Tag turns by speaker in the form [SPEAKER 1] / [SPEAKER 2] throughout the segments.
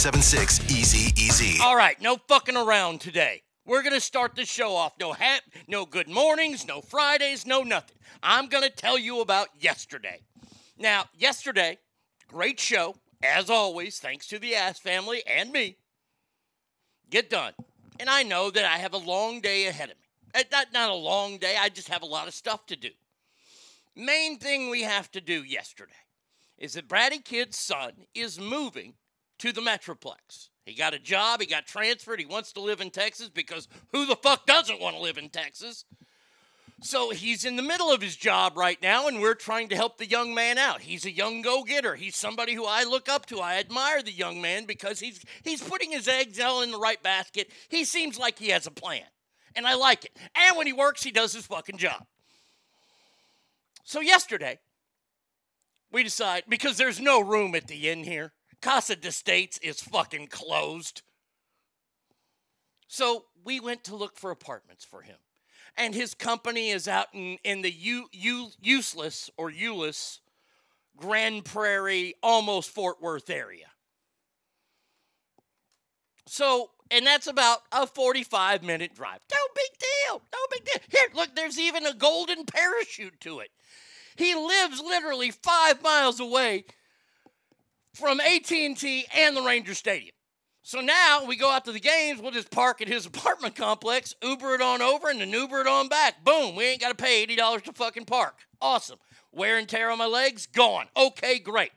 [SPEAKER 1] 775-376-EASY-EASY.
[SPEAKER 2] All right, no fucking around today. We're gonna start the show off. No hat, no good mornings, no Fridays, no nothing. I'm gonna tell you about yesterday. Now, yesterday, great show as always. Thanks to the Ass family and me. Get done, and I know that I have a long day ahead of me. Eh, Not not a long day. I just have a lot of stuff to do. Main thing we have to do yesterday is that Bratty Kid's son is moving to the Metroplex. He got a job, he got transferred, he wants to live in Texas because who the fuck doesn't want to live in Texas? So he's in the middle of his job right now, and we're trying to help the young man out. He's a young go-getter. He's somebody who I look up to. I admire the young man because he's he's putting his eggs all in the right basket. He seems like he has a plan, and I like it. And when he works, he does his fucking job. So yesterday, we decide because there's no room at the inn here. Casa de States is fucking closed. So we went to look for apartments for him. And his company is out in, in the U, U, useless or Euless Grand Prairie, almost Fort Worth area. So, and that's about a 45 minute drive. No big deal. No big deal. Here, look, there's even a golden parachute to it. He lives literally five miles away from AT&T and the Ranger Stadium. So now we go out to the games. We'll just park at his apartment complex, Uber it on over, and then Uber it on back. Boom. We ain't got to pay eighty dollars to fucking park. Awesome. Wear and tear on my legs gone. Okay, great.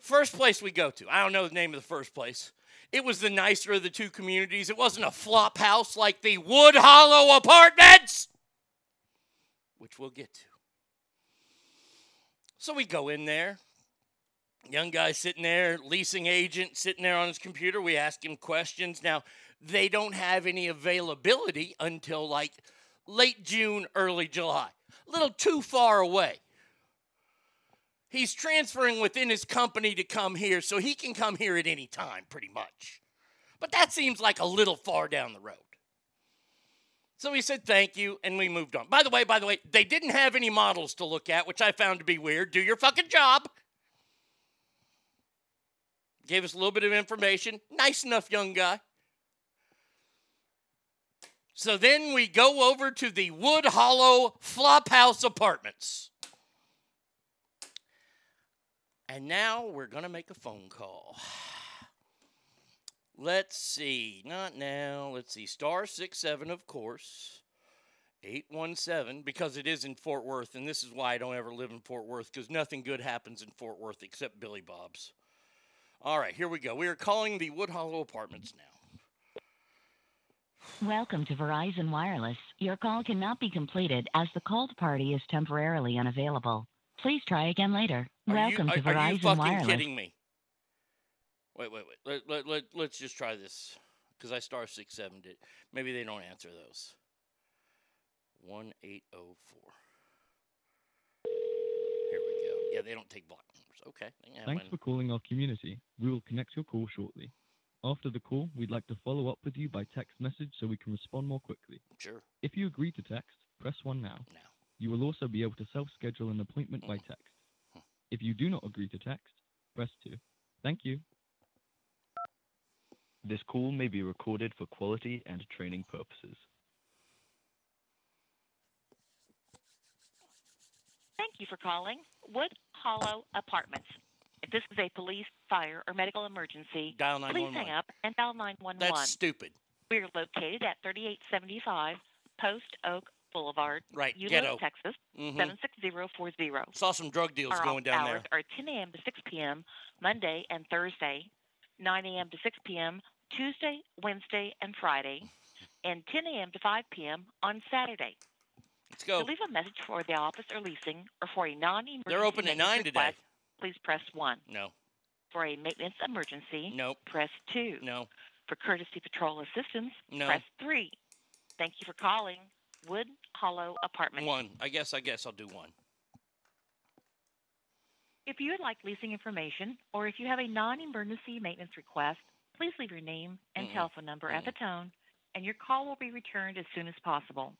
[SPEAKER 2] First place we go to. I don't know the name of the first place. It was the nicer of the two communities. It wasn't a flop house like the Wood Hollow Apartments, which we'll get to. So we go in there. Young guy sitting there, leasing agent sitting there on his computer. We ask him questions. Now, they don't have any availability until like late June, early July. A little too far away. He's transferring within his company to come here, so he can come here at any time, pretty much. But that seems like a little far down the road. So we said thank you, and we moved on. By the way, by the way, they didn't have any models to look at, which I found to be weird. Do your fucking job. Gave us a little bit of information. Nice enough young guy. So then we go over to the Wood Hollow Flophouse Apartments. And now we're going to make a phone call. Let's see. Not now. Let's see. Star six seven, of course. 817, because it is in Fort Worth, and this is why I don't ever live in Fort Worth, because nothing good happens in Fort Worth except Billy Bob's. All right, here we go. We are calling the Wood Hollow Apartments now.
[SPEAKER 3] Welcome to Verizon Wireless. Your call cannot be completed as the called party is temporarily unavailable. Please try again later.
[SPEAKER 2] Are
[SPEAKER 3] Welcome
[SPEAKER 2] you,
[SPEAKER 3] to
[SPEAKER 2] are, are
[SPEAKER 3] Verizon
[SPEAKER 2] you fucking
[SPEAKER 3] Wireless.
[SPEAKER 2] kidding me? Wait, wait, wait. Let, let, let, let's just try this, because I star six seven did. Maybe they don't answer those. 1804. Here we go. Yeah, they don't take block numbers. Okay. they
[SPEAKER 4] Thanks
[SPEAKER 2] mine.
[SPEAKER 4] for calling our community. We will connect your call shortly. After the call, we'd like to follow up with you by text message so we can respond more quickly.
[SPEAKER 2] Sure.
[SPEAKER 4] If you agree to text, press 1 now.
[SPEAKER 2] Now.
[SPEAKER 4] You will also be able to self schedule an appointment by mm. text. If you do not agree to text, press 2. Thank you.
[SPEAKER 5] This call may be recorded for quality and training purposes.
[SPEAKER 6] Thank you for calling Wood Hollow Apartments. If this is a police, fire, or medical emergency,
[SPEAKER 2] Dial
[SPEAKER 6] please
[SPEAKER 2] 911.
[SPEAKER 6] hang up and dial 911.
[SPEAKER 2] That's stupid.
[SPEAKER 6] We're located at 3875 Post Oak Boulevard,
[SPEAKER 2] Right, ghetto.
[SPEAKER 6] Texas,
[SPEAKER 2] Mhm.
[SPEAKER 6] 76040.
[SPEAKER 2] Saw some drug deals
[SPEAKER 6] Our
[SPEAKER 2] going down
[SPEAKER 6] hours
[SPEAKER 2] there.
[SPEAKER 6] are 10 a.m. to 6 p.m. Monday and Thursday, 9 a.m. to 6 p.m. Tuesday, Wednesday, and Friday, and 10 a.m. to 5 p.m. on Saturday.
[SPEAKER 2] Let's go.
[SPEAKER 6] To leave a message for the office or leasing, or for a non-emergency
[SPEAKER 2] They're open at
[SPEAKER 6] maintenance
[SPEAKER 2] 9 today.
[SPEAKER 6] request, please press one.
[SPEAKER 2] No.
[SPEAKER 6] For a maintenance emergency,
[SPEAKER 2] Nope.
[SPEAKER 6] press two.
[SPEAKER 2] No.
[SPEAKER 6] For courtesy patrol assistance,
[SPEAKER 2] No.
[SPEAKER 6] press three. Thank you for calling Wood Hollow Apartments.
[SPEAKER 2] One. I guess. I guess I'll do one.
[SPEAKER 6] If you would like leasing information or if you have a non emergency maintenance request, please leave your name and
[SPEAKER 2] Mm-mm.
[SPEAKER 6] telephone number at the tone, and your call will be returned as soon as possible.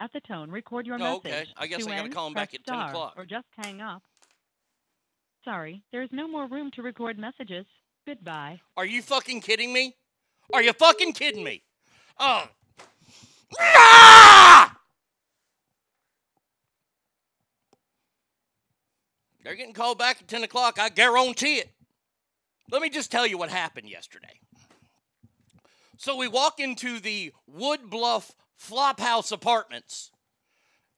[SPEAKER 7] At the tone, record your
[SPEAKER 2] Oh,
[SPEAKER 7] message.
[SPEAKER 2] okay. I guess
[SPEAKER 7] to
[SPEAKER 2] I gotta call him back at 10 o'clock.
[SPEAKER 7] Or just hang up. Sorry, there is no more room to record messages. Goodbye.
[SPEAKER 2] Are you fucking kidding me? Are you fucking kidding me? Oh. Ah! They're getting called back at 10 o'clock. I guarantee it. Let me just tell you what happened yesterday. So we walk into the Wood Bluff Flophouse Apartments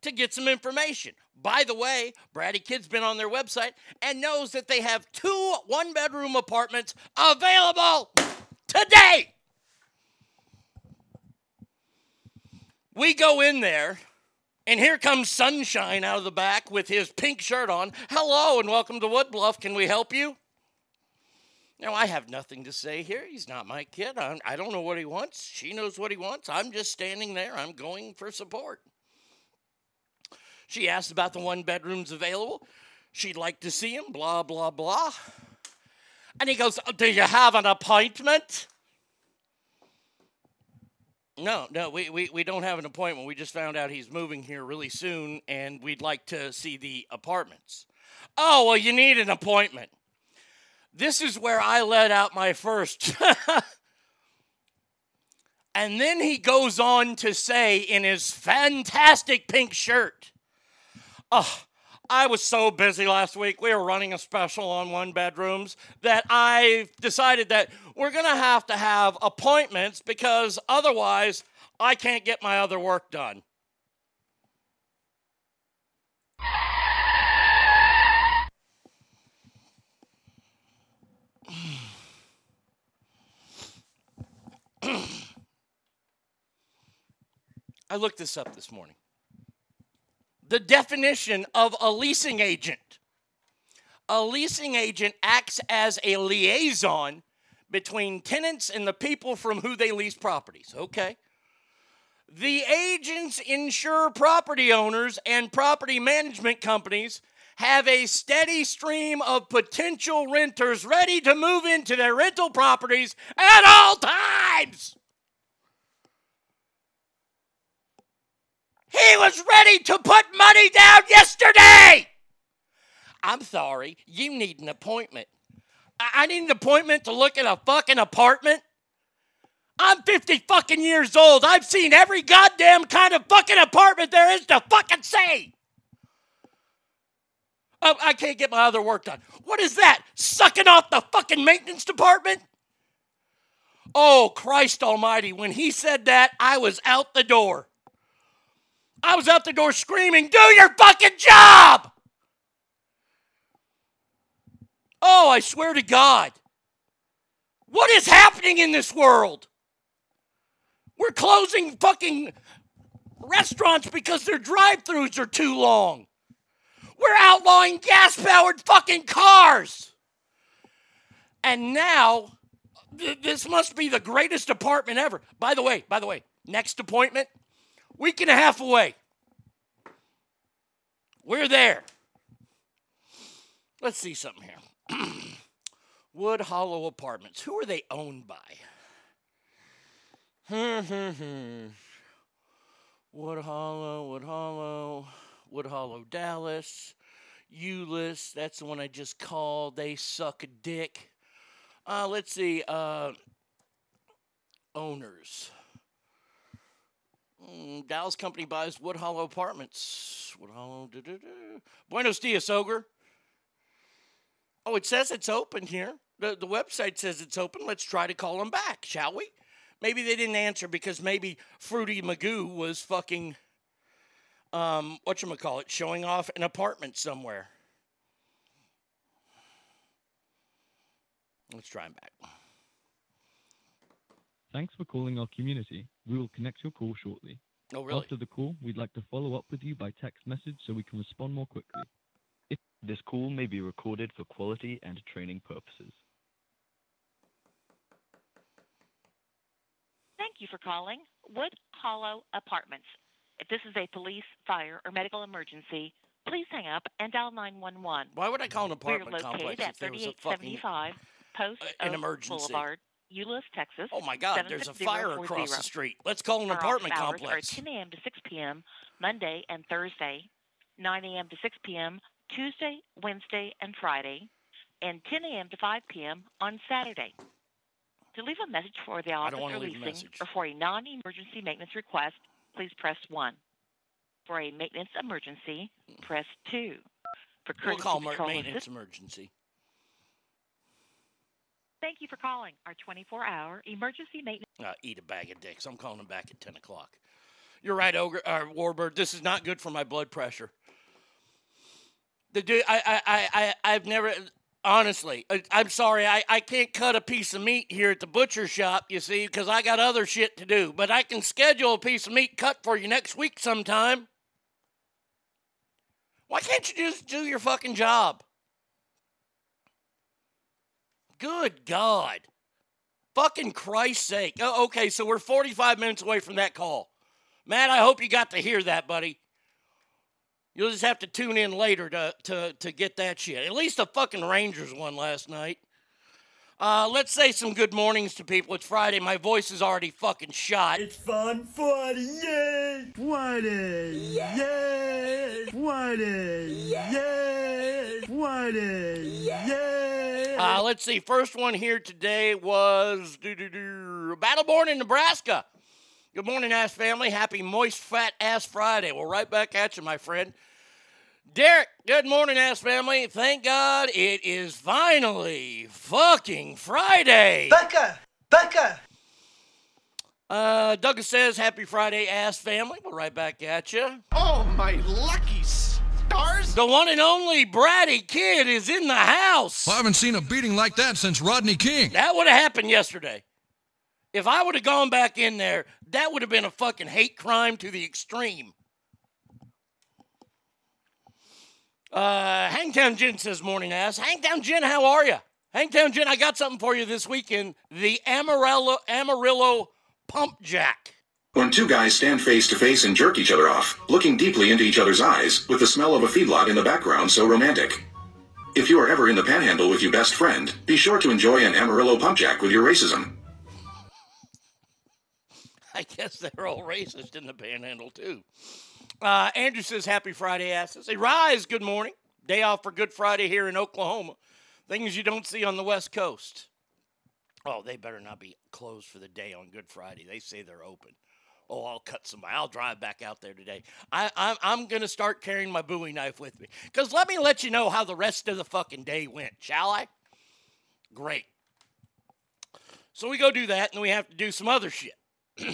[SPEAKER 2] to get some information. By the way, Bratty Kid's been on their website and knows that they have two one bedroom apartments available today. We go in there, and here comes Sunshine out of the back with his pink shirt on. Hello, and welcome to Woodbluff. Can we help you? Now, I have nothing to say here. He's not my kid. I'm, I don't know what he wants. She knows what he wants. I'm just standing there. I'm going for support. She asked about the one bedrooms available. She'd like to see him, blah, blah, blah. And he goes, oh, Do you have an appointment? No, no, we, we, we don't have an appointment. We just found out he's moving here really soon and we'd like to see the apartments. Oh, well, you need an appointment. This is where I let out my first. and then he goes on to say in his fantastic pink shirt, Oh, I was so busy last week. We were running a special on one bedrooms that I decided that we're going to have to have appointments because otherwise I can't get my other work done. I looked this up this morning. The definition of a leasing agent a leasing agent acts as a liaison between tenants and the people from who they lease properties. Okay. The agents insure property owners and property management companies have a steady stream of potential renters ready to move into their rental properties at all times. He was ready to put money down yesterday. I'm sorry, you need an appointment. I, need an appointment to look at a fucking apartment. I'm 50 fucking years old. I've seen every goddamn kind of fucking apartment there is to fucking see. Oh, I can't get my other work done. What is that? Sucking off the fucking maintenance department? Oh, Christ Almighty. When he said that, I was out the door. I was out the door screaming, Do your fucking job! Oh, I swear to God. What is happening in this world? We're closing fucking restaurants because their drive throughs are too long. We're outlawing gas powered fucking cars. And now, th- this must be the greatest apartment ever. By the way, by the way, next appointment, week and a half away. We're there. Let's see something here. Wood Hollow Apartments. Who are they owned by? Hmm, hmm, hmm. Wood Hollow, Wood Hollow, Wood Hollow, Dallas, Euless. That's the one I just called. They suck a dick. Uh, let's see. Uh, owners. Mm, Dallas company buys Wood Hollow Apartments. Wood Hollow. da-da-da. Buenos dias, Ogre. Oh, it says it's open here. The, the website says it's open. Let's try to call them back, shall we? Maybe they didn't answer because maybe Fruity Magoo was fucking, um, it? showing off an apartment somewhere. Let's try him back.
[SPEAKER 4] Thanks for calling our community. We will connect your call shortly.
[SPEAKER 2] Oh, really?
[SPEAKER 4] After the call, we'd like to follow up with you by text message so we can respond more quickly.
[SPEAKER 5] This call may be recorded for quality and training purposes.
[SPEAKER 6] Thank you for calling Wood Hollow Apartments. If this is a police, fire, or medical emergency, please hang up and dial 911.
[SPEAKER 2] Why would I call an
[SPEAKER 6] We're
[SPEAKER 2] apartment complex
[SPEAKER 6] located at
[SPEAKER 2] if there was a fucking
[SPEAKER 6] 3875 Post
[SPEAKER 2] uh, an
[SPEAKER 6] Oak
[SPEAKER 2] emergency?
[SPEAKER 6] Boulevard, Euless, Texas.
[SPEAKER 2] Oh my God, there's a fire across the street. Let's call an apartment
[SPEAKER 6] Our office
[SPEAKER 2] complex.
[SPEAKER 6] Hours are 10 a.m. to 6 p.m. Monday and Thursday, 9 a.m. to 6 p.m. Tuesday, Wednesday, and Friday, and 10 a.m. to 5 p.m. on Saturday. To leave a message for the office
[SPEAKER 2] don't wanna
[SPEAKER 6] or
[SPEAKER 2] leave a
[SPEAKER 6] leasing
[SPEAKER 2] message.
[SPEAKER 6] or for a non-emergency maintenance request, please press 1. For a maintenance emergency, press 2. For
[SPEAKER 2] We'll
[SPEAKER 6] courtesy
[SPEAKER 2] call mer- maintenance
[SPEAKER 6] assist-
[SPEAKER 2] emergency.
[SPEAKER 7] Thank you for calling our 24 hour emergency maintenance.
[SPEAKER 2] Uh, eat a bag of dicks. I'm calling him back at 10 o'clock. You're right, Ogre, uh, Warbird. This is not good for my blood pressure. The dude, I, I, I, I, I've never, honestly, I, I'm sorry, I, I can't cut a piece of meat here at the butcher shop, you see, because I got other shit to do. But I can schedule a piece of meat cut for you next week sometime. Why can't you just do your fucking job? Good God. Fucking Christ's sake. Oh, okay, so we're 45 minutes away from that call. Matt, I hope you got to hear that, buddy. You'll just have to tune in later to, to, to get that shit. At least the fucking Rangers won last night. Uh, let's say some good mornings to people. It's Friday. My voice is already fucking shot.
[SPEAKER 8] It's fun Friday, yay! Friday, yay! Friday, yay! Friday, yay!
[SPEAKER 2] Uh, let's see. First one here today was Battleborn in Nebraska. Good morning, ass family. Happy moist fat ass Friday. Well, right back at you, my friend. Derek, good morning, ass family. Thank God it is finally fucking Friday.
[SPEAKER 9] Becca! Becca!
[SPEAKER 2] Uh, Douglas says, Happy Friday, ass family. We're right back at you.
[SPEAKER 10] Oh, my lucky stars!
[SPEAKER 2] The one and only Bratty Kid is in the house.
[SPEAKER 11] I haven't seen a beating like that since Rodney King.
[SPEAKER 2] That would have happened yesterday. If I would have gone back in there, that would have been a fucking hate crime to the extreme. Uh, Hangtown Jen says, morning ass. Hangtown Jen, how are you? Hangtown Jen, I got something for you this weekend. The Amarillo, Amarillo Pump Jack.
[SPEAKER 12] When two guys stand face to face and jerk each other off, looking deeply into each other's eyes, with the smell of a feedlot in the background so romantic. If you are ever in the panhandle with your best friend, be sure to enjoy an Amarillo pump jack with your racism.
[SPEAKER 2] I guess they're all racist in the panhandle, too. Uh, Andrew says, Happy Friday, asses. Hey, Rise, good morning. Day off for Good Friday here in Oklahoma. Things you don't see on the West Coast. Oh, they better not be closed for the day on Good Friday. They say they're open. Oh, I'll cut somebody. I'll drive back out there today. I, I'm, I'm going to start carrying my Bowie knife with me. Because let me let you know how the rest of the fucking day went, shall I? Great. So we go do that, and we have to do some other shit.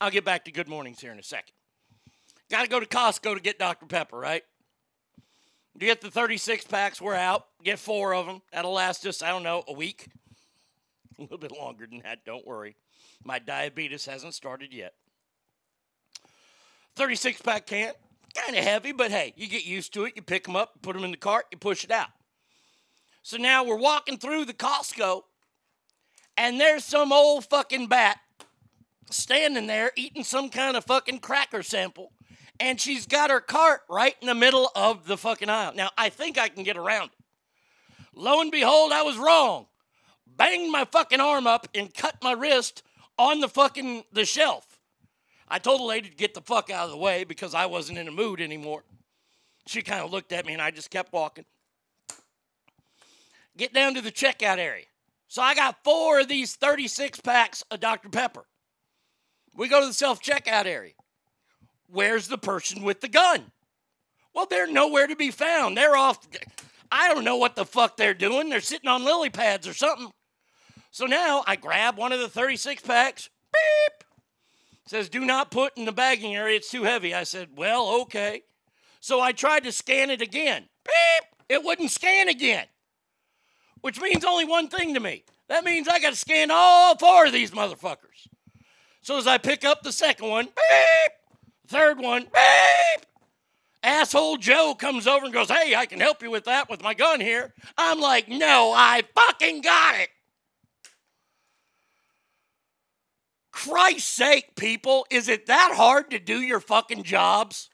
[SPEAKER 2] I'll get back to good mornings here in a second. Got to go to Costco to get Dr. Pepper, right? You get the 36 packs, we're out. Get four of them. That'll last us, I don't know, a week. A little bit longer than that, don't worry. My diabetes hasn't started yet. 36 pack can't. kind of heavy, but hey, you get used to it. You pick them up, put them in the cart, you push it out. So now we're walking through the Costco, and there's some old fucking bat standing there eating some kind of fucking cracker sample, and she's got her cart right in the middle of the fucking aisle. Now, I think I can get around it. Lo and behold, I was wrong. Banged my fucking arm up and cut my wrist on the fucking the shelf. I told the lady to get the fuck out of the way because I wasn't in a mood anymore. She kind of looked at me and I just kept walking. Get down to the checkout area. So I got four of these 36 packs of Dr. Pepper. We go to the self checkout area. Where's the person with the gun? Well, they're nowhere to be found. They're off. I don't know what the fuck they're doing. They're sitting on lily pads or something. So now I grab one of the 36 packs. Beep. Says, do not put in the bagging area. It's too heavy. I said, well, okay. So I tried to scan it again. Beep. It wouldn't scan again. Which means only one thing to me. That means I got to scan all four of these motherfuckers. So as I pick up the second one, beep, third one, beep, asshole Joe comes over and goes, Hey, I can help you with that with my gun here. I'm like, No, I fucking got it. Christ's sake, people, is it that hard to do your fucking jobs?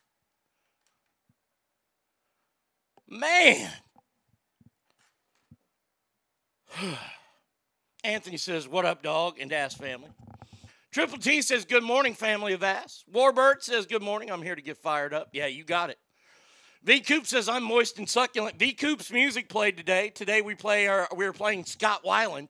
[SPEAKER 2] Man. Anthony says, What up, dog? And Ass family. Triple T says, Good morning, family of Ass. Warbird says, Good morning. I'm here to get fired up. Yeah, you got it. V Coop says, I'm moist and succulent. V Coop's music played today. Today we play our, we were playing Scott Weiland.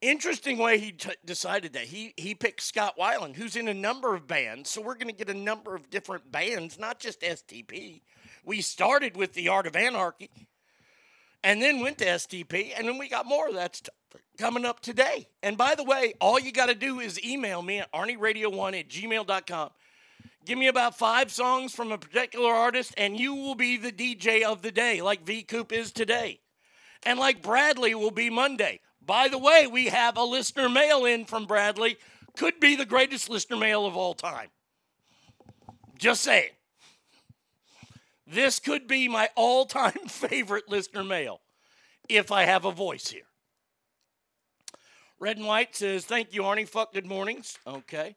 [SPEAKER 2] Interesting way he t- decided that. He he picked Scott Weiland, who's in a number of bands. So we're going to get a number of different bands, not just STP. We started with the Art of Anarchy and then went to STP, and then we got more of that stuff coming up today. And by the way, all you got to do is email me at arnieradio1 at gmail.com. Give me about five songs from a particular artist, and you will be the DJ of the day, like V Coop is today. And like Bradley will be Monday. By the way, we have a listener mail in from Bradley. Could be the greatest listener mail of all time. Just saying. This could be my all time favorite listener mail if I have a voice here. Red and White says, Thank you, Arnie. Fuck good mornings. Okay.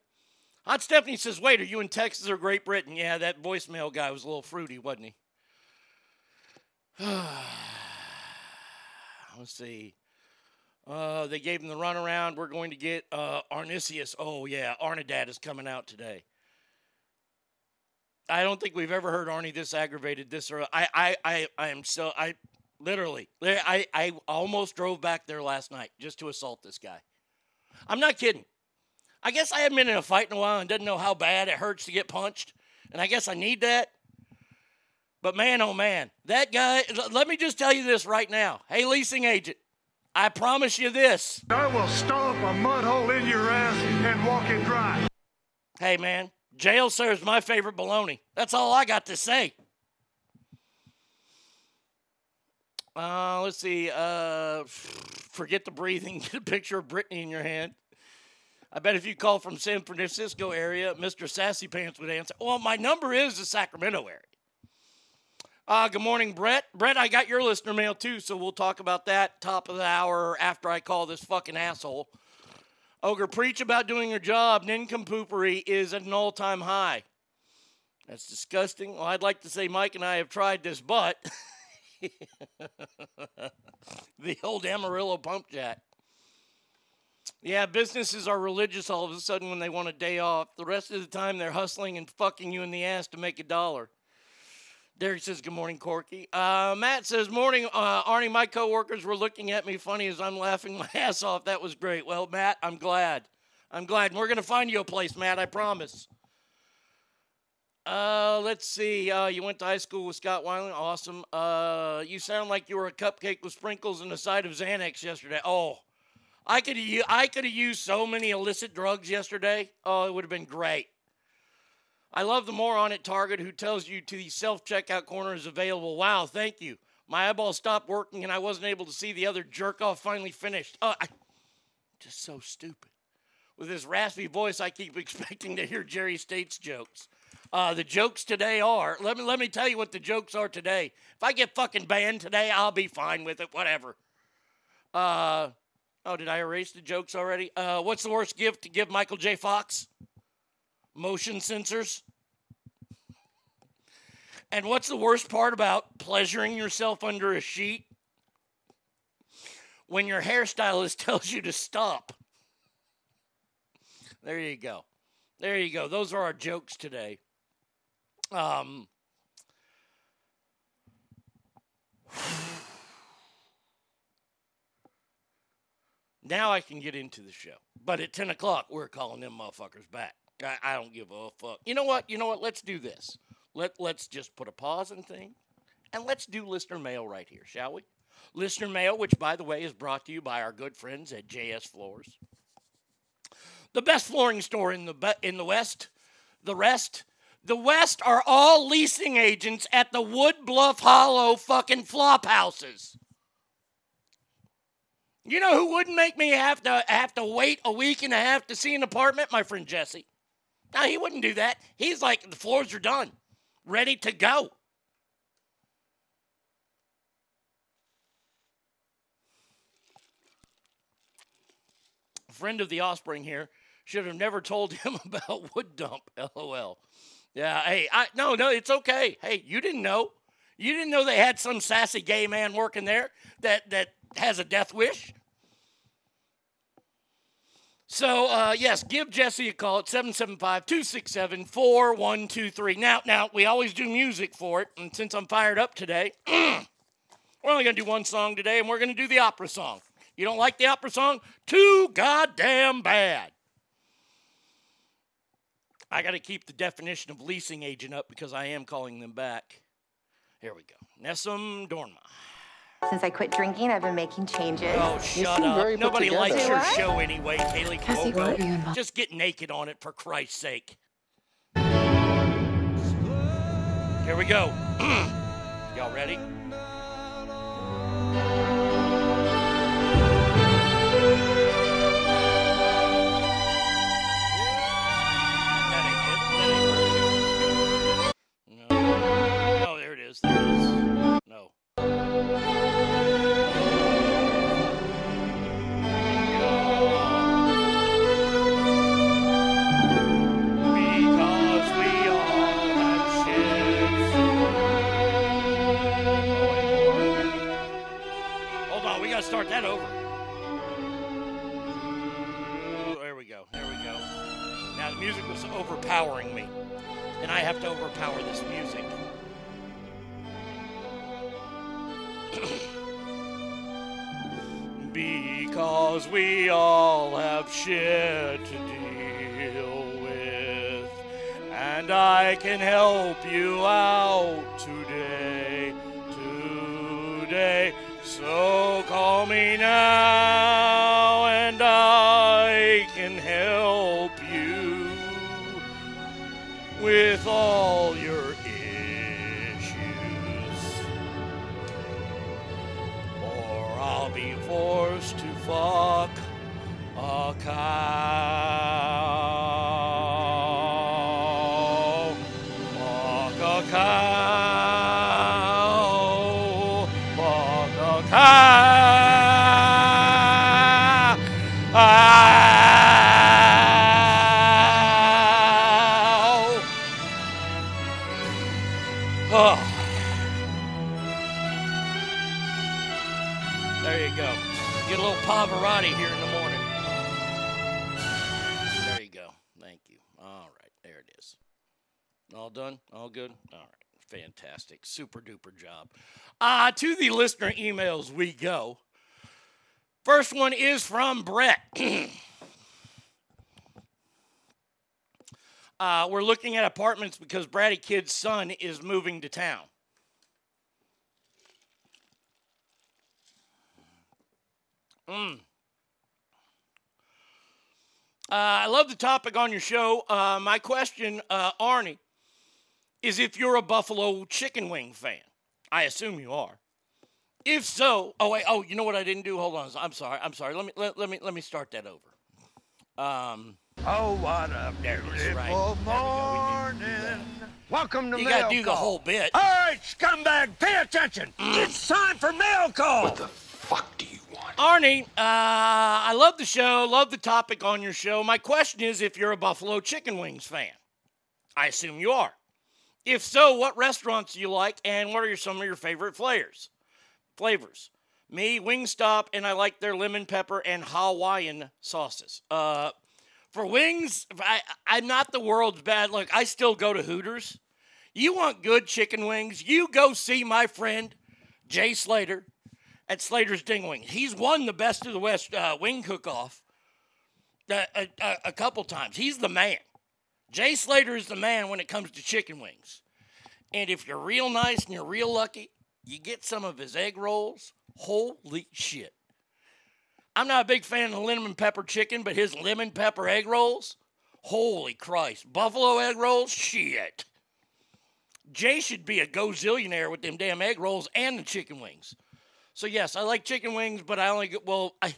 [SPEAKER 2] Hot Stephanie says, Wait, are you in Texas or Great Britain? Yeah, that voicemail guy was a little fruity, wasn't he? Let's see. Uh, they gave him the runaround. We're going to get uh, Arnisius. Oh, yeah. Arnidad is coming out today. I don't think we've ever heard Arnie this aggravated this early. I, I, I, I am so I literally I, I almost drove back there last night just to assault this guy. I'm not kidding. I guess I haven't been in a fight in a while and didn't know how bad it hurts to get punched, and I guess I need that. But man, oh man, that guy. Let me just tell you this right now. Hey, leasing agent, I promise you this.
[SPEAKER 8] I will stomp a mud hole in your ass and walk it dry.
[SPEAKER 2] Hey man, jail serves my favorite baloney. That's all I got to say. Uh, let's see. Uh, forget the breathing. Get a picture of Brittany in your hand. I bet if you call from San Francisco area, Mr. Sassy Pants would answer. Well, my number is the Sacramento area. Uh, good morning, Brett. Brett, I got your listener mail too, so we'll talk about that top of the hour after I call this fucking asshole. Ogre, preach about doing your job. Nincompoopery is at an all time high. That's disgusting. Well, I'd like to say Mike and I have tried this, but the old Amarillo pump jack. Yeah, businesses are religious all of a sudden when they want a day off. The rest of the time, they're hustling and fucking you in the ass to make a dollar. Derek says, Good morning, Corky. Uh, Matt says, Morning, uh, Arnie. My coworkers were looking at me funny as I'm laughing my ass off. That was great. Well, Matt, I'm glad. I'm glad. We're going to find you a place, Matt, I promise. Uh, let's see. Uh, you went to high school with Scott Weiland. Awesome. Uh, you sound like you were a cupcake with sprinkles and a side of Xanax yesterday. Oh, I could have I could have used so many illicit drugs yesterday. Oh, it would have been great. I love the moron at Target who tells you to the self checkout corner is available. Wow, thank you. My eyeball stopped working and I wasn't able to see the other jerk off finally finished. Oh, I, just so stupid. With his raspy voice, I keep expecting to hear Jerry States jokes. Uh, the jokes today are let me let me tell you what the jokes are today. If I get fucking banned today, I'll be fine with it. Whatever. Uh, oh, did I erase the jokes already? Uh, what's the worst gift to give Michael J. Fox? Motion sensors. And what's the worst part about pleasuring yourself under a sheet? When your hairstylist tells you to stop. There you go. There you go. Those are our jokes today. Um, now I can get into the show. But at 10 o'clock, we're calling them motherfuckers back. I, I don't give a fuck. You know what? You know what? Let's do this. Let, let's just put a pause and thing. And let's do listener mail right here, shall we? Listener mail, which, by the way, is brought to you by our good friends at JS Floors. The best flooring store in the, in the West. The rest the West are all leasing agents at the Wood Bluff Hollow fucking flop houses. You know who wouldn't make me have to have to wait a week and a half to see an apartment? My friend Jesse. No, he wouldn't do that. He's like, the floors are done, ready to go. A friend of the offspring here Should have never told him about wood dump. LOL. Yeah, hey, I no, no, it's okay. Hey, you didn't know. You didn't know they had some sassy gay man working there that that has a death wish. So, uh, yes, give Jesse a call at 775-267-4123. Now, now, we always do music for it, and since I'm fired up today, we're only going to do one song today, and we're going to do the opera song. You don't like the opera song? Too goddamn bad. I got to keep the definition of leasing agent up because I am calling them back. Here we go. Nessun Dorma.
[SPEAKER 9] Since I quit drinking, I've been making changes.
[SPEAKER 2] Oh, shut up. Nobody likes your show anyway, Kaley
[SPEAKER 9] Cassie,
[SPEAKER 2] Cuoco.
[SPEAKER 9] what are you involved-
[SPEAKER 2] Just get naked on it, for Christ's sake. Here we go. Y'all ready? That over. There we go. There we go. Now the music was overpowering me, and I have to overpower this music. Because we all have shit to deal with, and I can help you out today, today. So call me now, and I can help you with all your issues or I'll be forced to fuck a cow. Pavarotti here in the morning. There you go. Thank you. All right. There it is. All done? All good? All right. Fantastic. Super duper job. Uh, to the listener emails we go. First one is from Brett. uh, we're looking at apartments because Bratty Kid's son is moving to town. Mm. Uh, I love the topic on your show. Uh, my question, uh, Arnie, is if you're a Buffalo chicken wing fan. I assume you are. If so, oh wait, oh, you know what I didn't do? Hold on, I'm sorry, I'm sorry. Let me let, let me let me start that over. Um.
[SPEAKER 8] Oh, what a
[SPEAKER 2] There it is, right.
[SPEAKER 8] beautiful morning. Welcome to
[SPEAKER 2] You
[SPEAKER 8] mail
[SPEAKER 2] gotta do the whole bit.
[SPEAKER 8] All right, scumbag, pay attention. it's time for mail call. What the
[SPEAKER 2] Arnie, uh, I love the show, love the topic on your show. My question is if you're a Buffalo Chicken Wings fan. I assume you are. If so, what restaurants do you like and what are your, some of your favorite flavors? Flavors. Me, Wingstop, and I like their lemon pepper and Hawaiian sauces. Uh, for wings, I, I'm not the world's bad. Look, I still go to Hooters. You want good chicken wings? You go see my friend Jay Slater at Slater's Ding Wing. He's won the Best of the West uh, wing cook-off a, a, a- a couple times. He's the man. Jay Slater is the man when it comes to chicken wings. And if you're real nice and you're real lucky, you get some of his egg rolls. Holy shit. I'm not a big fan of lemon pepper chicken, but his lemon pepper egg rolls, holy Christ. Buffalo egg rolls, shit. Jay should be a gozillionaire with them damn egg rolls and the chicken wings. So yes, I like chicken wings, but I only get well. I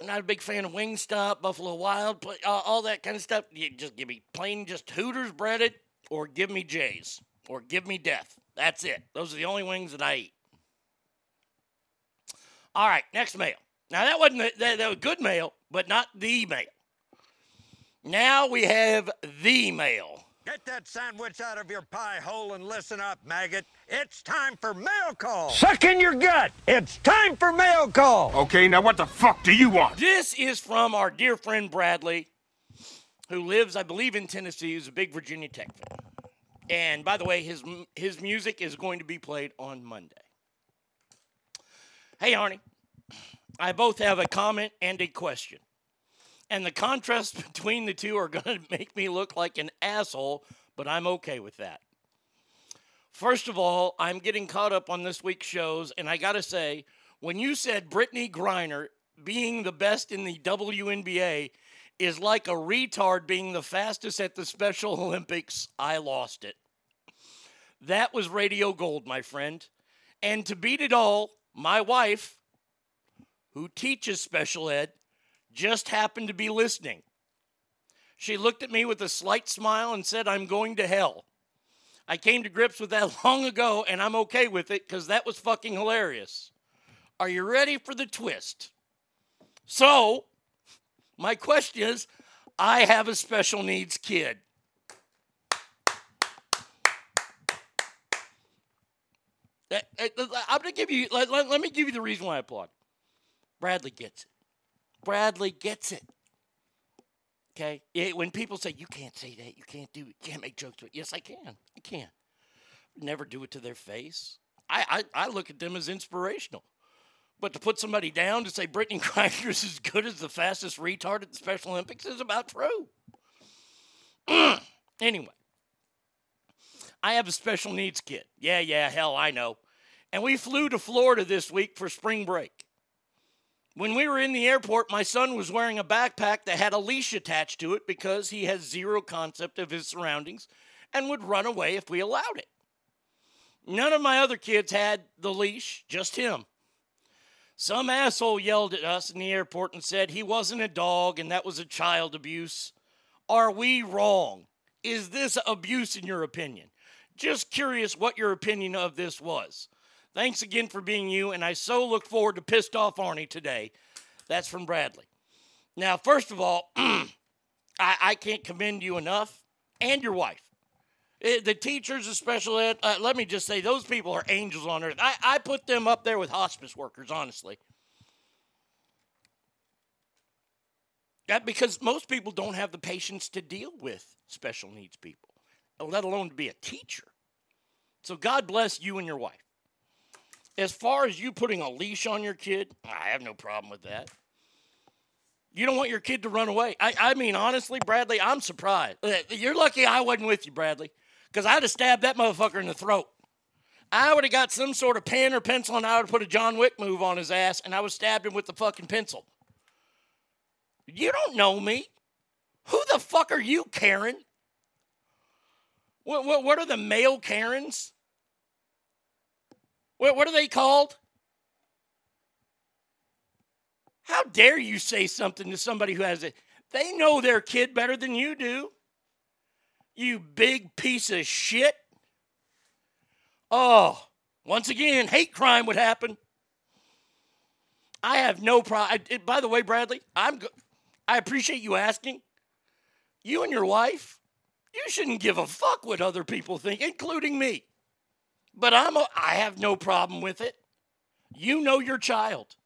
[SPEAKER 2] I'm not a big fan of Wingstop, Buffalo Wild, uh, all that kind of stuff. You just give me plain just Hooters breaded, or give me Jay's, or give me Death. That's it. Those are the only wings that I eat. All right, next mail. Now that wasn't that, that was good mail, but not the mail. Now we have the mail.
[SPEAKER 8] Get that sandwich out of your pie hole and listen up, maggot. It's time for mail call.
[SPEAKER 13] Suck in your gut. It's time for mail call.
[SPEAKER 8] Okay, now what the fuck do you want?
[SPEAKER 2] This is from our dear friend Bradley, who lives, I believe, in Tennessee. He's a big Virginia Tech fan. And by the way, his his music is going to be played on Monday. Hey, Arnie, I both have a comment and a question. And the contrast between the two are going to make me look like an asshole, but I'm okay with that. First of all, I'm getting caught up on this week's shows, and I got to say, when you said Brittany Griner being the best in the WNBA is like a retard being the fastest at the Special Olympics, I lost it. That was radio gold, my friend. And to beat it all, my wife, who teaches special ed, just happened to be listening. She looked at me with a slight smile and said, I'm going to hell. I came to grips with that long ago, and I'm okay with it because that was fucking hilarious. Are you ready for the twist? So, my question is I have a special needs kid. I'm going to give you, let, let, let me give you the reason why I applaud. Bradley gets it. Bradley gets it. Okay? It, when people say, you can't say that, you can't do it, you can't make jokes to it. Yes, I can. I can. Never do it to their face. I, I, I look at them as inspirational. But to put somebody down to say Brittany Griner is as good as the fastest retard at the Special Olympics is about true. anyway, I have a special needs kid. Yeah, yeah, hell, I know. And we flew to Florida this week for spring break. When we were in the airport, my son was wearing a backpack that had a leash attached to it because he has zero concept of his surroundings and would run away if we allowed it. None of my other kids had the leash, just him. Some asshole yelled at us in the airport and said he wasn't a dog and that was a child abuse. Are we wrong? Is this abuse in your opinion? Just curious what your opinion of this was. Thanks again for being you, and I so look forward to Pissed Off Arnie today. That's from Bradley. Now, first of all, I, I, can't commend you enough and your wife. Eh, the teachers of special ed, uh, let me just say, those people are angels on earth. I, I put them up there with hospice workers, honestly. That because most people don't have the patience to deal with special needs people, let alone to be a teacher. So God bless you and your wife. As far as you putting a leash on your kid, I have no problem with that. You don't want your kid to run away. I, I mean, honestly, Bradley, I'm surprised. Uh, you're lucky I wasn't with you, Bradley, because I'd have stabbed that motherfucker in the throat. I would have got some sort of pen or pencil and I would have put a John Wick move on his ass and I would have stabbed him with the fucking pencil. You don't know me. Who the fuck are you, Karen? What, what, what are the male Karens? What, what are they called? How dare you say something to somebody who has it? They know their kid better than you do. You big piece of shit. Oh, once again, hate crime would happen. I have no problem. By the way, Bradley, I'm. Go- I appreciate you asking. You and your wife, you shouldn't give a fuck what other people think, including me. But I'm a, I have no problem with it. You know your child.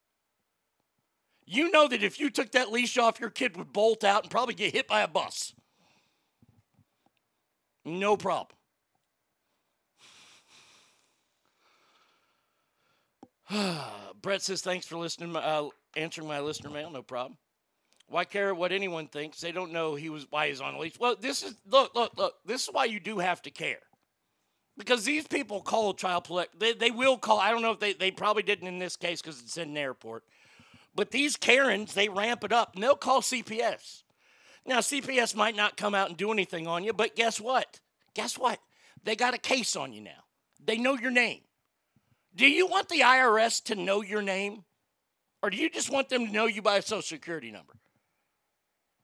[SPEAKER 2] You know that if you took that leash off, your kid would bolt out and probably get hit by a bus. No problem. Brett says, thanks for listening, uh, answering my listener mail. No problem. Why care what anyone thinks? They don't know he was why he's on the leash. Well, this is look, look, look. This is why you do have to care because these people call child police. They, they will call. I don't know if they, they probably didn't in this case because it's in an airport. But these Karens, they ramp it up and they'll call CPS. Now, CPS might not come out and do anything on you, but guess what? Guess what? They got a case on you now. They know your name. Do you want the IRS to know your name? Or do you just want them to know you by a social security number?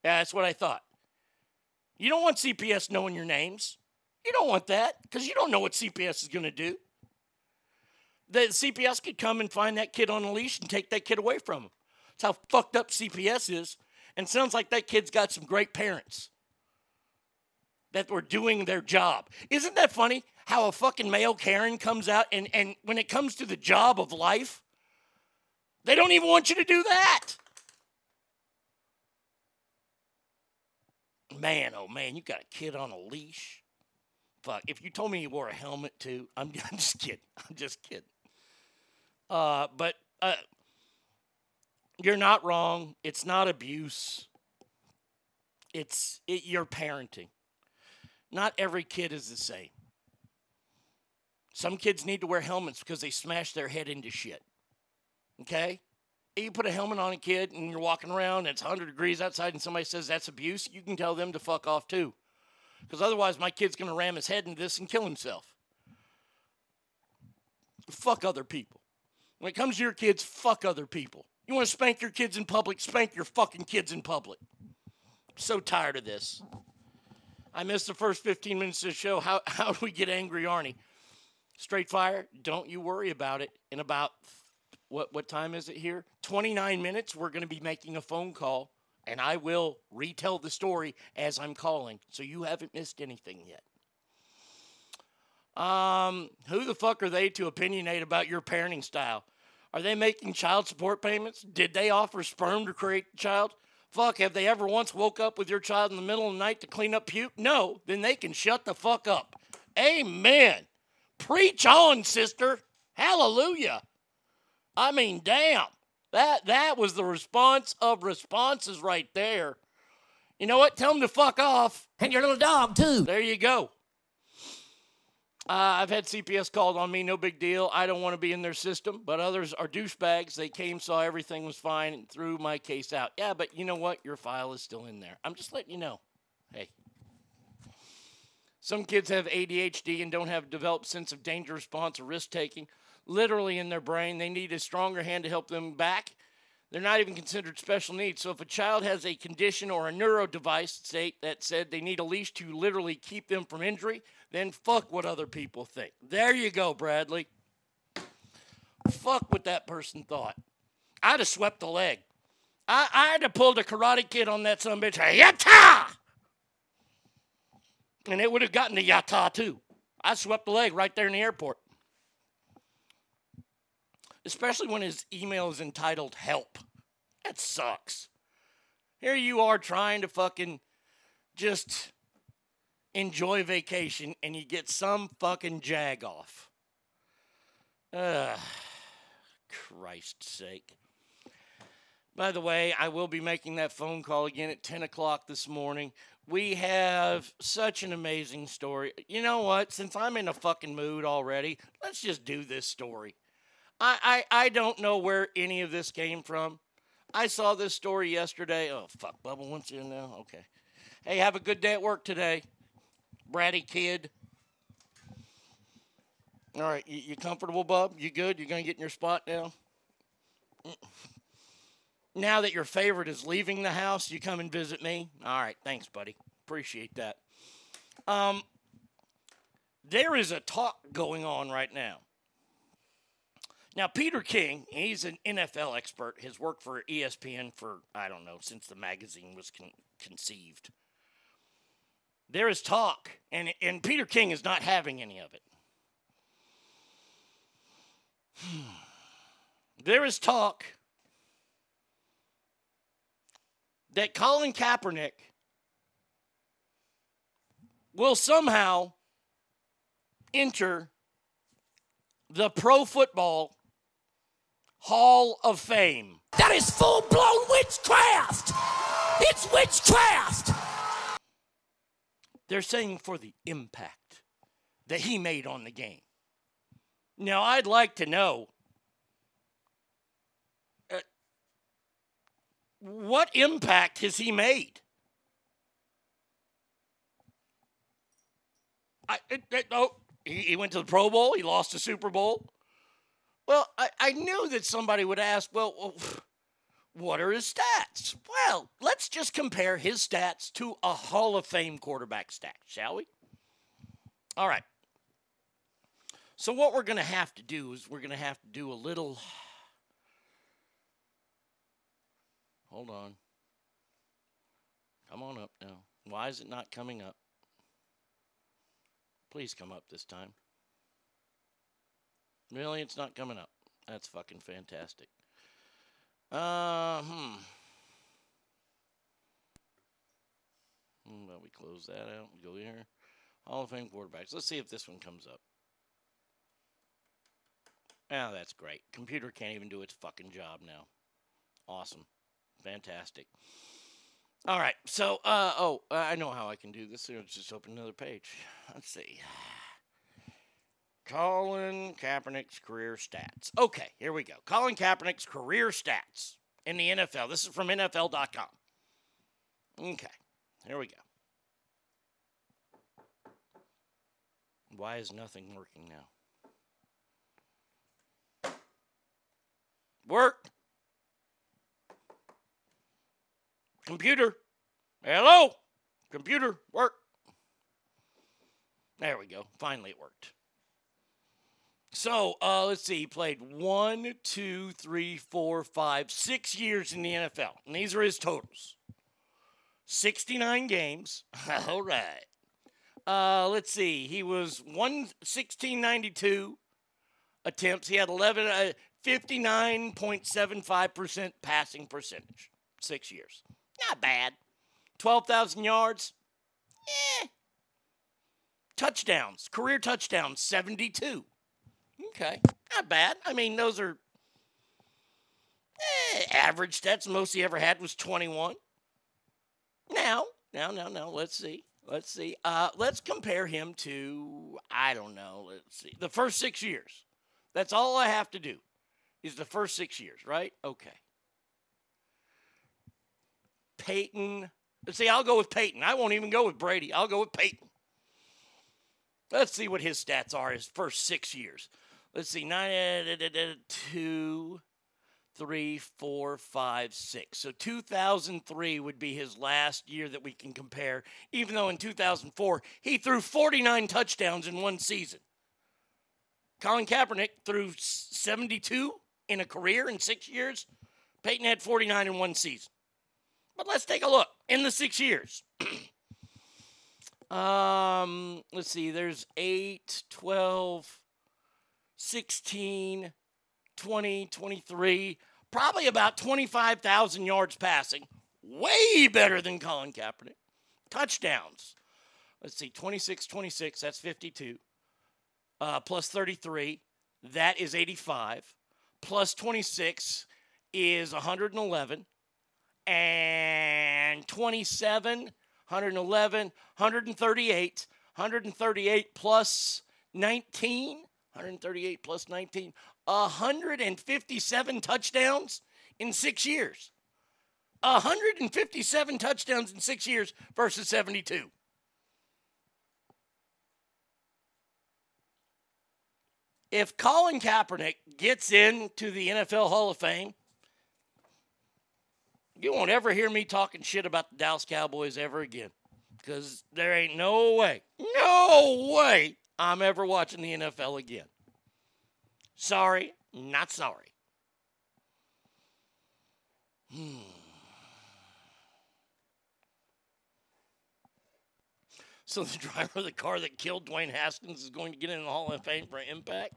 [SPEAKER 2] Yeah, that's what I thought. You don't want CPS knowing your names. You don't want that because you don't know what CPS is going to do. The CPS could come and find that kid on a leash and take that kid away from him. That's how fucked up CPS is. And sounds like that kid's got some great parents that were doing their job. Isn't that funny how a fucking male Karen comes out and, and when it comes to the job of life, they don't even want you to do that. Man, oh man, you got a kid on a leash. Fuck, if you told me you wore a helmet too, I'm, I'm just kidding. I'm just kidding. Uh, but uh, you're not wrong. It's not abuse. It's it, you're parenting. Not every kid is the same. Some kids need to wear helmets because they smash their head into shit. Okay? You put a helmet on a kid and you're walking around and it's 100 degrees outside and somebody says that's abuse, you can tell them to fuck off too. Because otherwise, my kid's going to ram his head into this and kill himself. Fuck other people. When it comes to your kids, fuck other people. You want to spank your kids in public? Spank your fucking kids in public. I'm So tired of this. I missed the first 15 minutes of the show. How, how do we get angry, Arnie? Straight fire, don't you worry about it. In about, what, what time is it here? 29 minutes, we're going to be making a phone call, and I will retell the story as I'm calling, so you haven't missed anything yet. Um, who the fuck are they to opinionate about your parenting style? Are they making child support payments? Did they offer sperm to create the child? Fuck, have they ever once woke up with your child in the middle of the night to clean up puke? No, then they can shut the fuck up. Amen. Preach on, sister. Hallelujah. I mean, damn. That that was the response of responses right there. You know what? Tell them to fuck off. And your little dog, too. There you go. Uh, I've had CPS called on me, no big deal. I don't want to be in their system, but others are douchebags. They came, saw everything was fine, and threw my case out. Yeah, but you know what? Your file is still in there. I'm just letting you know. Hey. Some kids have ADHD and don't have a developed sense of danger response or risk taking. Literally in their brain, they need a stronger hand to help them back. They're not even considered special needs. So if a child has a condition or a neuro device state that said they need a leash to literally keep them from injury, then fuck what other people think. There you go, Bradley. Fuck what that person thought. I'd have swept the leg. I, I'd have pulled a karate kid on that son bitch. Yatta! And it would have gotten the yatta too. I swept the leg right there in the airport. Especially when his email is entitled help. That sucks. Here you are trying to fucking just enjoy vacation and you get some fucking jag off. Ugh. Christ's sake. By the way, I will be making that phone call again at 10 o'clock this morning. We have such an amazing story. You know what? Since I'm in a fucking mood already, let's just do this story. I, I, I don't know where any of this came from. I saw this story yesterday. Oh, fuck. Bubba wants you now? Okay. Hey, have a good day at work today, bratty kid. All right, you, you comfortable, bub? You good? You're gonna get in your spot now? Now that your favorite is leaving the house, you come and visit me. All right, thanks, buddy. Appreciate that. Um, there is a talk going on right now. Now, Peter King, he's an NFL expert, has worked for ESPN for, I don't know, since the magazine was con- conceived. There is talk, and, and Peter King is not having any of it. There is talk that Colin Kaepernick will somehow enter the Pro Football Hall of Fame.
[SPEAKER 14] That is full blown witchcraft! It's witchcraft!
[SPEAKER 2] They're saying for the impact that he made on the game. Now, I'd like to know uh, what impact has he made? I, it, it, oh, he, he went to the Pro Bowl. He lost the Super Bowl. Well, I, I knew that somebody would ask, well, what are his stats? Well, let's just compare his stats to a Hall of Fame quarterback stat, shall we? All right. So, what we're going to have to do is we're going to have to do a little. Hold on. Come on up now. Why is it not coming up? Please come up this time. Really, it's not coming up. That's fucking fantastic. Uh, hmm. Hmm, Well, we close that out. We go here. Hall of Fame quarterbacks. Let's see if this one comes up. Oh, that's great. Computer can't even do its fucking job now. Awesome. Fantastic. All right. So, uh, oh, I know how I can do this. Let's just open another page. Let's see. Colin Kaepernick's career stats. Okay, here we go. Colin Kaepernick's career stats in the NFL. This is from NFL.com. Okay, here we go. Why is nothing working now? Work. Computer. Hello. Computer. Work. There we go. Finally it worked. So uh, let's see. He played one, two, three, four, five, six years in the NFL. And these are his totals 69 games. All right. Uh, let's see. He was 11692 attempts. He had 11, uh, 59.75% passing percentage. Six years. Not bad. 12,000 yards. Eh. Touchdowns. Career touchdowns, 72. Okay. Not bad. I mean, those are eh, average stats. Most he ever had was 21. Now, now, now, now, let's see. Let's see. Uh, let's compare him to, I don't know, let's see, the first six years. That's all I have to do is the first six years, right? Okay. Peyton. Let's see, I'll go with Peyton. I won't even go with Brady. I'll go with Peyton. Let's see what his stats are his first six years. Let's see, nine, uh, two, three, four, five, six. So 2003 would be his last year that we can compare, even though in 2004 he threw 49 touchdowns in one season. Colin Kaepernick threw 72 in a career in six years. Peyton had 49 in one season. But let's take a look in the six years. um, let's see, there's 8, 12, 16, 20, 23, probably about 25,000 yards passing. Way better than Colin Kaepernick. Touchdowns. Let's see, 26, 26, that's 52. Uh, plus 33, that is 85. Plus 26 is 111. And 27, 111, 138, 138 plus 19, 138 plus 19, 157 touchdowns in six years. 157 touchdowns in six years versus 72. If Colin Kaepernick gets into the NFL Hall of Fame, you won't ever hear me talking shit about the Dallas Cowboys ever again. Because there ain't no way, no way I'm ever watching the NFL again. Sorry, not sorry. Hmm. So the driver of the car that killed Dwayne Haskins is going to get in the Hall of Fame for impact?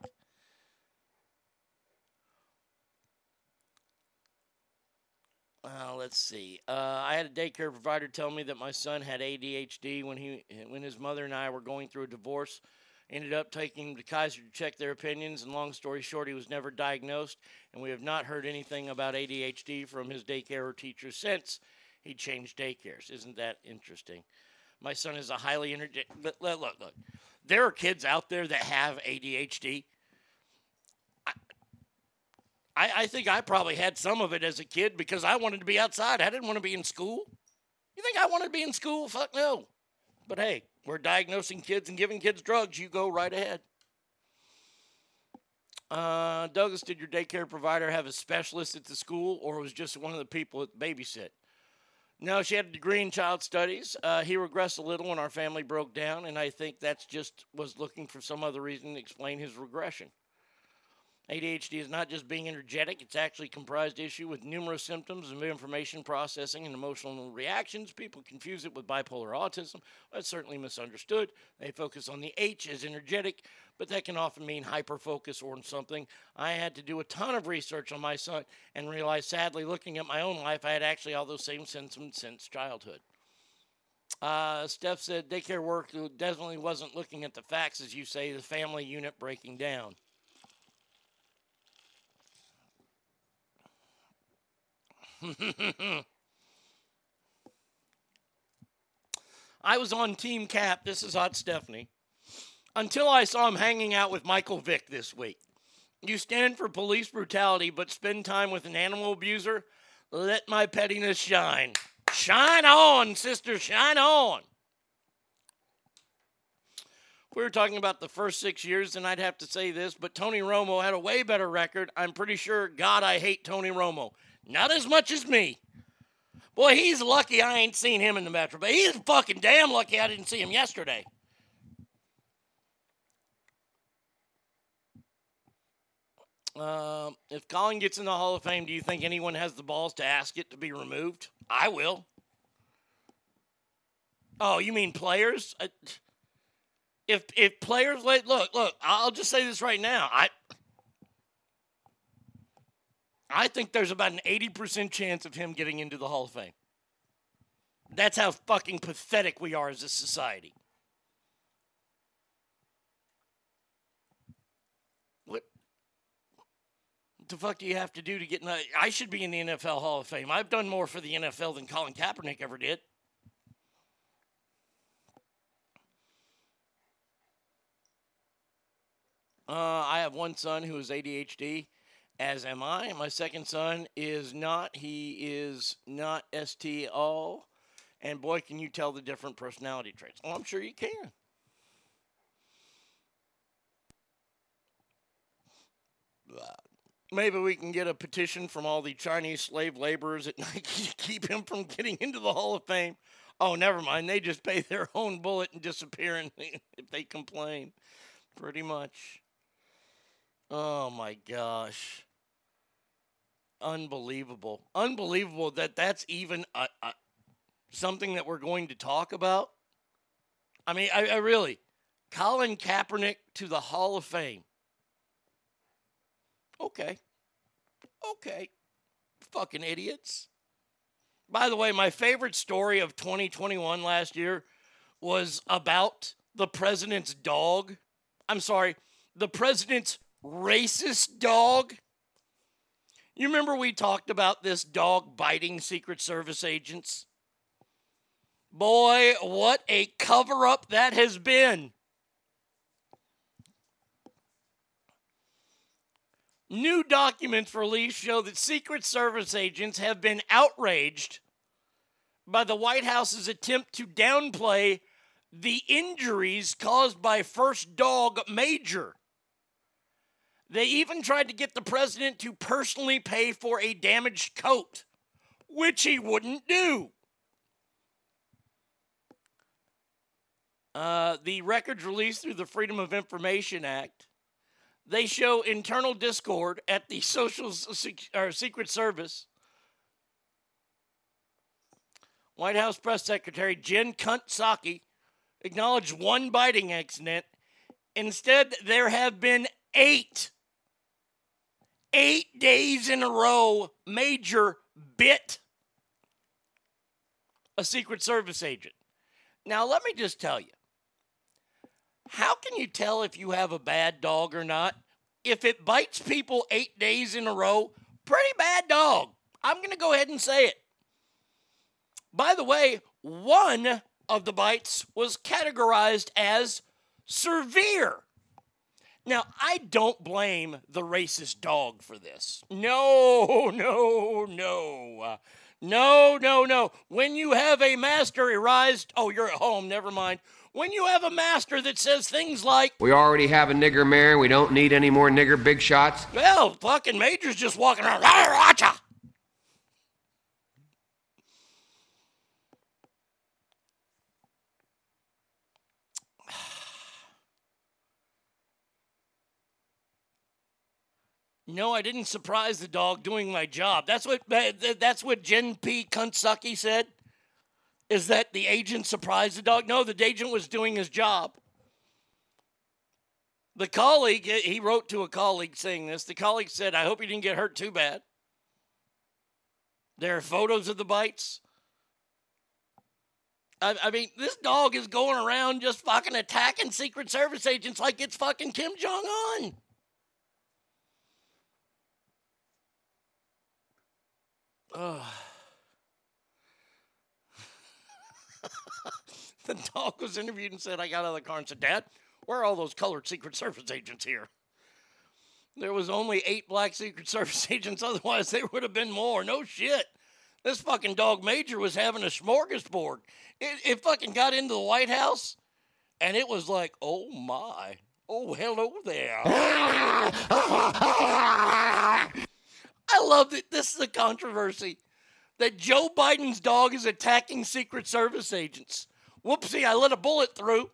[SPEAKER 2] Uh, let's see. Uh, I had a daycare provider tell me that my son had ADHD when he when his mother and I were going through a divorce. Ended up taking him to Kaiser to check their opinions, and long story short, he was never diagnosed, and we have not heard anything about ADHD from his daycare or teacher since he changed daycares. Isn't that interesting? My son is a highly energetic. But look, look, look. There are kids out there that have ADHD. I, I think I probably had some of it as a kid because I wanted to be outside. I didn't want to be in school. You think I wanted to be in school? Fuck no. But hey, we're diagnosing kids and giving kids drugs. You go right ahead. Uh, Douglas, did your daycare provider have a specialist at the school or was just one of the people that babysit? No, she had a degree in child studies. Uh, he regressed a little when our family broke down, and I think that's just was looking for some other reason to explain his regression. ADHD is not just being energetic, it's actually comprised issue with numerous symptoms of information processing and emotional reactions. People confuse it with bipolar autism. That's certainly misunderstood. They focus on the H as energetic, but that can often mean hyperfocus or something. I had to do a ton of research on my son and realized, sadly, looking at my own life, I had actually all those same symptoms since childhood. Uh, Steph said daycare work definitely wasn't looking at the facts, as you say, the family unit breaking down. I was on Team Cap. This is Hot Stephanie. Until I saw him hanging out with Michael Vick this week. You stand for police brutality, but spend time with an animal abuser? Let my pettiness shine. Shine on, sister, shine on. We were talking about the first six years, and I'd have to say this, but Tony Romo had a way better record. I'm pretty sure, God, I hate Tony Romo. Not as much as me. Boy, he's lucky I ain't seen him in the Metro, but he's fucking damn lucky I didn't see him yesterday. Um, if Colin gets in the Hall of Fame, do you think anyone has the balls to ask it to be removed? I will. Oh, you mean players? Uh, if if players let look look, I'll just say this right now. I I think there's about an 80% chance of him getting into the Hall of Fame. That's how fucking pathetic we are as a society. What the fuck do you have to do to get in the, I should be in the NFL Hall of Fame. I've done more for the NFL than Colin Kaepernick ever did. Uh, I have one son who is ADHD as am I. My second son is not. He is not STO. And boy, can you tell the different personality traits. I'm sure you can. Maybe we can get a petition from all the Chinese slave laborers at Nike to keep him from getting into the Hall of Fame. Oh, never mind. They just pay their own bullet and disappear if they complain. Pretty much. Oh my gosh unbelievable. Unbelievable that that's even a, a, something that we're going to talk about. I mean, I, I really, Colin Kaepernick to the Hall of Fame. Okay. Okay. Fucking idiots. By the way, my favorite story of 2021 last year was about the president's dog. I'm sorry, the president's racist dog you remember we talked about this dog biting Secret Service agents? Boy, what a cover up that has been. New documents released show that Secret Service agents have been outraged by the White House's attempt to downplay the injuries caused by first dog Major. They even tried to get the president to personally pay for a damaged coat, which he wouldn't do. Uh, the records released through the Freedom of Information Act, they show internal discord at the Social or Secret Service. White House Press Secretary Jen Kunt Psaki acknowledged one biting accident. Instead, there have been eight eight days in a row, Major bit a Secret Service agent. Now, let me just tell you how can you tell if you have a bad dog or not? If it bites people eight days in a row, pretty bad dog. I'm going to go ahead and say it. By the way, one of the bites was categorized as severe. Now, I don't blame the racist dog for this. No, no, no. No, no, no. When you have a master arised, oh, you're at home, never mind. When you have a master that says things like,
[SPEAKER 15] We already have a nigger mayor, we don't need any more nigger big shots.
[SPEAKER 2] Well, fucking Major's just walking around, No, I didn't surprise the dog doing my job. That's what that- that- that's what Jen P. Kuntsucky said. Is that the agent surprised the dog? No, the agent was doing his job. The colleague, he wrote to a colleague saying this. The colleague said, I hope you didn't get hurt too bad. There are photos of the bites. I, I mean, this dog is going around just fucking attacking Secret Service agents like it's fucking Kim Jong un. Ugh. the dog was interviewed and said, I got out of the car and said, Dad, where are all those colored Secret Service agents here? There was only eight black Secret Service agents, otherwise, there would have been more. No shit. This fucking dog Major was having a smorgasbord. It, it fucking got into the White House, and it was like, oh my. Oh, hello there. I love that this is a controversy that Joe Biden's dog is attacking Secret Service agents. Whoopsie, I let a bullet through.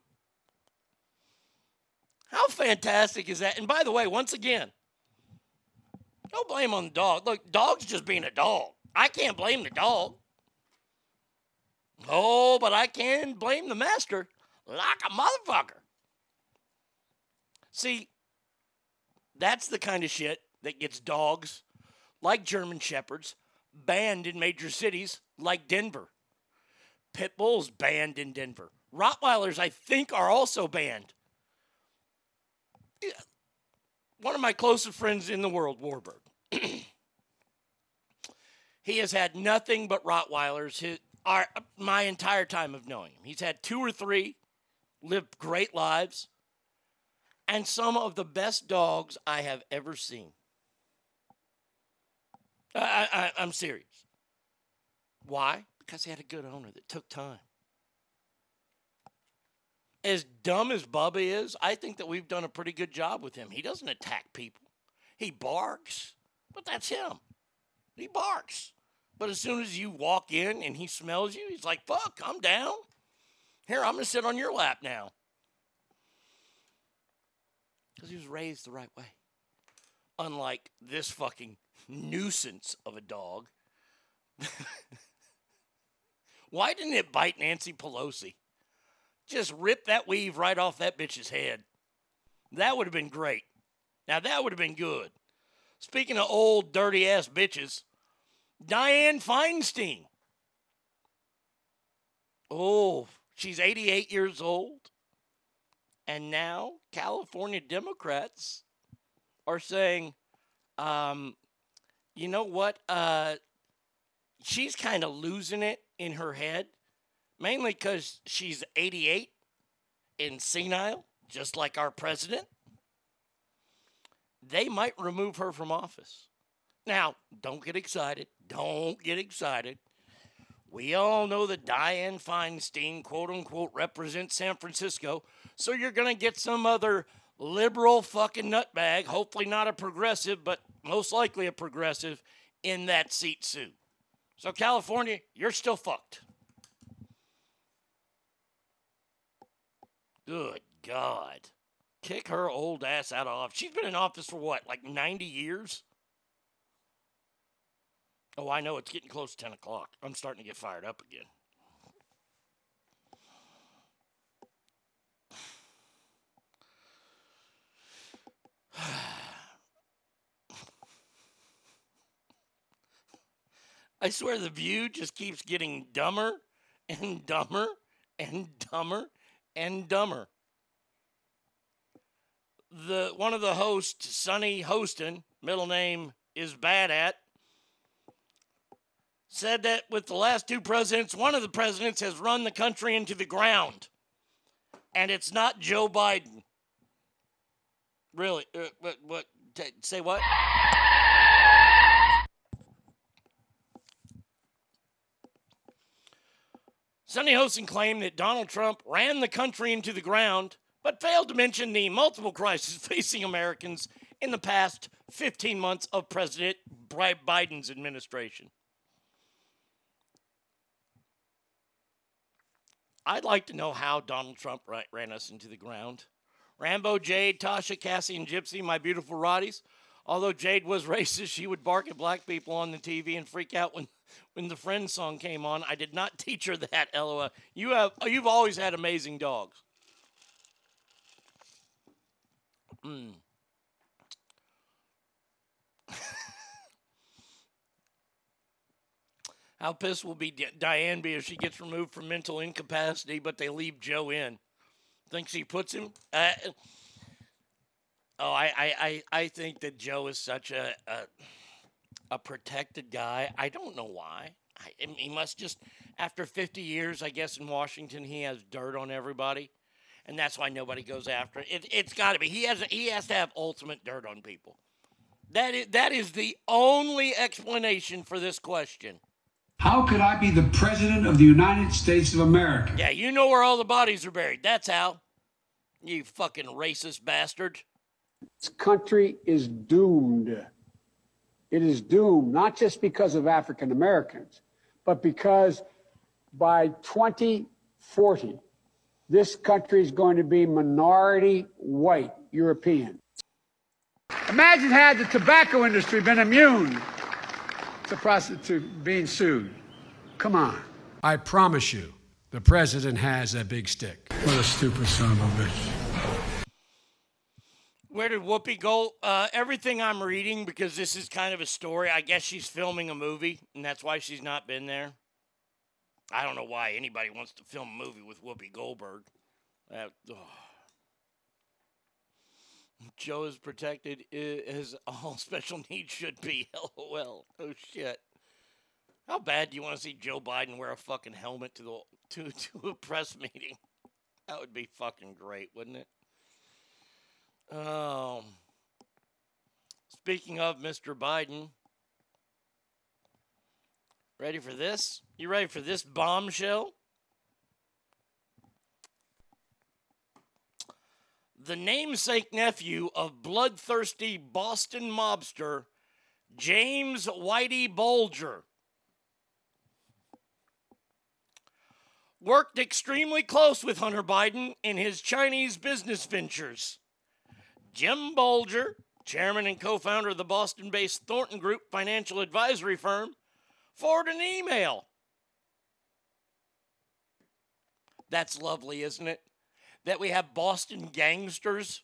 [SPEAKER 2] How fantastic is that? And by the way, once again, don't blame on the dog. Look, dog's just being a dog. I can't blame the dog. Oh, but I can blame the master like a motherfucker. See, that's the kind of shit that gets dogs like German Shepherds banned in major cities like Denver. Pit bulls banned in Denver. Rottweilers, I think, are also banned. One of my closest friends in the world, Warbird. he has had nothing but Rottweilers his, our, my entire time of knowing him. He's had two or three, lived great lives, and some of the best dogs I have ever seen. I, I, I'm serious. Why? Because he had a good owner that took time. As dumb as Bubba is, I think that we've done a pretty good job with him. He doesn't attack people. He barks, but that's him. He barks. But as soon as you walk in and he smells you, he's like, fuck, I'm down. Here, I'm going to sit on your lap now. Because he was raised the right way. Unlike this fucking nuisance of a dog. Why didn't it bite Nancy Pelosi? Just rip that weave right off that bitch's head. That would have been great. Now, that would have been good. Speaking of old, dirty ass bitches, Dianne Feinstein. Oh, she's 88 years old. And now California Democrats are saying, um, you know what? Uh, she's kind of losing it in her head, mainly because she's 88 and senile, just like our president. They might remove her from office. Now, don't get excited. Don't get excited. We all know that Dianne Feinstein, quote unquote, represents San Francisco. So you're going to get some other liberal fucking nutbag, hopefully not a progressive, but most likely a progressive, in that seat soon. So, California, you're still fucked. Good God. Kick her old ass out of office. She's been in office for what, like 90 years? Oh, I know. It's getting close to 10 o'clock. I'm starting to get fired up again. I swear the view just keeps getting dumber and dumber and dumber and dumber. The one of the hosts, Sunny Hostin, middle name is bad at, said that with the last two presidents, one of the presidents has run the country into the ground. And it's not Joe Biden. Really? Uh, what? What? T- say what? Sunny Hostin claimed that Donald Trump ran the country into the ground, but failed to mention the multiple crises facing Americans in the past 15 months of President Biden's administration. I'd like to know how Donald Trump ran us into the ground. Rambo, Jade, Tasha, Cassie, and Gypsy, my beautiful Roddies, Although Jade was racist, she would bark at black people on the TV and freak out when, when the Friends song came on. I did not teach her that, LOL. You have you've always had amazing dogs. Mm. How pissed will be Di- Dianne be if she gets removed from mental incapacity, but they leave Joe in? Thinks he puts him? Uh, oh, I, I, I, I think that Joe is such a, a a protected guy. I don't know why. I, I mean, he must just after 50 years, I guess, in Washington, he has dirt on everybody, and that's why nobody goes after it. it it's got to be. He has he has to have ultimate dirt on people. That is that is the only explanation for this question.
[SPEAKER 16] How could I be the President of the United States of America?
[SPEAKER 2] Yeah, you know where all the bodies are buried. That's how. You fucking racist bastard.
[SPEAKER 17] This country is doomed. It is doomed, not just because of African Americans, but because by 2040, this country is going to be minority white European. Imagine had the tobacco industry been immune to prostitute being sued. Come on. I promise you, the president has a big stick. What a stupid son of a bitch.
[SPEAKER 2] Where did Whoopi go? Uh, everything I'm reading, because this is kind of a story. I guess she's filming a movie, and that's why she's not been there. I don't know why anybody wants to film a movie with Whoopi Goldberg. That, ugh. Joe is protected as all special needs should be. LOL. Oh shit. How bad do you want to see Joe Biden wear a fucking helmet to the to to a press meeting? That would be fucking great, wouldn't it? Um. Speaking of Mr. Biden, ready for this? You ready for this bombshell? the namesake nephew of bloodthirsty Boston mobster James Whitey Bulger. Worked extremely close with Hunter Biden in his Chinese business ventures. Jim Bulger, chairman and co founder of the Boston based Thornton Group financial advisory firm, forwarded an email. That's lovely, isn't it? that we have Boston gangsters.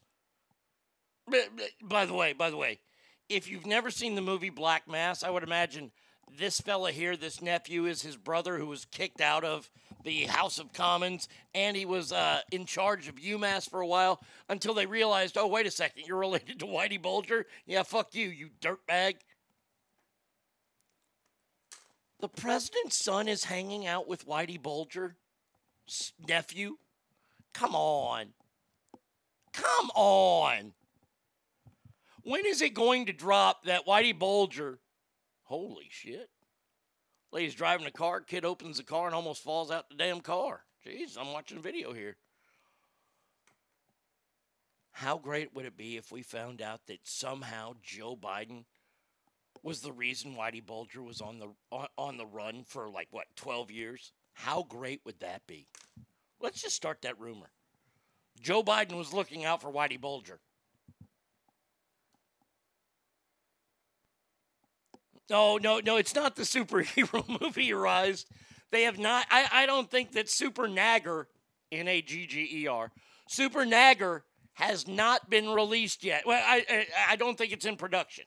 [SPEAKER 2] By the way, by the way, if you've never seen the movie Black Mass, I would imagine this fella here, this nephew, is his brother who was kicked out of the House of Commons, and he was uh, in charge of UMass for a while until they realized, oh, wait a second, you're related to Whitey Bulger? Yeah, fuck you, you dirtbag. The president's son is hanging out with Whitey Bulger, nephew. Come on. Come on. When is it going to drop that Whitey Bulger? Holy shit. Lady's driving a car, kid opens the car and almost falls out the damn car. Jeez, I'm watching a video here. How great would it be if we found out that somehow Joe Biden was the reason Whitey Bulger was on the on, on the run for like what 12 years? How great would that be? Let's just start that rumor. Joe Biden was looking out for Whitey Bulger. No, no, no, it's not the superhero movie, Arise. They have not, I, I don't think that Super Nagger, N A G G E R, Super Nagger has not been released yet. Well, I, I, I don't think it's in production.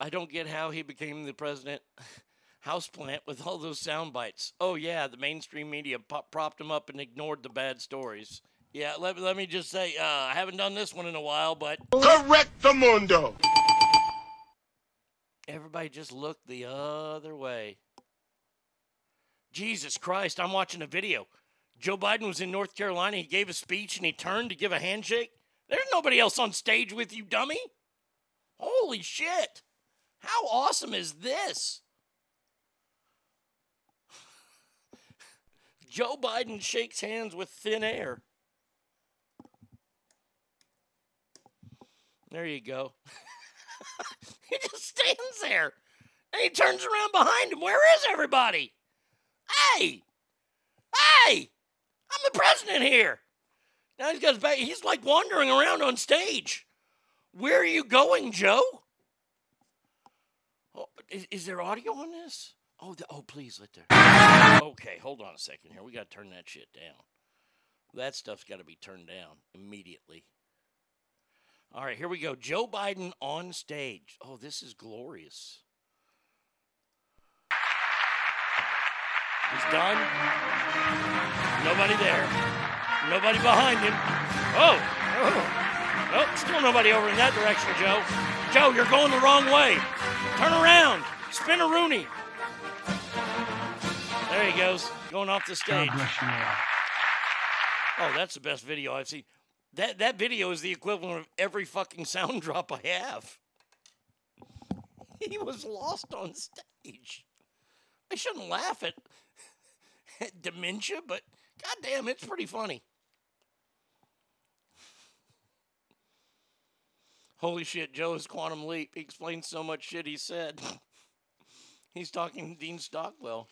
[SPEAKER 2] I don't get how he became the president houseplant with all those sound bites. Oh, yeah, the mainstream media pop- propped him up and ignored the bad stories. Yeah, let, let me just say, uh, I haven't done this one in a while, but.
[SPEAKER 14] Correct the mundo.
[SPEAKER 2] Everybody just look the other way. Jesus Christ, I'm watching a video. Joe Biden was in North Carolina. He gave a speech and he turned to give a handshake. There's nobody else on stage with you, dummy. Holy shit. How awesome is this? Joe Biden shakes hands with thin air. There you go. he just stands there and he turns around behind him. Where is everybody? Hey! Hey! I'm the president here. Now he's got back. He's like wandering around on stage. Where are you going, Joe? Oh, is, is there audio on this? Oh, the, oh, please let there. Okay, hold on a second here. We got to turn that shit down. That stuff's got to be turned down immediately. All right, here we go. Joe Biden on stage. Oh, this is glorious. He's done. Nobody there. Nobody behind him. Oh, oh. Oh, still nobody over in that direction, Joe. Joe, you're going the wrong way. Turn around. Spin a Rooney. There he goes, going off the stage. Oh, that's the best video I've seen. That that video is the equivalent of every fucking sound drop I have. He was lost on stage. I shouldn't laugh at, at dementia, but goddamn, it's pretty funny. Holy shit, Joe's quantum leap. He explains so much shit he said. He's talking to Dean Stockwell.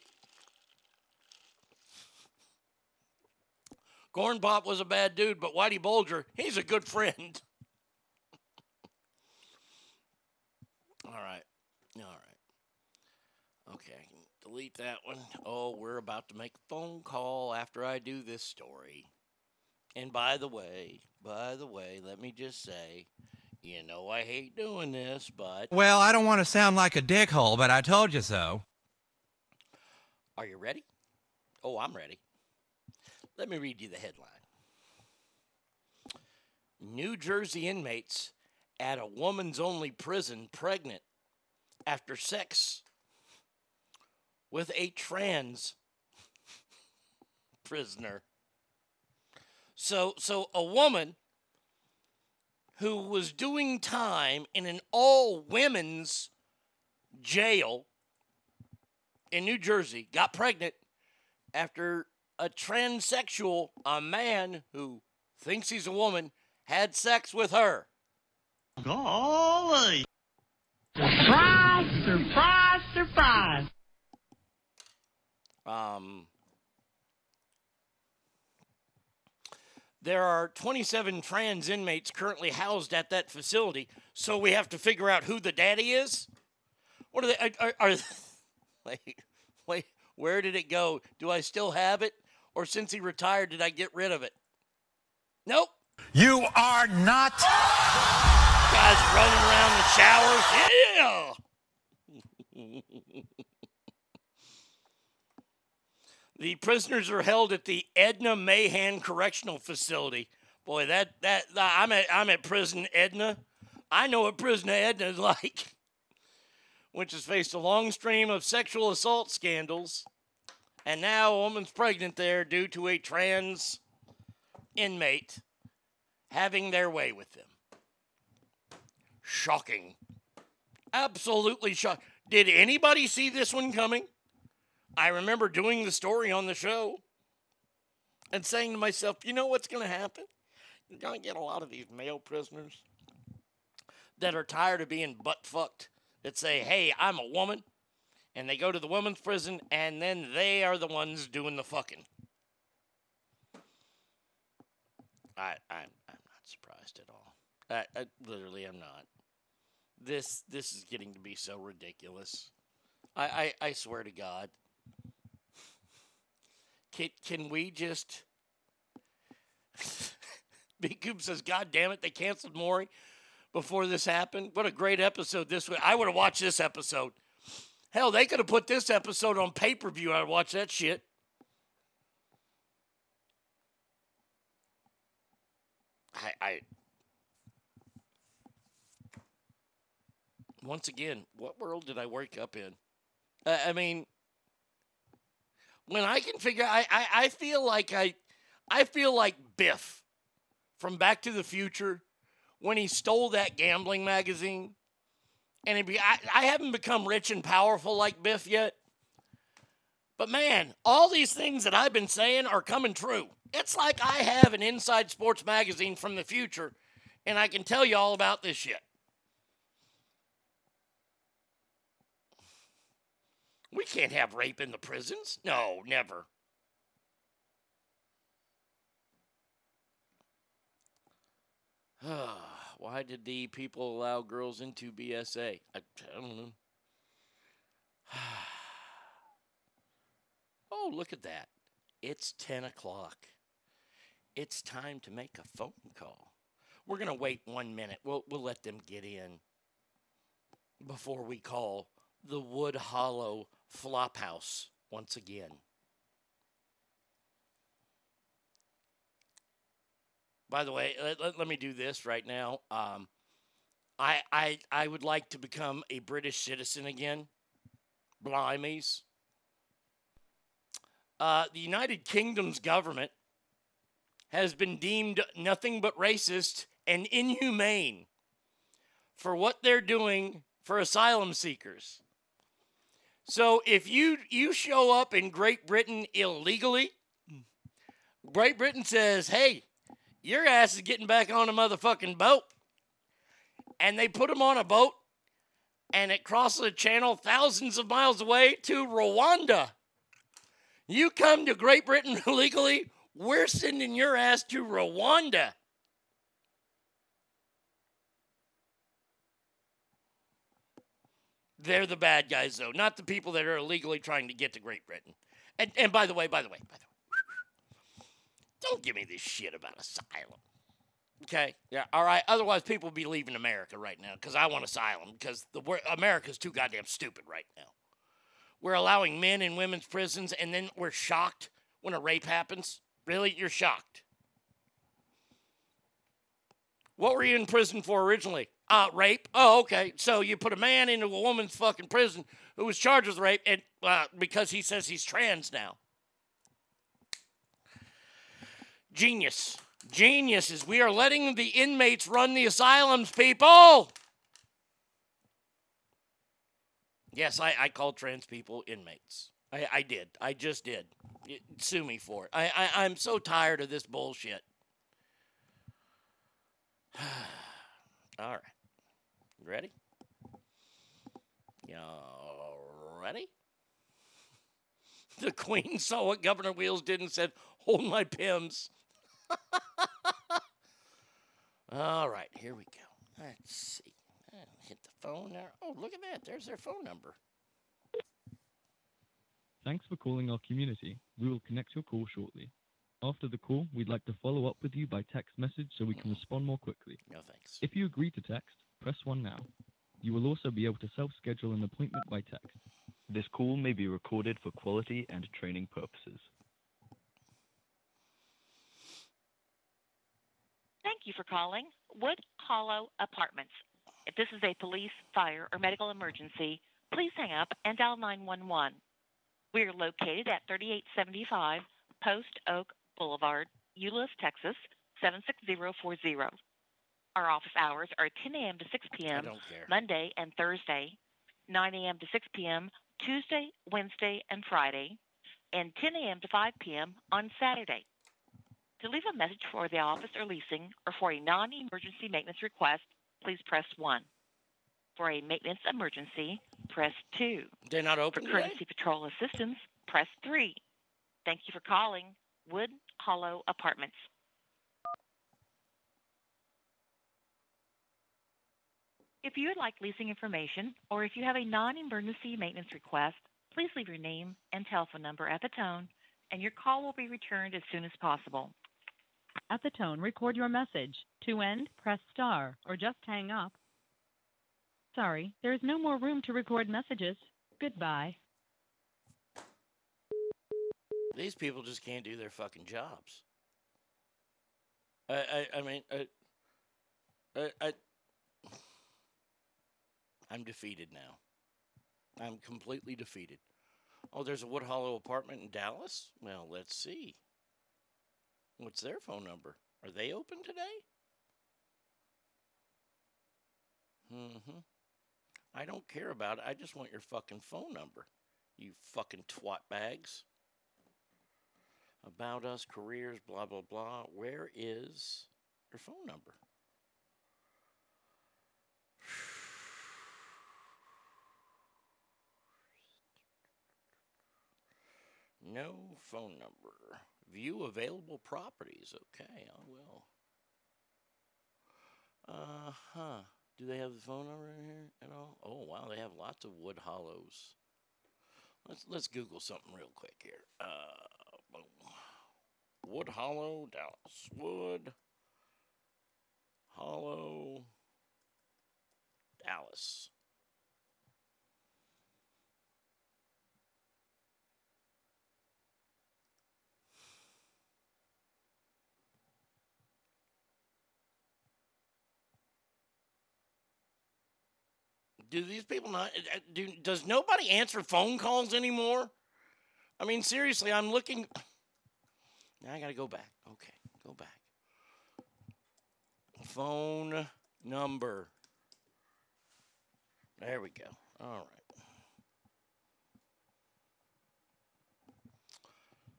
[SPEAKER 2] Corn Pop was a bad dude, but Whitey Bulger, he's a good friend. All right. All right. Okay, I can delete that one. Oh, we're about to make a phone call after I do this story. And by the way, by the way, let me just say, you know I hate doing this, but
[SPEAKER 18] Well, I don't want to sound like a dickhole, but I told you so.
[SPEAKER 2] are you ready? Oh, I'm ready. Let me read you the headline. New Jersey inmates at a woman's only prison pregnant after sex with a trans prisoner. So so a woman who was doing time in an all women's jail in New Jersey got pregnant after a transsexual, a man who thinks he's a woman, had sex with her.
[SPEAKER 14] Golly! Surprise, surprise, surprise.
[SPEAKER 2] Um, there are 27 trans inmates currently housed at that facility, so we have to figure out who the daddy is. What are they? Are, are, are wait, wait, where did it go? Do I still have it, or since he retired, did I get rid of it? Nope.
[SPEAKER 14] You are not.
[SPEAKER 2] Guys running around the showers. Yeah. the prisoners are held at the Edna Mahan Correctional Facility. Boy, that that I'm at I'm at prison Edna. I know what prison Edna is like, which has faced a long stream of sexual assault scandals, and now a woman's pregnant there due to a trans inmate having their way with them. Shocking. Absolutely shocking. Did anybody see this one coming? I remember doing the story on the show and saying to myself, you know what's going to happen? You're going to get a lot of these male prisoners that are tired of being butt fucked that say, hey, I'm a woman. And they go to the women's prison and then they are the ones doing the fucking. I, I'm, I'm not surprised at all. I, I literally am not. This this is getting to be so ridiculous. I, I, I swear to God. Can, can we just. Big Coop says, God damn it, they canceled Maury before this happened. What a great episode this was. I would have watched this episode. Hell, they could have put this episode on pay per view. I'd watch that shit. I, I. Once again, what world did I wake up in? Uh, I mean, when I can figure, I, I, I feel like I, I feel like Biff from Back to the Future when he stole that gambling magazine and be, I, I haven't become rich and powerful like Biff yet. But man, all these things that I've been saying are coming true. It's like I have an Inside Sports magazine from the future, and I can tell you all about this shit. We can't have rape in the prisons. No, never. Why did the people allow girls into BSA? I, I don't know. oh, look at that. It's 10 o'clock. It's time to make a phone call. We're going to wait one minute. We'll, we'll let them get in before we call the Wood Hollow Flophouse once again. By the way, let, let, let me do this right now. Um, I, I, I would like to become a British citizen again. Blimeys. Uh, the United Kingdom's government has been deemed nothing but racist and inhumane for what they're doing for asylum seekers. So if you you show up in Great Britain illegally, Great Britain says, "Hey, your ass is getting back on a motherfucking boat." And they put them on a boat and it crosses the channel thousands of miles away to Rwanda. You come to Great Britain illegally, we're sending your ass to Rwanda. They're the bad guys, though, not the people that are illegally trying to get to Great Britain. And, and by the way, by the way, by the way, don't give me this shit about asylum. Okay, yeah, all right. Otherwise, people will be leaving America right now because I want asylum because the America's too goddamn stupid right now. We're allowing men in women's prisons, and then we're shocked when a rape happens. Really, you're shocked. What were you in prison for originally? Uh, rape. Oh, okay. So you put a man into a woman's fucking prison who was charged with rape, and uh, because he says he's trans now. Genius. Genius is we are letting the inmates run the asylums, people. Yes, I, I called trans people inmates. I, I did. I just did. Sue me for it. I, I, I'm so tired of this bullshit. All right. Ready? Y'all ready? The Queen saw what Governor Wheels did and said, Hold my Pimm's. All right, here we go. Let's see. Hit the phone there. Oh, look at that. There's their phone number.
[SPEAKER 4] Thanks for calling our community. We will connect your call shortly. After the call, we'd like to follow up with you by text message so we can mm. respond more quickly.
[SPEAKER 2] No thanks.
[SPEAKER 4] If you agree to text, press 1 now. You will also be able to self schedule an appointment by text.
[SPEAKER 5] This call may be recorded for quality and training purposes.
[SPEAKER 6] Thank you for calling Wood Hollow Apartments. If this is a police, fire, or medical emergency, please hang up and dial 911. We are located at 3875 Post Oak Boulevard, Euless, Texas 76040. Our office hours are 10 a.m. to 6 p.m. Monday and Thursday, 9 a.m. to 6 p.m. Tuesday, Wednesday, and Friday, and 10 a.m. to 5 p.m. on Saturday. To leave a message for the office or leasing or for a non emergency maintenance request, please press 1. For a maintenance emergency, press 2.
[SPEAKER 2] They're not open
[SPEAKER 6] For courtesy patrol assistance, press 3. Thank you for calling Wood Hollow Apartments. If you would like leasing information or if you have a non emergency maintenance request, please leave your name and telephone number at the tone, and your call will be returned as soon as possible.
[SPEAKER 7] At the tone, record your message. To end, press star or just hang up. Sorry, there is no more room to record messages. Goodbye.
[SPEAKER 2] These people just can't do their fucking jobs. I, I, I mean, I, I, I, I'm defeated now. I'm completely defeated. Oh, there's a Wood Hollow apartment in Dallas? Well, let's see. What's their phone number? Are they open today? Mm-hmm. I don't care about it. I just want your fucking phone number. You fucking twat bags. About us, careers, blah, blah, blah. Where is your phone number? No phone number. View available properties. Okay, I will. Uh huh. Do they have the phone number in here at all? Oh wow, they have lots of wood hollows. Let's let's Google something real quick here. Uh, boom. Wood Hollow, Dallas. Wood Hollow, Dallas. Do these people not? uh, Do, does nobody answer phone calls anymore? I mean, seriously, I'm looking. Now I got to go back. Okay, go back. Phone number. There we go. All right.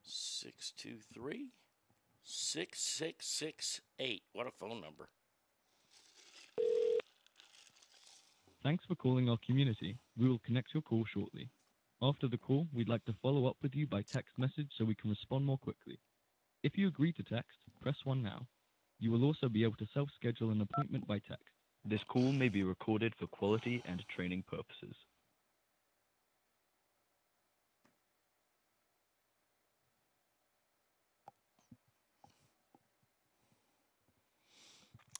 [SPEAKER 2] Six two three six six six eight. What a phone number.
[SPEAKER 4] Thanks for calling our community. We will connect your call shortly. After the call, we'd like to follow up with you by text message so we can respond more quickly. If you agree to text, press 1 now. You will also be able to self schedule an appointment by text.
[SPEAKER 5] This call may be recorded for quality and training purposes.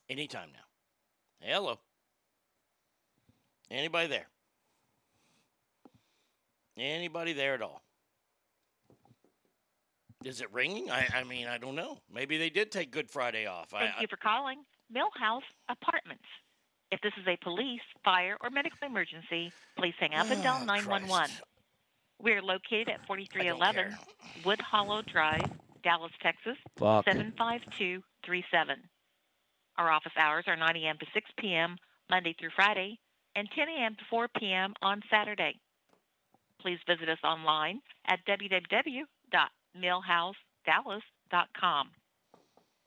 [SPEAKER 2] Anytime now. Hello. Anybody there? Anybody there at all? Is it ringing? I, I mean, I don't know. Maybe they did take Good Friday off. I,
[SPEAKER 6] Thank you for calling Millhouse Apartments. If this is a police, fire, or medical emergency, please hang up and dial ah,
[SPEAKER 2] Oh,
[SPEAKER 6] 911. We are located at 4311 Wood Hollow Drive, Dallas, Texas,
[SPEAKER 2] Fuck.
[SPEAKER 6] 75237. Our office hours are 9 a.m. to 6 p.m. Monday through Friday and 10 a.m. to 4 p.m. on Saturday. Please visit us online at www.millhousedallas.com.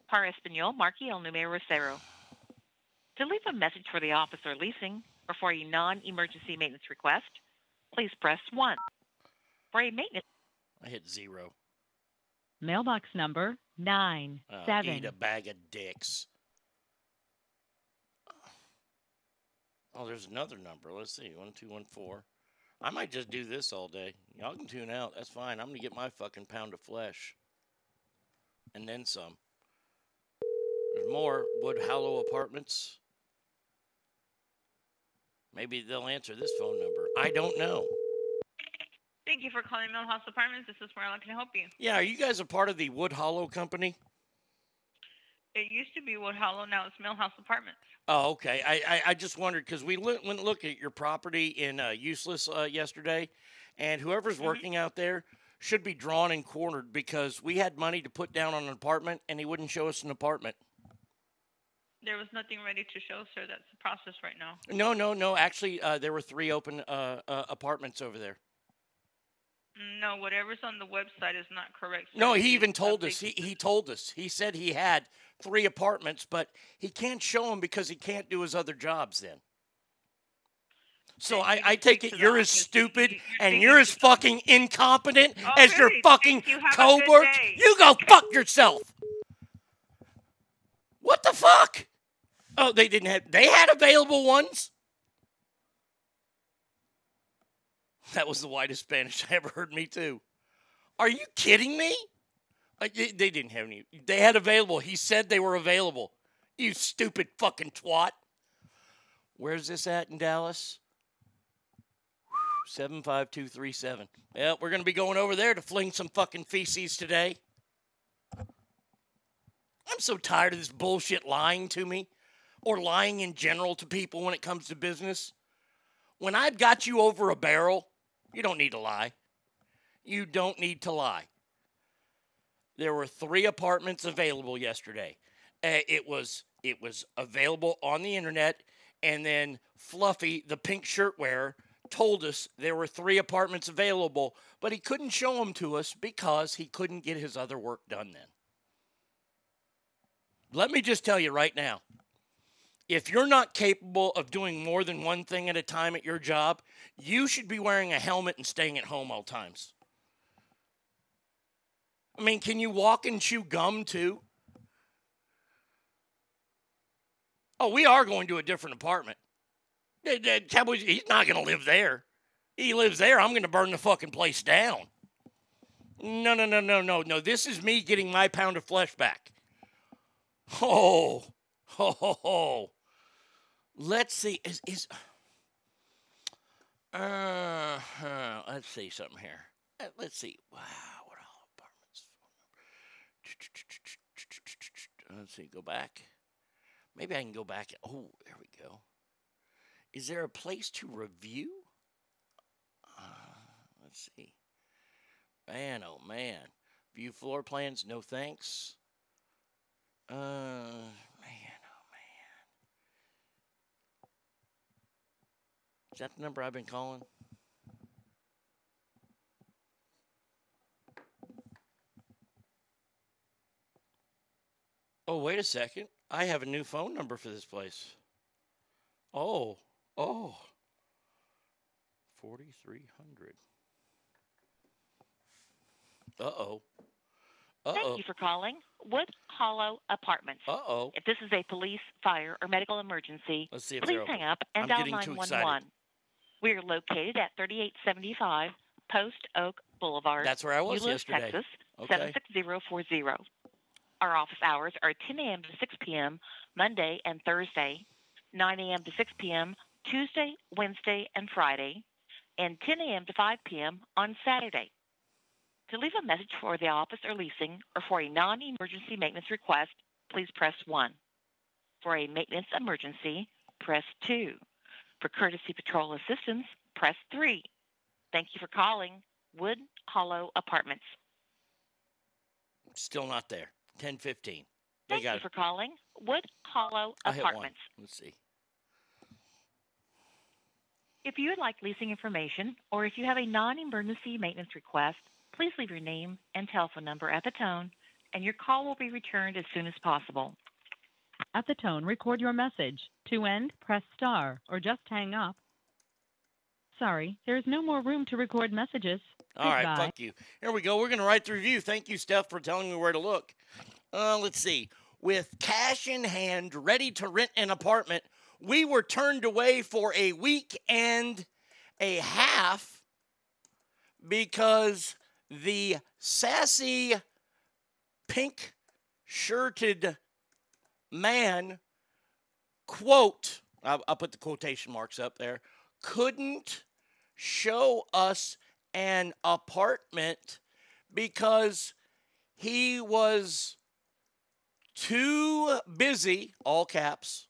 [SPEAKER 6] Para Espanol, marque el número cero. To leave a message for the office or leasing or for a non-emergency maintenance request, please press 1. For a maintenance
[SPEAKER 2] I hit zero.
[SPEAKER 7] Mailbox number nine
[SPEAKER 2] Uh,
[SPEAKER 7] seven.
[SPEAKER 2] Eat a bag of dicks. Oh, there's another number. Let's see. One, two, one, four. I might just do this all day. Y'all can tune out. That's fine. I'm going to get my fucking pound of flesh. And then some. There's more. Wood Hollow Apartments. Maybe they'll answer this phone number. I don't know.
[SPEAKER 19] Thank you for calling Millhouse Apartments. This is where I can help you.
[SPEAKER 2] Yeah, are you guys a part of the Wood Hollow Company?
[SPEAKER 19] It used to be Wood Hollow, now it's Millhouse Apartments.
[SPEAKER 2] Oh, okay. I I, I just wondered because we look, went looked at your property in uh, Useless uh, yesterday, and whoever's working out there should be drawn and cornered because we had money to put down on an apartment, and he wouldn't show us an apartment.
[SPEAKER 19] There was nothing ready to show, sir. That's the process right now.
[SPEAKER 2] No, no, no. Actually, uh, there were three open uh, uh, apartments over there.
[SPEAKER 19] No, whatever's on the website is not correct. sir.
[SPEAKER 2] No, he even told us. He he told us. He said he had three apartments, but he can't show them because he can't do his other jobs then. So I, I take it you're as stupid and you're as fucking incompetent oh, as your fucking
[SPEAKER 19] you. Have a good day.
[SPEAKER 2] You go fuck yourself. What the fuck? Oh, they didn't have. They had available ones. That was the whitest Spanish I ever heard. Me too. Are you kidding me? They, they didn't have any. They had available. He said they were available. You stupid fucking twat. Where's this at in Dallas? 75237. Well, we're going to be going over there to fling some fucking feces today. I'm so tired of this bullshit lying to me or lying in general to people when it comes to business. When I've got you over a barrel, you don't need to lie. You don't need to lie. There were three apartments available yesterday. Uh, it was it was available on the internet, and then Fluffy, the pink shirt wearer, told us there were three apartments available, but he couldn't show them to us because he couldn't get his other work done then. Let me just tell you right now if you're not capable of doing more than one thing at a time at your job, you should be wearing a helmet and staying at home all times. I mean, can you walk and chew gum too? Oh, we are going to a different apartment. Cowboys, he's not going to live there. He lives there. I'm going to burn the fucking place down. No, no, no, no, no, no. This is me getting my pound of flesh back. Oh, ho, ho, ho. Let's see. Is is uh, uh let's see something here. Uh, Let's see. Wow, what all apartments? Let's see. Go back. Maybe I can go back. Oh, there we go. Is there a place to review? Uh, let's see. Man, oh man. View floor plans, no thanks. Uh, man, oh man. Is that the number I've been calling? Oh, wait a second. I have a new phone number for this place. Oh, oh. 4300. Uh oh. Uh-oh.
[SPEAKER 6] Thank you for calling Wood Hollow Apartments.
[SPEAKER 2] Uh oh.
[SPEAKER 6] If this is a police, fire, or medical emergency,
[SPEAKER 2] Let's see if
[SPEAKER 6] please hang up and
[SPEAKER 2] I'm
[SPEAKER 6] dial
[SPEAKER 2] getting too
[SPEAKER 6] 911. We are located at 3875 Post Oak Boulevard.
[SPEAKER 2] That's where I was
[SPEAKER 6] Euless,
[SPEAKER 2] yesterday.
[SPEAKER 6] Texas,
[SPEAKER 2] Okay.
[SPEAKER 6] 76040. Our office hours are 10 a.m. to 6 p.m. Monday and Thursday, 9 a.m. to 6 p.m. Tuesday, Wednesday, and Friday, and 10 a.m. to 5 p.m. on Saturday. To leave a message for the office or leasing or for a non emergency maintenance request, please press 1. For a maintenance emergency, press 2. For courtesy patrol assistance, press 3. Thank you for calling Wood Hollow Apartments.
[SPEAKER 2] Still not there. 1015.
[SPEAKER 6] Thank you for calling Wood Hollow
[SPEAKER 2] I hit one.
[SPEAKER 6] Apartments.
[SPEAKER 2] Let's see.
[SPEAKER 6] If you would like leasing information or if you have a non emergency maintenance request, please leave your name and telephone number at the tone, and your call will be returned as soon as possible.
[SPEAKER 7] At the tone, record your message. To end, press star or just hang up. Sorry, there is no more room to record messages.
[SPEAKER 2] All right,
[SPEAKER 7] Goodbye.
[SPEAKER 2] fuck you. Here we go. We're going to write the review. Thank you, Steph, for telling me where to look. Uh, let's see. With cash in hand, ready to rent an apartment, we were turned away for a week and a half because the sassy pink shirted man, quote, I'll, I'll put the quotation marks up there, couldn't show us an apartment because he was too busy, all caps,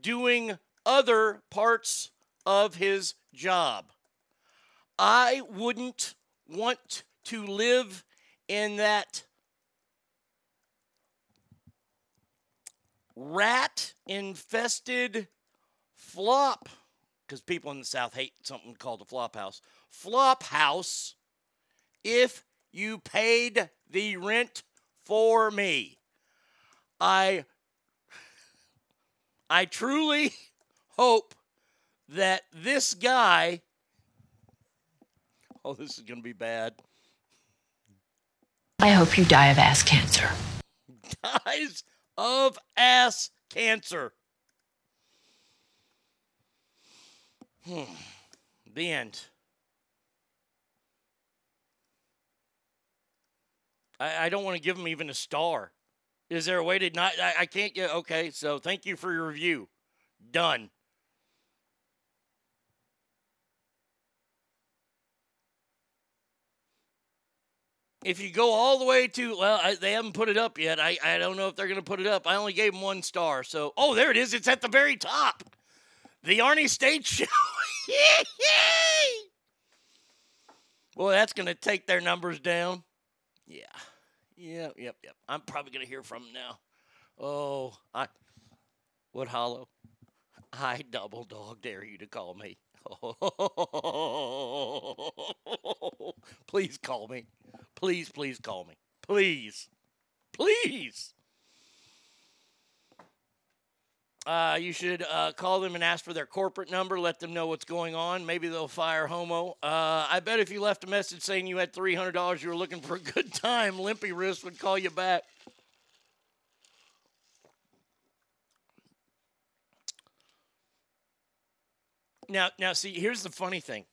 [SPEAKER 2] doing other parts of his job. I wouldn't want to live in that rat infested flop because people in the south hate something called a flop house. Flop house if you paid the rent for me. I i truly hope that this guy oh this is going to be bad.
[SPEAKER 14] I hope you die of ass cancer.
[SPEAKER 2] dies of ass cancer. Hmm. The end. I, I don't want to give him even a star. Is there a way to not? I, I can't get. Okay, so thank you for your review. Done. If you go all the way to, well, I, they haven't put it up yet. I, I don't know if they're going to put it up. I only gave them one star. So, oh, there it is. It's at the very top. The Arnie State Show. Boy, that's going to take their numbers down. Yeah. Yep, yep, yep. I'm probably going to hear from them now. Oh, I. Wood Hollow. I double dog dare you to call me. please call me. Please, please call me. Please. Please. Uh, you should uh, call them and ask for their corporate number. Let them know what's going on. Maybe they'll fire Homo. Uh, I bet if you left a message saying you had $300, you were looking for a good time, Limpy Wrist would call you back. Now, now, see, here's the funny thing.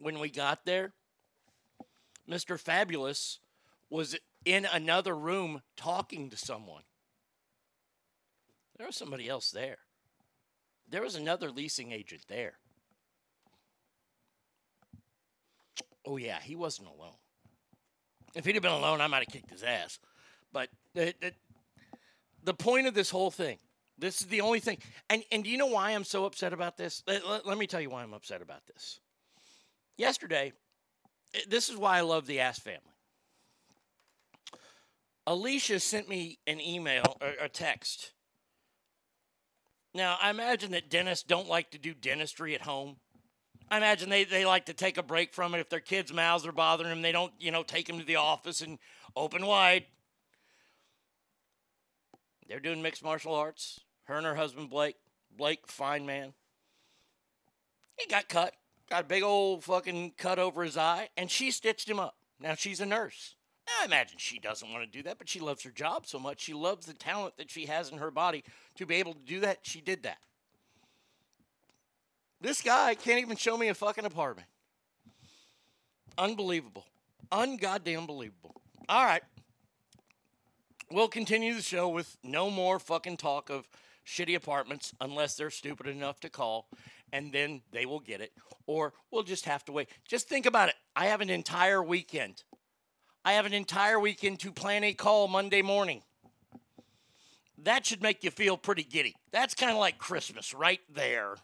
[SPEAKER 2] When we got there, Mr. Fabulous was in another room talking to someone. There was somebody else there. There was another leasing agent there. Oh, yeah, he wasn't alone. If he'd have been alone, I might have kicked his ass. But the, the, the point of this whole thing, this is the only thing. And, and do you know why I'm so upset about this? Let, let- let me tell you why I'm upset about this. Yesterday, eh, this is why I love the Ass family. Alicia sent me an email or a text. Now, I imagine that dentists don't like to do dentistry at home. I imagine they, they like to take a break from it. If their kids' mouths are bothering them, they don't, you know, take them to the office and open wide. They're doing mixed martial arts. Her and her husband, Blake. Blake, fine man. He got cut. Got a big old fucking cut over his eye, and she stitched him up. Now she's a nurse. I imagine she doesn't want to do that, but she loves her job so much. She loves the talent that she has in her body to be able to do that. She did that. This guy can't even show me a fucking apartment. Unbelievable. Ungoddamn believable. All right. We'll continue the show with no more fucking talk of shitty apartments unless they're stupid enough to call, and then they will get it. Or we'll just have to wait. Just think about it. I have an entire weekend. I have an entire weekend to plan a call Monday morning. That should make you feel pretty giddy. That's kind of like Christmas right there.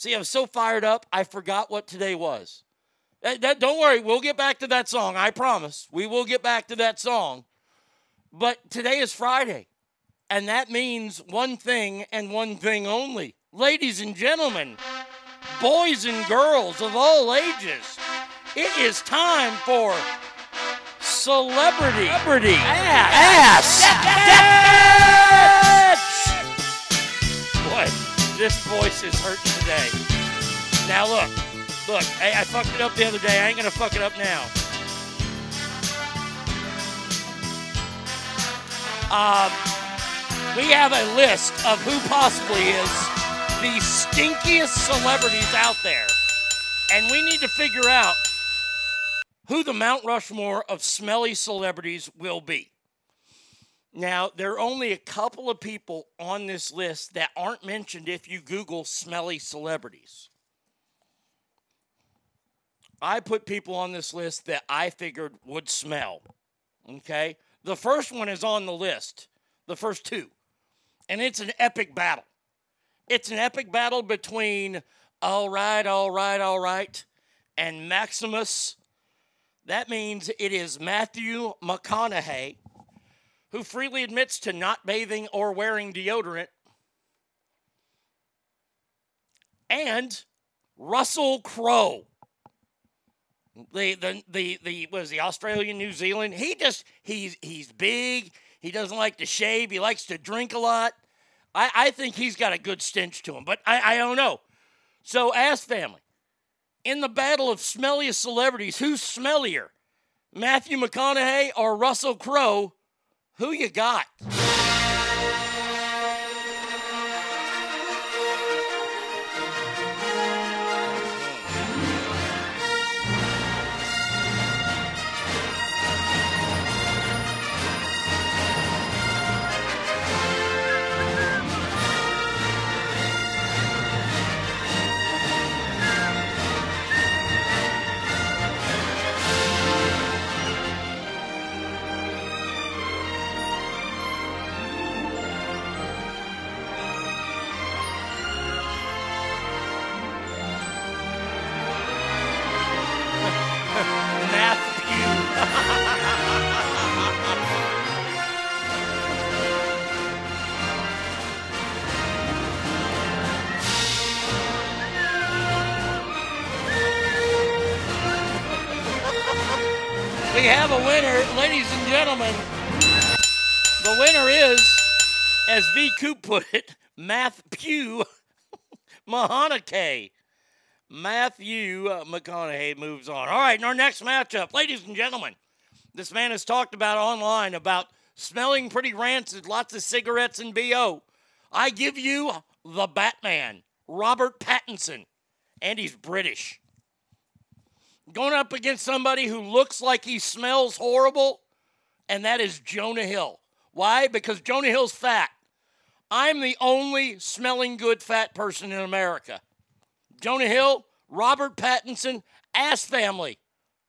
[SPEAKER 14] See, I
[SPEAKER 2] was so fired up, I forgot what today was. That- that- don't worry, we'll get back to that song. I promise. We will get back to that song. But today is Friday, and that means one thing and one thing only. Ladies and gentlemen, boys and girls of all ages, it is time for celebrity, celebrity ass, ass. This voice is hurting today. Now look, look, hey, I fucked it up the other day. I ain't gonna fuck it up now. Um, we have a list of who possibly is the stinkiest celebrities out there, and we need to figure out who the Mount Rushmore of smelly celebrities will be. Now, there are only a couple of people on this list that aren't mentioned if you Google smelly celebrities. I put people on this list that I figured would smell. Okay? The first one is on the list, the first two. And it's an epic battle. It's an epic battle between all right, all right, all right, and Maximus. That means it is Matthew McConaughey, who freely admits to not bathing or wearing deodorant, and Russell Crowe. The the the the was the Australian New Zealand. He just he's he's big. He doesn't like to shave. He likes to drink a lot. I, I think he's got a good stench to him, but I, I don't know. So ask family. In the battle of smelliest celebrities, who's smellier? Matthew McConaughey or Russell Crowe? Who you got? Have a winner, ladies and gentlemen. The winner is, as V. Coop put it, Matthew Mahonakay. Matthew uh, McConaughey moves on. All right, in our next matchup, ladies and gentlemen, this man has talked about online about smelling pretty rancid, lots of cigarettes and BO. I give you the Batman, Robert Pattinson, and he's British. Going up against somebody who looks like he smells horrible, and that is Jonah Hill. Why? Because Jonah Hill's fat. I'm the only smelling good fat person in America. Jonah Hill, Robert Pattinson, Ass Family.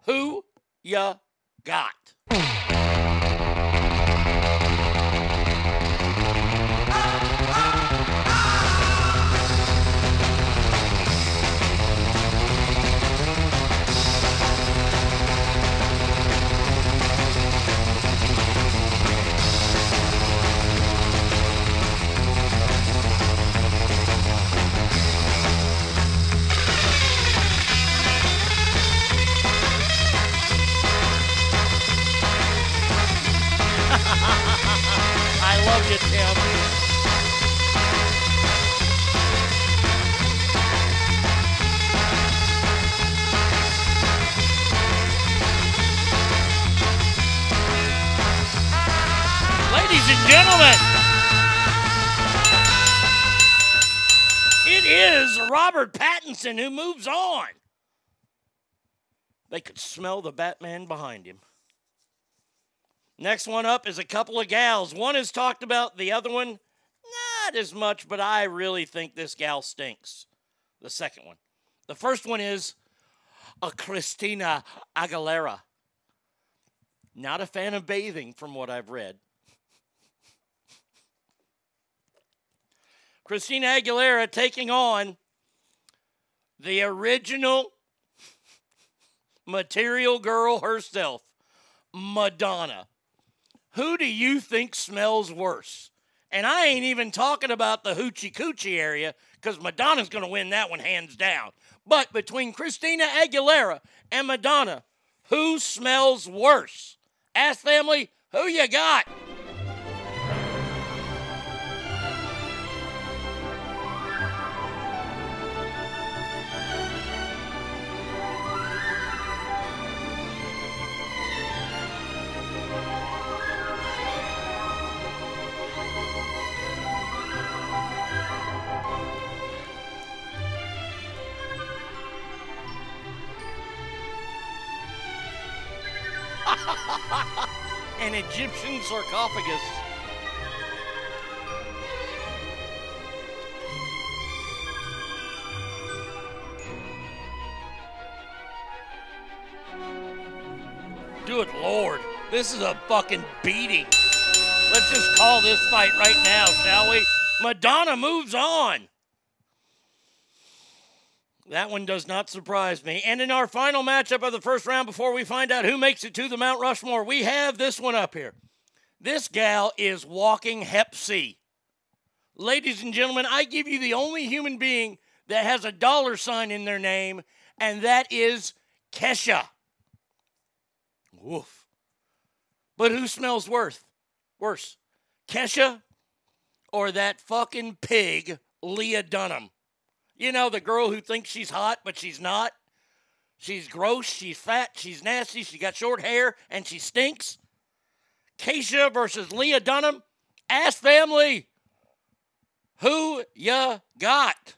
[SPEAKER 2] Who ya got? Love you, Tim. Ladies and gentlemen, it is Robert Pattinson who moves on. They could smell the Batman behind him. Next one up is a couple of gals. One is talked about, the other one, not as much, but I really think this gal stinks. The second one. The first one is a Christina Aguilera. Not a fan of bathing, from what I've read. Christina Aguilera taking on the original material girl herself, Madonna. Who do you think smells worse? And I ain't even talking about the hoochie coochie area because Madonna's going to win that one hands down. But between Christina Aguilera and Madonna, who smells worse? Ask family, who you got? An Egyptian sarcophagus. Good lord. This is a fucking beating. Let's just call this fight right now, shall we? Madonna moves on. That one does not surprise me. And in our final matchup of the first round, before we find out who makes it to the Mount Rushmore, we have this one up here. This gal is walking Hep C. Ladies and gentlemen, I give you the only human being that has a dollar sign in their name, and that is Kesha. Woof. But who smells worse? Worse, Kesha or that fucking pig, Leah Dunham? You know, the girl who thinks she's hot, but she's not. She's gross, she's fat, she's nasty, she got short hair, and she stinks. Kesha versus Leah Dunham. Ass family. Who ya got?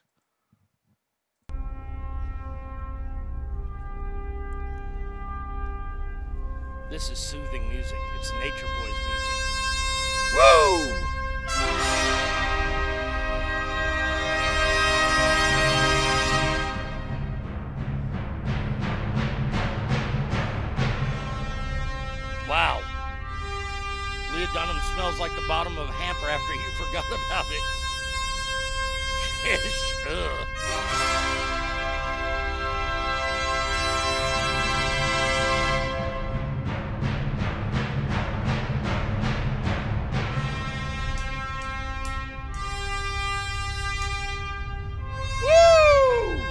[SPEAKER 2] This is soothing music. It's Nature Boys music. Woo! Dunham smells like the bottom of a hamper after you forgot about it. Ish, ugh. Woo!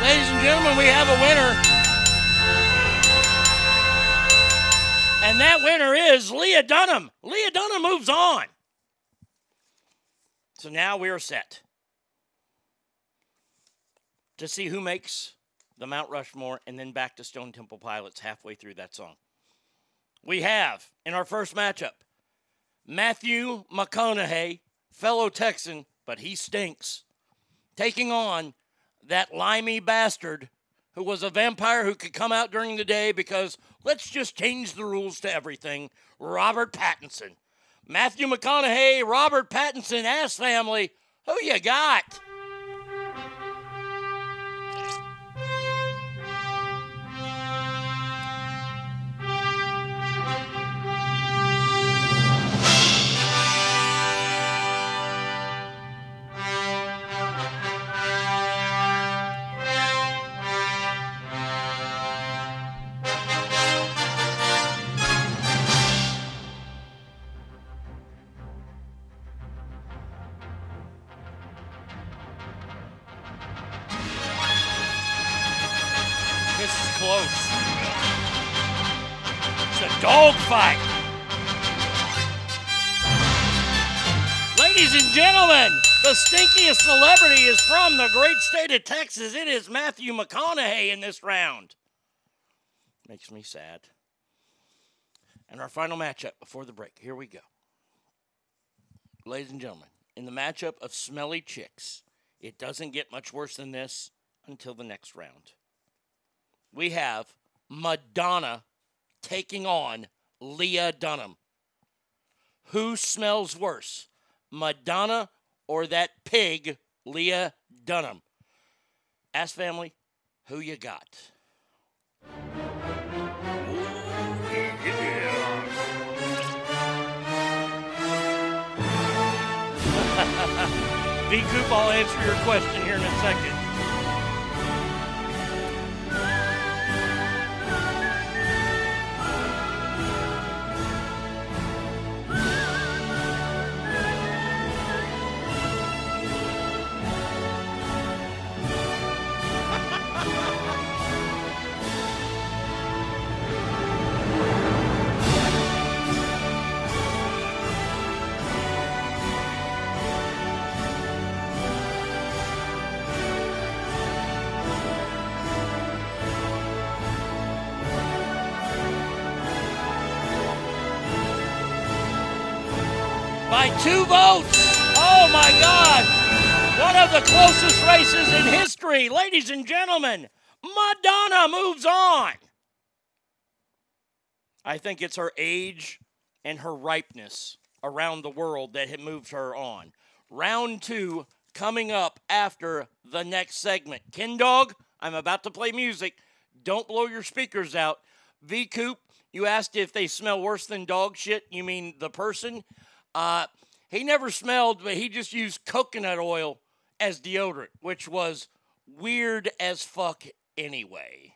[SPEAKER 2] Ladies and gentlemen, we have a winner. That winner is Leah Dunham. Leah Dunham moves on. So now we are set to see who makes the Mount Rushmore and then back to Stone Temple Pilots halfway through that song. We have in our first matchup Matthew McConaughey, fellow Texan, but he stinks, taking on that limey bastard who was a vampire who could come out during the day because let's just change the rules to everything. Robert Pattinson. Matthew McConaughey, Robert Pattinson, ass family. Who you got? Ladies and gentlemen, the stinkiest celebrity is from the great state of Texas. It is Matthew McConaughey in this round. Makes me sad. And our final matchup before the break. Here we go. Ladies and gentlemen, in the matchup of smelly chicks, it doesn't get much worse than this until the next round. We have Madonna taking on Leah Dunham. Who smells worse, Madonna or that pig, Leah Dunham? Ask family, who you got? V Coop, I'll answer your question here in a second. By two votes. Oh my God! One of the closest races in history. Ladies and gentlemen, Madonna moves on. I think it's her age and her ripeness around the world that had moved her on. Round two coming up after the next segment. Ken Dog, I'm about to play music. Don't blow your speakers out. V Coop, you asked if they smell worse than dog shit. You mean the person? Uh, he never smelled, but he just used coconut oil as deodorant, which was weird as fuck anyway.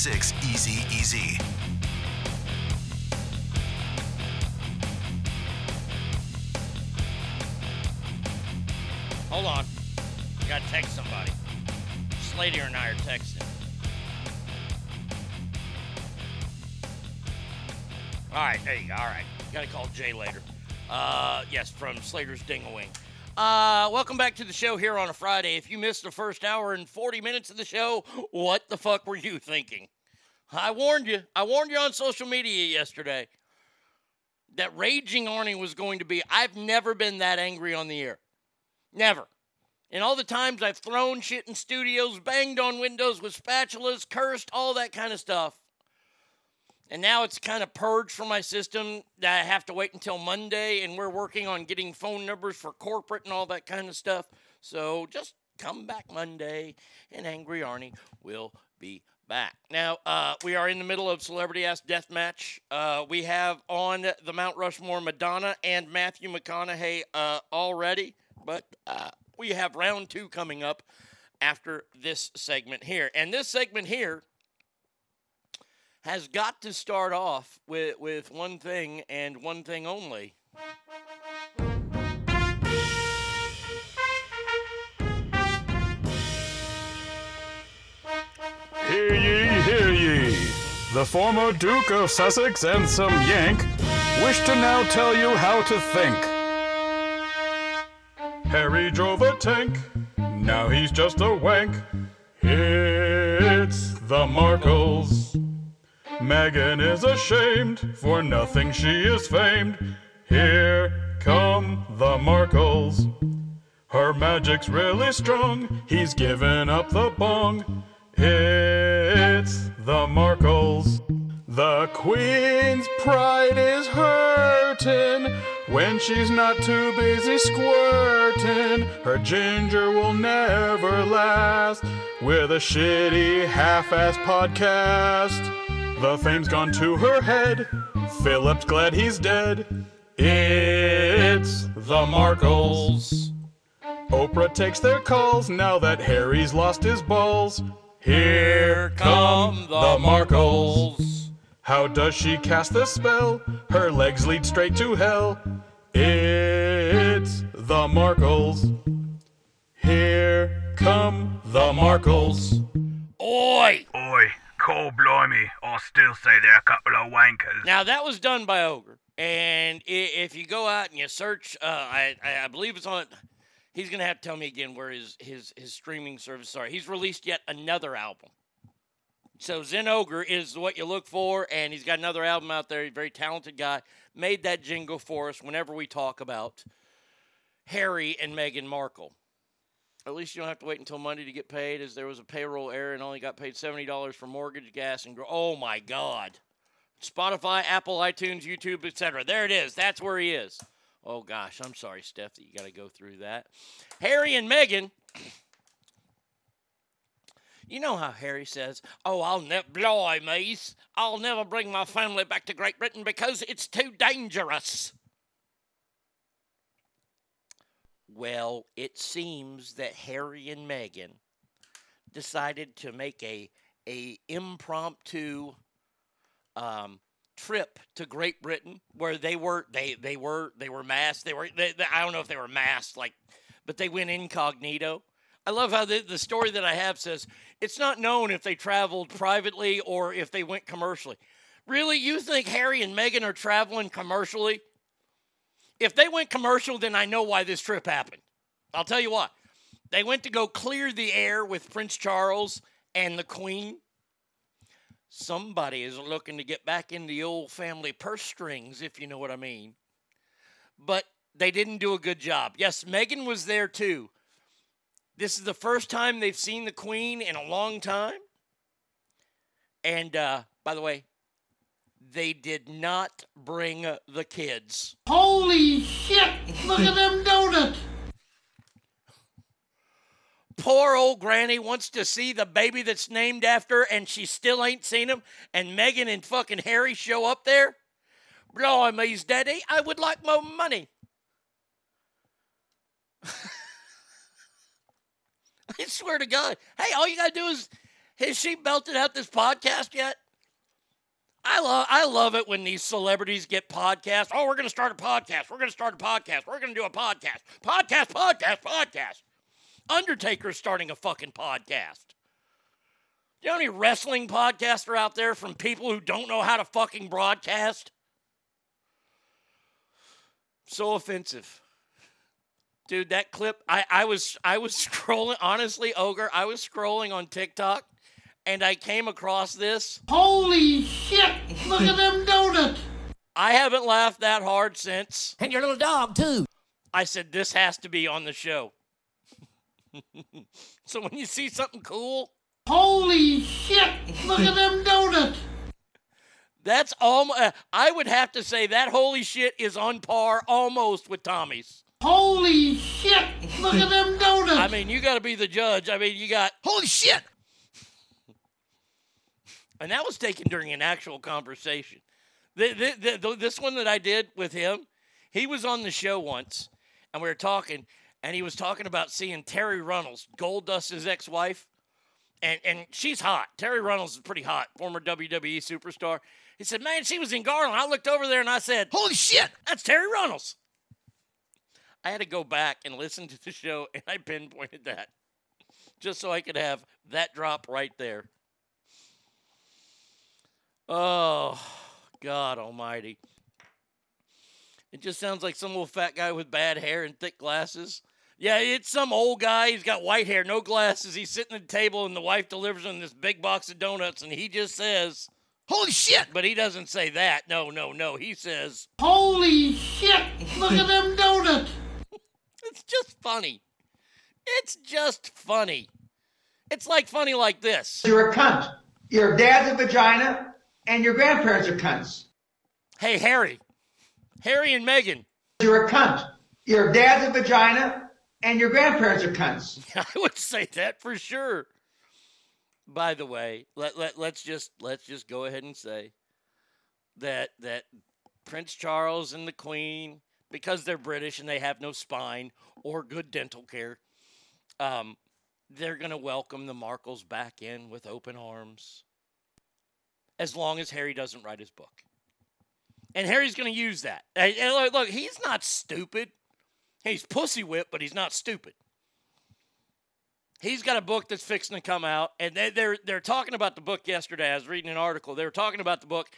[SPEAKER 1] 376 Easy Easy.
[SPEAKER 2] Hold on. Gotta text somebody. Slater and I are texting. All right, there you go. All right. Gotta call Jay later. Uh, yes, from Slater's Ding-a-Wing. Uh, welcome back to the show here on a Friday. If you missed the first hour and 40 minutes of the show, what the fuck were you thinking? I warned you. I warned you on social media yesterday that Raging Arnie was going to be. I've never been that angry on the air. Never. And all the times I've thrown shit in studios, banged on windows with spatulas, cursed, all that kind of stuff. And now it's kind of purged from my system that I have to wait until Monday, and we're working on getting phone numbers for corporate and all that kind of stuff. So just come back Monday, and Angry Arnie will be back. Now, uh, we are in the middle of Celebrity Ass Death Match. Uh, we have on the Mount Rushmore Madonna and Matthew McConaughey uh, already, but uh, we have round two coming up after this segment here. And this segment here has got to start off with, with one thing and one thing only.
[SPEAKER 20] Hear ye, hear ye. The former Duke of Sussex and some Yank wish to now tell you how to think. Harry drove a tank, now he's just a wank. It's the Markles. Meghan is ashamed, for nothing she is famed. Here come the Markles. Her magic's really strong, he's given up the bong. It's the Markles. The Queen's pride is hurting when she's not too busy squirting. Her ginger will never last with a shitty half ass podcast. The fame's gone to her head. Philip's glad he's dead. It's the Markles. Oprah takes their calls now that Harry's lost his balls. Here come the Markles. How does she cast the spell? Her legs lead straight to hell. It's the Markles. Here come the Markles.
[SPEAKER 2] Oi!
[SPEAKER 21] Oi, cold blimey, I still say they're a couple of wankers.
[SPEAKER 2] Now that was done by Ogre, and if you go out and you search, uh, I, I I believe it's on. He's gonna have to tell me again where his his his streaming service are. He's released yet another album. So Zen Ogre is what you look for, and he's got another album out there. He's a very talented guy. Made that jingle for us whenever we talk about Harry and Meghan Markle. At least you don't have to wait until Monday to get paid, as there was a payroll error and only got paid seventy dollars for mortgage, gas, and gro- oh my God! Spotify, Apple, iTunes, YouTube, etc. There it is. That's where he is. Oh gosh, I'm sorry, Steph, that you got to go through that. Harry and Meghan. You know how Harry says, "Oh, I'll never, blimey, I'll never bring my family back to Great Britain because it's too dangerous." Well, it seems that Harry and Meghan decided to make a a impromptu um, trip to Great Britain where they were they they were they were masked. They were they, they- I don't know if they were masked like, but they went incognito. I love how the, the story that I have says it's not known if they traveled privately or if they went commercially. Really, you think Harry and Meghan are traveling commercially? If they went commercial, then I know why this trip happened. I'll tell you what. They went to go clear the air with Prince Charles and the Queen. Somebody is looking to get back in the old family purse strings, if you know what I mean. But they didn't do a good job. Yes, Meghan was there too. This is the first time they've seen the Queen in a long time. And uh, by the way, they did not bring the kids.
[SPEAKER 10] Holy shit! Look at them donuts!
[SPEAKER 2] Poor old granny wants to see the baby that's named after and she still ain't seen him. And Meghan and fucking Harry show up there. Blimey's daddy, I would like more money. I swear to God. Hey, all you gotta do is has she belted out this podcast yet? I love I love it when these celebrities get podcasts. Oh, we're gonna start a podcast. We're gonna start a podcast. We're gonna do a podcast. Podcast, podcast, podcast. Undertaker's starting a fucking podcast. Do you know wrestling podcasts are out there from people who don't know how to fucking broadcast? So offensive. Dude, that clip, I, I was I was scrolling, honestly, Ogre, I was scrolling on TikTok and I came across this.
[SPEAKER 10] Holy shit! Look at them donuts!
[SPEAKER 2] I haven't laughed that hard since.
[SPEAKER 22] And your little dog, too.
[SPEAKER 2] I said, this has to be on the show. so when you see something cool,
[SPEAKER 10] Holy shit! Look at them donuts!
[SPEAKER 2] that's almost, uh, I would have to say that holy shit is on par almost with Tommy's.
[SPEAKER 10] Holy shit! Look at them donuts!
[SPEAKER 2] I mean, you got to be the judge. I mean, you got,
[SPEAKER 22] Holy shit!
[SPEAKER 2] And that was taken during an actual conversation. The, the, the, this one that I did with him, he was on the show once, and we were talking, and he was talking about seeing Terri Runnels, Goldust's ex-wife, and and she's hot. Terri Runnels is pretty hot, former WWE superstar. He said, "Man, she was in Garland." I looked over there and I said,
[SPEAKER 22] Holy shit!
[SPEAKER 2] "That's Terri Runnels." I had to go back and listen to the show, and I pinpointed that just so I could have that drop right there. Oh, God Almighty! It just sounds like some old fat guy with bad hair and thick glasses. Yeah, it's some old guy. He's got white hair, no glasses. He's sitting at the table, and the wife delivers him this big box of donuts, and he just says,
[SPEAKER 22] Holy shit!
[SPEAKER 2] But he doesn't say that. No, no, no. He says,
[SPEAKER 10] Holy shit! Look at them donuts!
[SPEAKER 2] It's just funny. It's just funny. It's like funny like this.
[SPEAKER 23] You're a cunt. Your dad's a vagina, and your grandparents are cunts.
[SPEAKER 2] Hey, Harry. Harry and Meghan.
[SPEAKER 23] You're a cunt. Your dad's a vagina, and your grandparents are cunts.
[SPEAKER 2] I would say that for sure. By the way, let, let let's just let's just go ahead and say that that Prince Charles and the Queen, because they're British and they have no spine or good dental care, um, they're gonna welcome the Markles back in with open arms. As long as Harry doesn't write his book. And Harry's going to use that. And- look, look, he's not stupid. He's pussy whipped, but he's not stupid. He's got a book that's fixing to come out, and they, they're they're talking about the book yesterday. I was reading an article. They were talking about the book,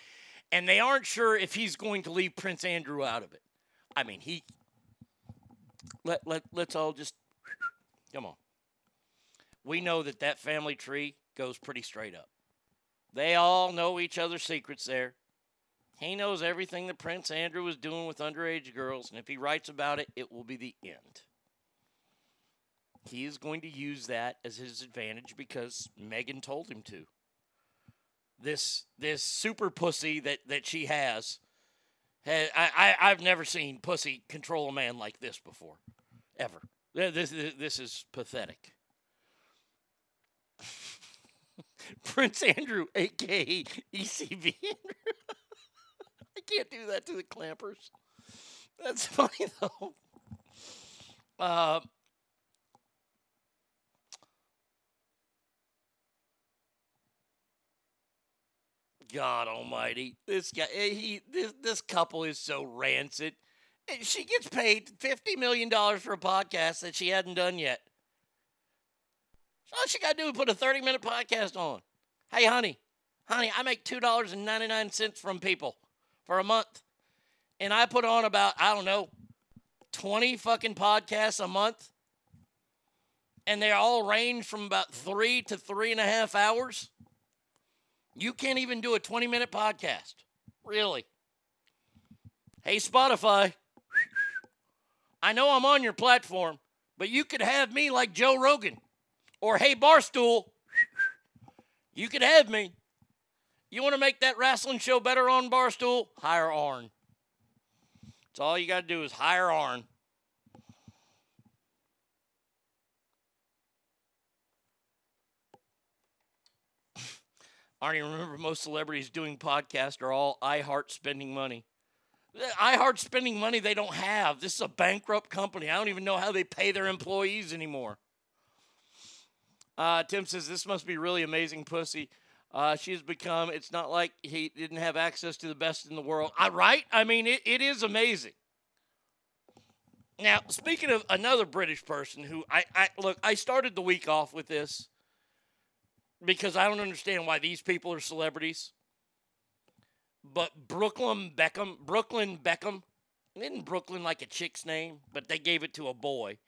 [SPEAKER 2] and they aren't sure if he's going to leave Prince Andrew out of it. I mean, he let let let's all just come on. We know that that family tree goes pretty straight up. They all know each other's secrets there. He knows everything that Prince Andrew was doing with underage girls, and if he writes about it, it will be the end. He is going to use that as his advantage because Meghan told him to. This this super pussy that, that she has, ha- I, I I've never seen pussy control a man like this before, ever. This this, this is pathetic. Prince Andrew, aka ECB. I can't do that to the clampers. That's funny though. Uh, God Almighty, this guy, eh, he, this, this couple is so rancid. She gets paid fifty million dollars for a podcast that she hadn't done yet. All she got to do is put a thirty-minute podcast on. Hey, honey, honey, I make two dollars and ninety-nine cents from people for a month, and I put on about I don't know twenty fucking podcasts a month, and they all range from about three to three and a half hours. You can't even do a twenty-minute podcast, really. Hey, Spotify. I know I'm on your platform, but you could have me like Joe Rogan. Or, hey, Barstool, you could have me. You want to make that wrestling show better on Barstool? Hire Arn. That's all you got to do is hire Arn. Arnie, remember most celebrities doing podcasts are all iHeart spending money. Uh, iHeart spending money they don't have. This is a bankrupt company. I don't even know how they pay their employees anymore. Uh, Tim says this must be really amazing pussy. Uh, has become. It's not like he didn't have access to the best in the world. I right? I mean, it, it is amazing. Now, speaking of another British person who I, I look, I started the week off with this because I don't understand why these people are celebrities. But Brooklyn Beckham, Brooklyn Beckham, isn't Brooklyn like a chick's name? But they gave it to a boy.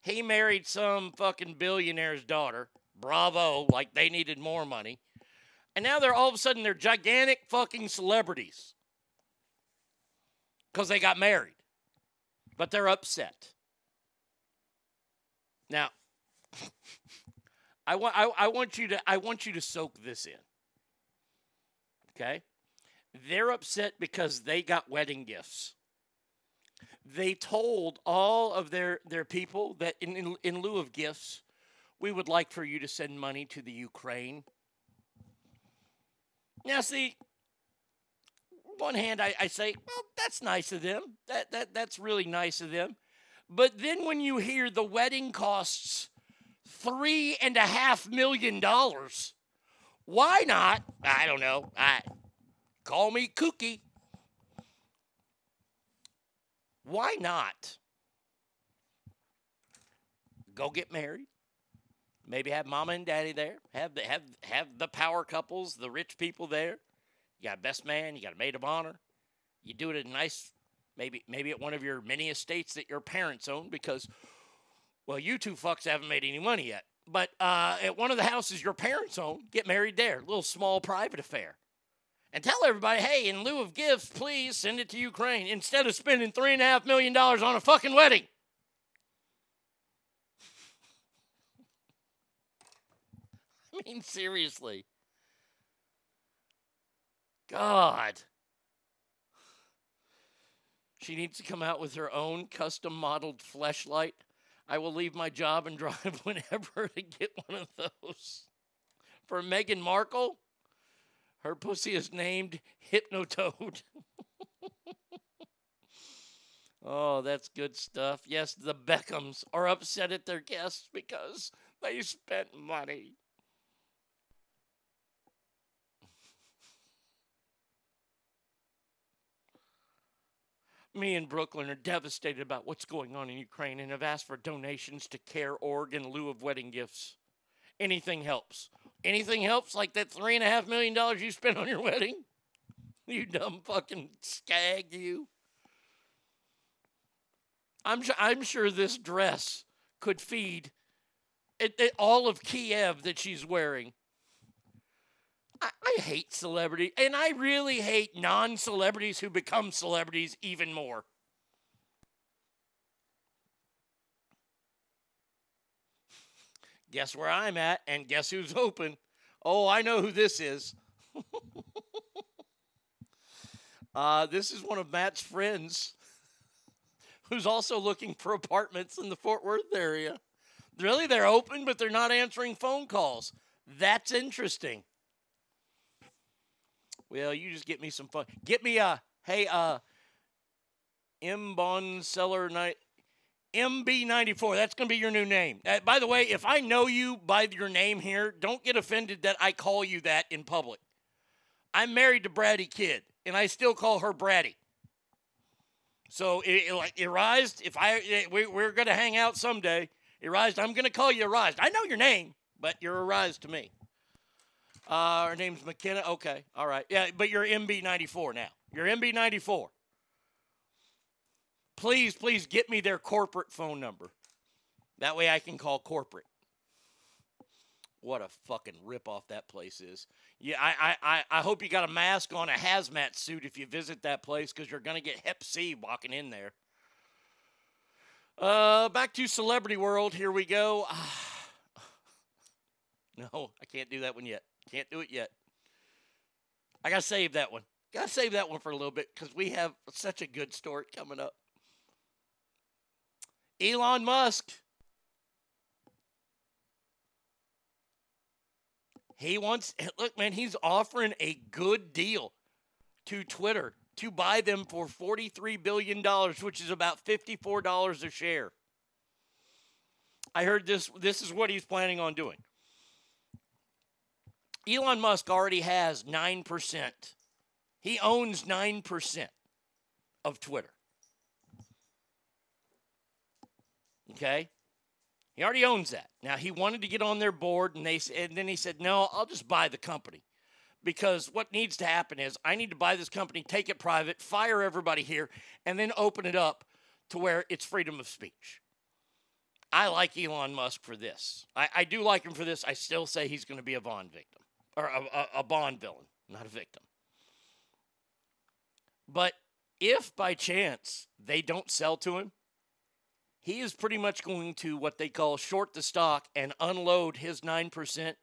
[SPEAKER 2] He married some fucking billionaire's daughter. Bravo, like they needed more money. And now they're all of a sudden they're gigantic fucking celebrities because they got married. But they're upset. Now, I want I, I want you to I want you to soak this in. Okay? They're upset because they got wedding gifts. They told all of their, their people that in, in, in lieu of gifts, we would like for you to send money to the Ukraine. Now, see, one hand, I, I say, well, that's nice of them. That, that, that's really nice of them. But then when you hear the wedding costs three and a half million dollars, why not? I don't know. I call me kooky. Why not go get married? Maybe have mama and daddy there. Have the have have the power couples, the rich people there. You got a best man. You got a maid of honor. You do it at a nice, maybe maybe at one of your many estates that your parents own because, well, you two fucks haven't made any money yet. But uh, at one of the houses your parents own, get married there. Little small private affair and tell everybody, hey, in lieu of gifts, please send it to Ukraine instead of spending three and a half million dollars on a fucking wedding. I mean, seriously. God. She needs to come out with her own custom modeled fleshlight. I will leave my job and drive whenever to get one of those. For Meghan Markle? Her pussy is named Hypnotoad. oh, that's good stuff. Yes, the Beckhams are upset at their guests because they spent money. Me and Brooklyn are devastated about what's going on in Ukraine and have asked for donations to Care Org in lieu of wedding gifts. Anything helps. Anything helps, like that three and a half million dollars you spent on your wedding? You dumb fucking skag, you. I'm, I'm sure this dress could feed it, it, all of Kiev that she's wearing. I, I hate celebrity, and I really hate non celebrities who become celebrities even more. Guess where I'm at, and guess who's open? Oh, I know who this is. uh, this is one of Matt's friends who's also looking for apartments in the Fort Worth area. Really, they're open, but they're not answering phone calls. That's interesting. Well, you just get me some fun. Get me a hey, uh, M Bond Seller Night. MB94. That's going to be your new name. Uh, by the way, if I know you by your name here, don't get offended that I call you that in public. I'm married to Bratty Kid, and I still call her Bratty. So, it, it, if I it, we, we're going to hang out someday, Erised, I'm going to call you Erised. I know your name, but you're Erised to me. Uh, her name's McKenna. Okay, all right. Yeah, but you're MB94 now. You're MB94 please, please get me their corporate phone number. That way I can call corporate. What a fucking ripoff that place is. Yeah, I, I, I hope you got a mask on, a hazmat suit if you visit that place because you're going to get Hep C walking in there. Uh, back to celebrity world. Here we go. no, I can't do that one yet. Can't do it yet. I got to save that one. Got to save that one for a little bit because we have such a good story coming up. Elon Musk. He wants, look, man, he's offering a good deal to Twitter to buy them for $43 billion, which is about $54 a share. I heard this. This is what he's planning on doing. Elon Musk already has 9%. He owns 9% of Twitter. Okay? He already owns that. Now he wanted to get on their board and they and then he said, "No, I'll just buy the company." Because what needs to happen is I need to buy this company, take it private, fire everybody here, and then open it up to where it's freedom of speech. I like Elon Musk for this. I, I do like him for this. I still say he's going to be a Bond victim or a, a, a Bond villain, not a victim. But if by chance they don't sell to him, he is pretty much going to what they call short the stock and unload his 9%,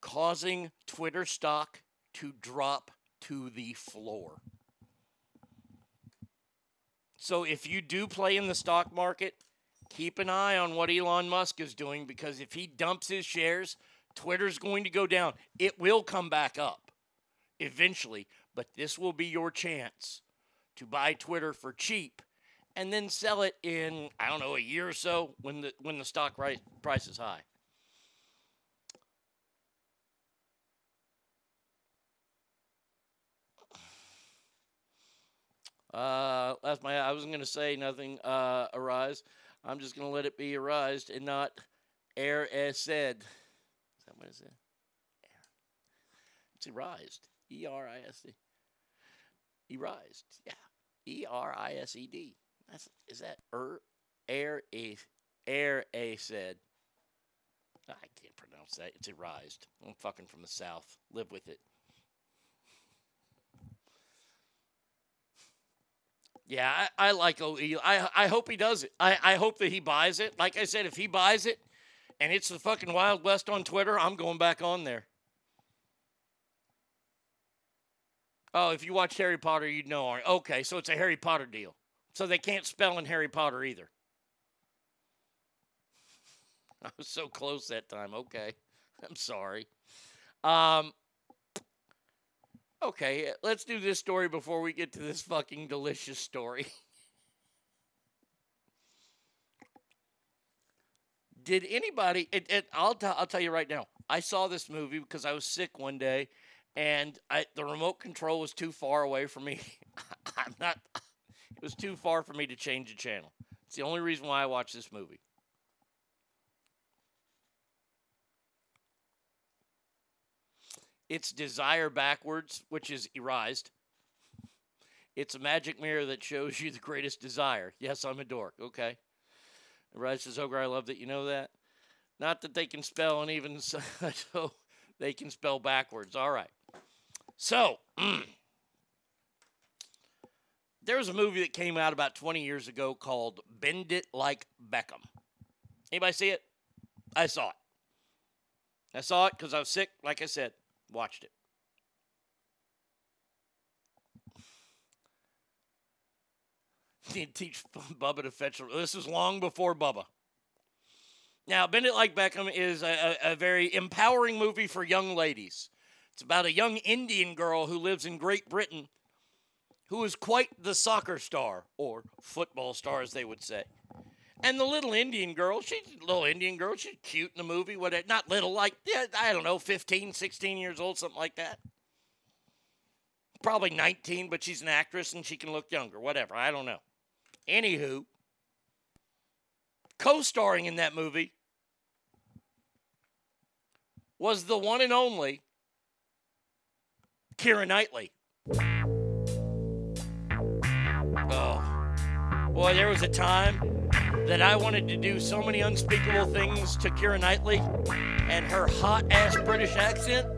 [SPEAKER 2] causing Twitter stock to drop to the floor. So if you do play in the stock market, keep an eye on what Elon Musk is doing because if he dumps his shares, Twitter's going to go down. It will come back up eventually, but this will be your chance to buy Twitter for cheap and then sell it in I don't know a year or so when the when the stock ri- price is high. Uh, that's my. I wasn't gonna say nothing. Uh, arise. I'm just gonna let it be arised and not air as said. Is that what it said? Air. It's arised. E R I S E. Erised. Yeah. E R I S E D. That's is that er air a air a said. I can't pronounce that. It's arised. I'm fucking from the south. Live with it. Yeah, I, I like OE. I I hope he does it. I, I hope that he buys it. Like I said, if he buys it and it's the fucking Wild West on Twitter, I'm going back on there. Oh, if you watch Harry Potter, you'd know. Okay, so it's a Harry Potter deal. So they can't spell in Harry Potter either. I was so close that time. Okay. I'm sorry. Um Okay, let's do this story before we get to this fucking delicious story. Did anybody? It, it, I'll t- I'll tell you right now. I saw this movie because I was sick one day, and I, the remote control was too far away from me. I'm not. It was too far for me to change the channel. It's the only reason why I watched this movie. It's desire backwards, which is erised. It's a magic mirror that shows you the greatest desire. Yes, I'm a dork. Okay. Rise says, Ogre, I love that you know that. Not that they can spell and even so so they can spell backwards. All right. So, mm. There was a movie that came out about 20 years ago called Bend It Like Beckham. Anybody see it? I saw it. I saw it because I was sick. Like I said, watched it. Need to teach Bubba to fetch. This was long before Bubba. Now, Bend It Like Beckham is a, a, a very empowering movie for young ladies. It's about a young Indian girl who lives in Great Britain who is quite the soccer star, or football star, as they would say. And the little Indian girl, she's a little Indian girl, she's cute in the movie, whatever. Not little, like, yeah, I don't know, 15, 16 years old, something like that. Probably 19, but she's an actress and she can look younger, whatever. I don't know. Anywho, co starring in that movie was the one and only Keira Knightley. Boy, there was a time that I wanted to do so many unspeakable things to Keira Knightley and her hot ass British accent.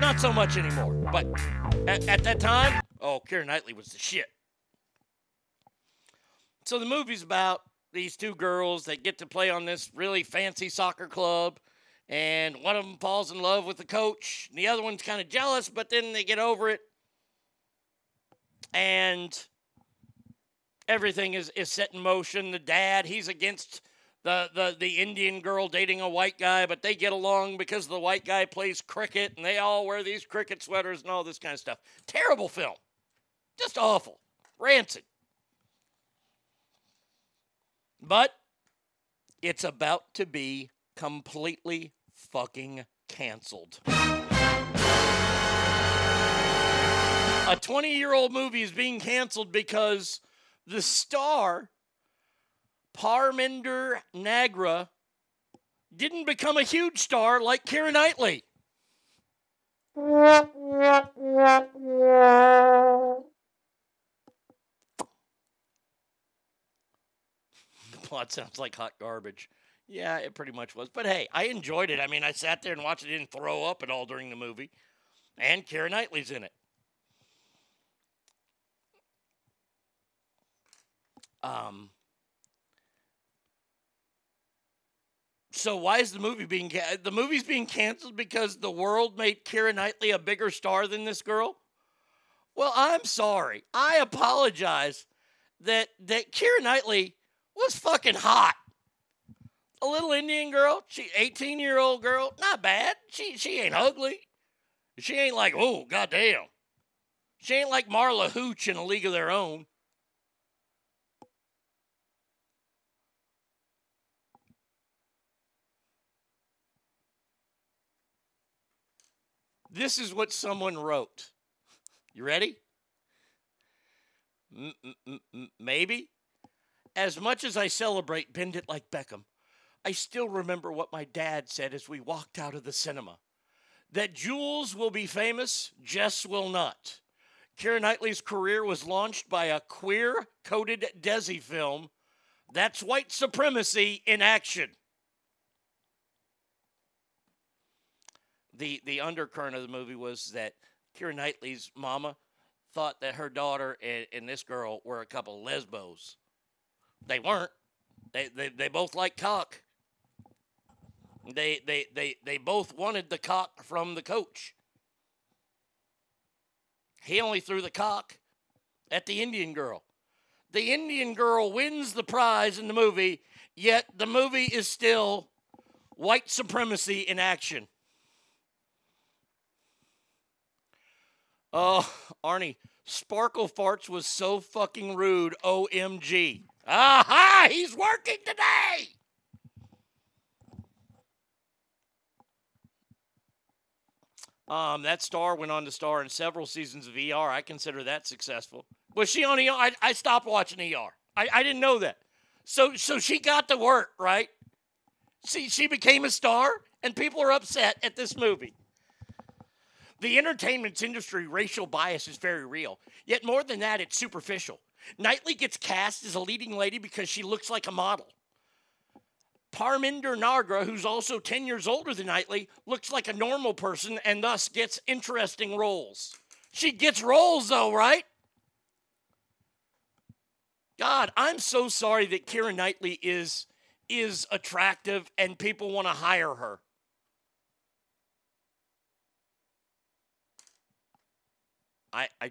[SPEAKER 2] Not so much anymore, but at, at that time, oh, Keira Knightley was the shit. So the movie's about these two girls that get to play on this really fancy soccer club, and one of them falls in love with the coach, and the other one's kind of jealous, but then they get over it, and everything is, is set in motion. The dad, he's against the, the, the Indian girl dating a white guy, but they get along because the white guy plays cricket, and they all wear these cricket sweaters and all this kind of stuff. Terrible film. Just awful. Rancid. But it's about to be completely fucking canceled. A 20 year old movie is being canceled because the star, Parminder Nagra, didn't become a huge star like Keira Knightley. The plot sounds like hot garbage. Yeah, it pretty much was. But hey, I enjoyed it. I mean, I sat there and watched it, didn't throw up at all during the movie. And Keira Knightley's in it. Um, so why is the movie being ca- the movie's being canceled because the world made Keira Knightley a bigger star than this girl? Well, I'm sorry. I apologize that that Keira Knightley was fucking hot. A little Indian girl, she 18 year old girl, not bad. She she ain't ugly. She ain't like oh goddamn. She ain't like Marla Hooch in a league of their own. This is what someone wrote. You ready? Maybe. As much as I celebrate Bend It Like Beckham, I still remember what my dad said as we walked out of the cinema that Jules will be famous, Jess will not. Keira Knightley's career was launched by a queer coded Desi film. That's white supremacy in action. The, the undercurrent of the movie was that Keira Knightley's mama thought that her daughter and, and this girl were a couple of lesbos. They weren't. They, they, they both like cock. They, they, they, they both wanted the cock from the coach. He only threw the cock at the Indian girl. The Indian girl wins the prize in the movie, yet the movie is still white supremacy in action. Oh, Arnie, Sparkle Farts was so fucking rude. OMG. Aha! He's working today! Um, that star went on to star in several seasons of ER. I consider that successful. Was she on ER? I, I stopped watching ER. I, I didn't know that. So so she got to work, right? See, she became a star, and people are upset at this movie. The entertainment industry racial bias is very real. Yet more than that, it's superficial. Knightley gets cast as a leading lady because she looks like a model. Parminder Nagra, who's also 10 years older than Knightley, looks like a normal person and thus gets interesting roles. She gets roles though, right? God, I'm so sorry that Keira Knightley is is attractive and people want to hire her. I I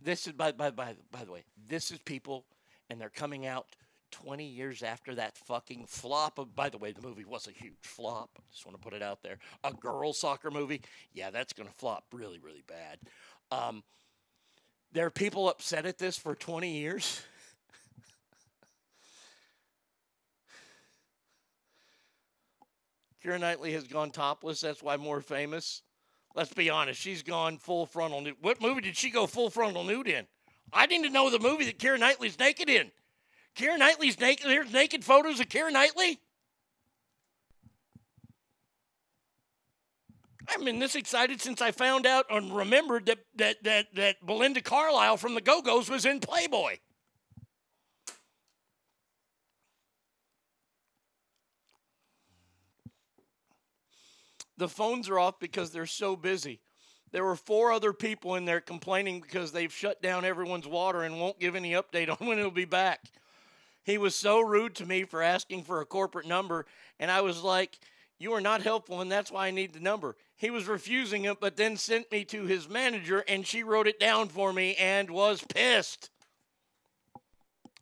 [SPEAKER 2] This is by by by by the way, this is people and they're coming out 20 years after that fucking flop of by the way the movie was a huge flop. I just want to put it out there. A girl soccer movie? Yeah that's going to flop really really bad. Um, there are people upset at this for 20 years. Keira Knightley has gone topless. That's why more famous let's be honest she's gone full frontal nude what movie did she go full frontal nude in I didn't know the movie that Keira Knightley's naked in. Keira Knightley's naked. There's naked photos of Keira Knightley. I've been this excited since I found out and remembered that that that that Belinda Carlisle from the Go Go's was in Playboy. The phones are off because they're so busy. There were four other people in there complaining because they've shut down everyone's water and won't give any update on when it'll be back. He was so rude to me for asking for a corporate number, and I was like, You are not helpful, and that's why I need the number. He was refusing it, but then sent me to his manager, and she wrote it down for me and was pissed.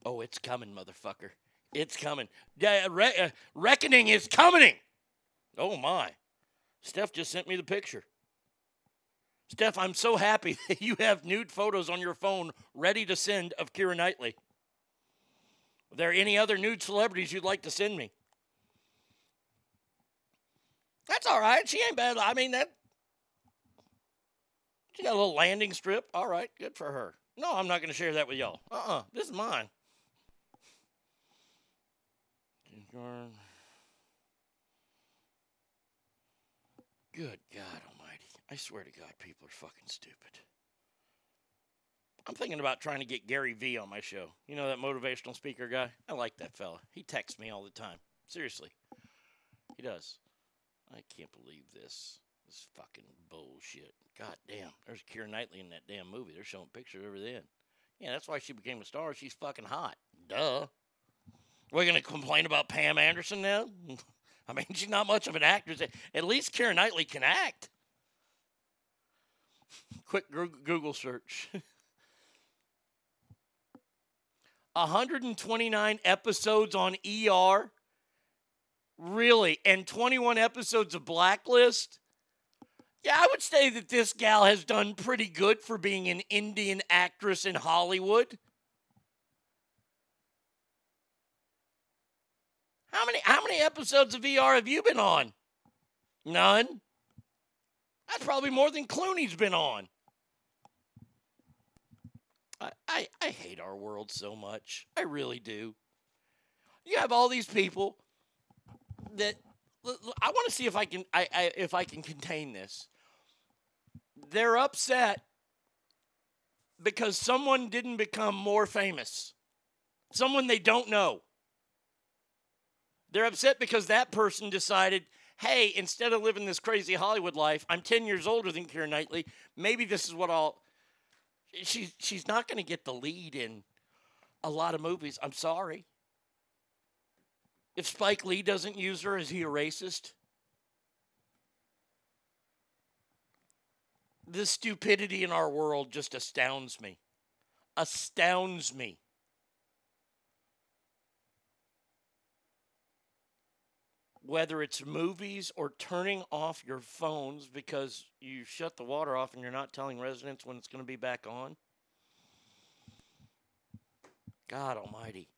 [SPEAKER 2] Oh, it's coming, motherfucker. It's coming. Yeah, re- uh, reckoning is coming. Oh, my. Steph just sent me the picture. Steph, I'm so happy that you have nude photos on your phone ready to send of Keira Knightley. Are there any other nude celebrities you'd like to send me? That's all right. She ain't bad. I mean, that. She got a little landing strip. All right, good for her. No, I'm not going to share that with y'all. Uh uh This is mine. Good God Almighty. I swear to God, people are fucking stupid. I'm thinking about trying to get Gary Vee on my show. You know that motivational speaker guy? I like that fella. He texts me all the time. Seriously. He does. I can't believe this. This fucking bullshit. God damn. There's Keira Knightley in that damn movie. They're showing pictures of her then. Yeah, that's why she became a star. She's fucking hot. Duh. We're going to complain about Pam Anderson now? I mean, she's not much of an actress. At least Keira Knightley can act. Quick Google search. 129 episodes on ER. Really? And 21 episodes of Blacklist? Yeah, I would say that this gal has done pretty good for being an Indian actress in Hollywood. How many how many episodes of VR have you been on? None. That's probably more than Clooney's been on. I, I, I hate our world so much. I really do. You have all these people that I want to see if I can I, I if I can contain this. They're upset because someone didn't become more famous. Someone they don't know. They're upset because that person decided, hey, instead of living this crazy Hollywood life, I'm 10 years older than Keira Knightley. Maybe this is what I'll. She's, she's not going to get the lead in a lot of movies. I'm sorry. If Spike Lee doesn't use her, is he a racist? The stupidity in our world just astounds me. Astounds me. Whether it's movies or turning off your phones because you shut the water off and you're not telling residents when it's going to be back on. God Almighty.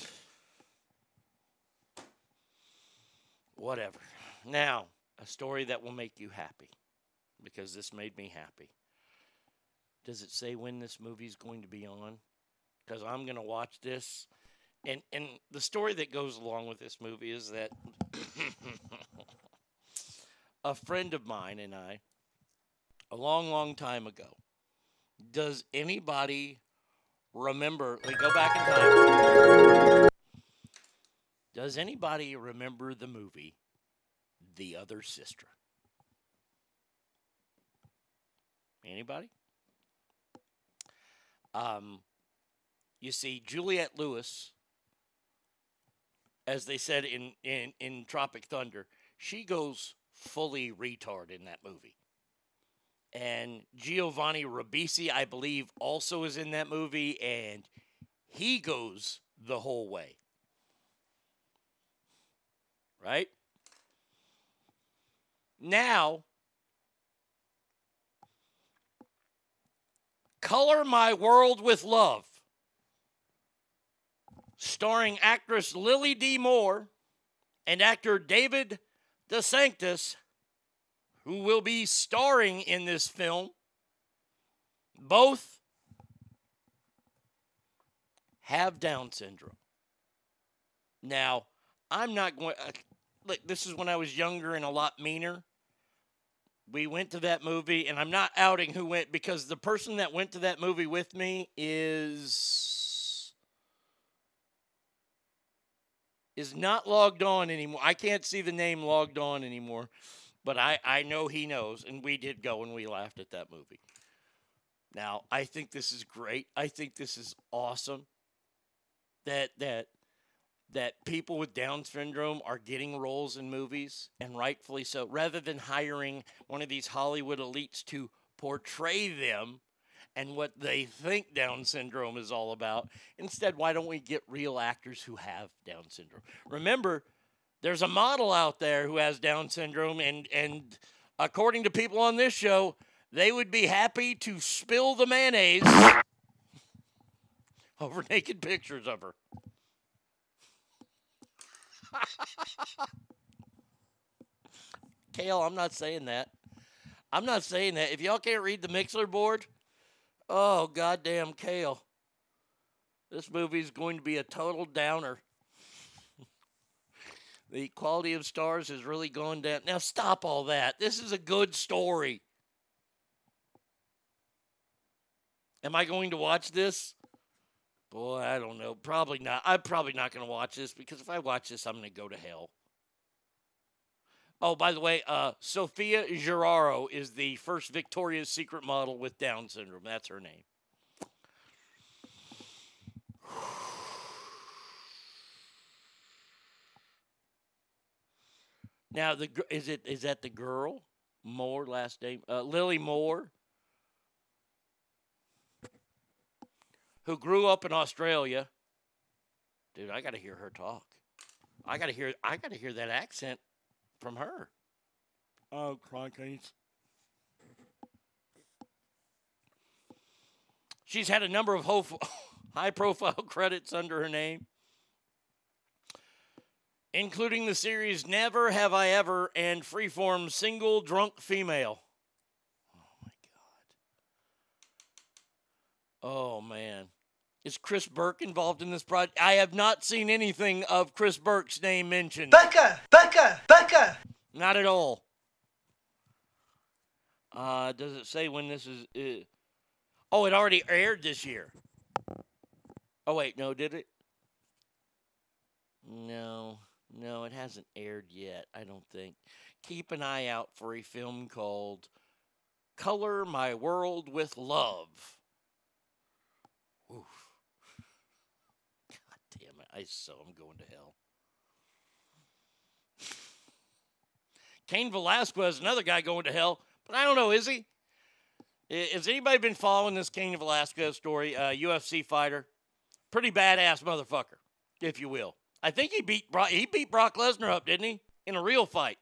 [SPEAKER 2] Whatever. Now, a story that will make you happy because this made me happy. Does it say when this movie is going to be on? Because I'm going to watch this. And, and the story that goes along with this movie is that a friend of mine and I, a long, long time ago, does anybody remember? Me go back in time. Does anybody remember the movie The Other Sister? Anybody? Um, you see, Juliette Lewis, as they said in, in, in Tropic Thunder, she goes fully retard in that movie. And Giovanni Ribisi, I believe, also is in that movie, and he goes the whole way. Right? Now, Color My World with Love, starring actress Lily D. Moore and actor David DeSanctis, who will be starring in this film. Both have Down syndrome. Now, I'm not going. Uh, look, this is when I was younger and a lot meaner. We went to that movie, and I'm not outing who went because the person that went to that movie with me is is not logged on anymore. I can't see the name logged on anymore, but I I know he knows, and we did go and we laughed at that movie. Now I think this is great. I think this is awesome. That that that people with Down syndrome are getting roles in movies, and rightfully so, rather than hiring one of these Hollywood elites to portray them and what they think Down syndrome is all about. Instead, why don't we get real actors who have Down syndrome? Remember, There's a model out there who has Down syndrome, and and according to people on this show, they would be happy to spill the mayonnaise over naked pictures of her. Kale, I'm not saying that. I'm not saying that. If y'all can't read the Mixlr board, oh goddamn Kale. This movie is going to be a total downer. the quality of stars has really gone down. Now stop all that. This is a good story. Am I going to watch this? Boy, I don't know. Probably not. I'm probably not going to watch this because if I watch this, I'm going to go to hell. Oh, by the way, uh, Sofía Jirau is the first Victoria's Secret model with Down syndrome. That's her name. Now, the is it is that the girl Moore last name uh, Lily Moore, who grew up in Australia? Dude, I got to hear her talk. I got to hear I got to hear that accent from her. Oh, crikey. She's had a number of high profile credits under her name, including the series Never Have I Ever and Freeform Single Drunk Female. Oh, my God. Oh, man. Is Chris Burke involved in this project? I have not seen anything of Chris Burke's name mentioned.
[SPEAKER 24] Becca, Becca, Becca.
[SPEAKER 2] Not at all. Uh, does it say when this is? Uh, oh, it already aired this year. Oh wait, no, did it? No, no, it hasn't aired yet. I don't think. Keep an eye out for a film called "Color My World with Love." Oof. I so I'm going to hell. Cain Velasquez, another guy going to hell, but I don't know, is he? Has anybody been following this Cain Velasquez story? Uh, UFC fighter, pretty badass motherfucker, if you will. I think he beat Brock, he beat Brock Lesnar up, didn't he? In a real fight.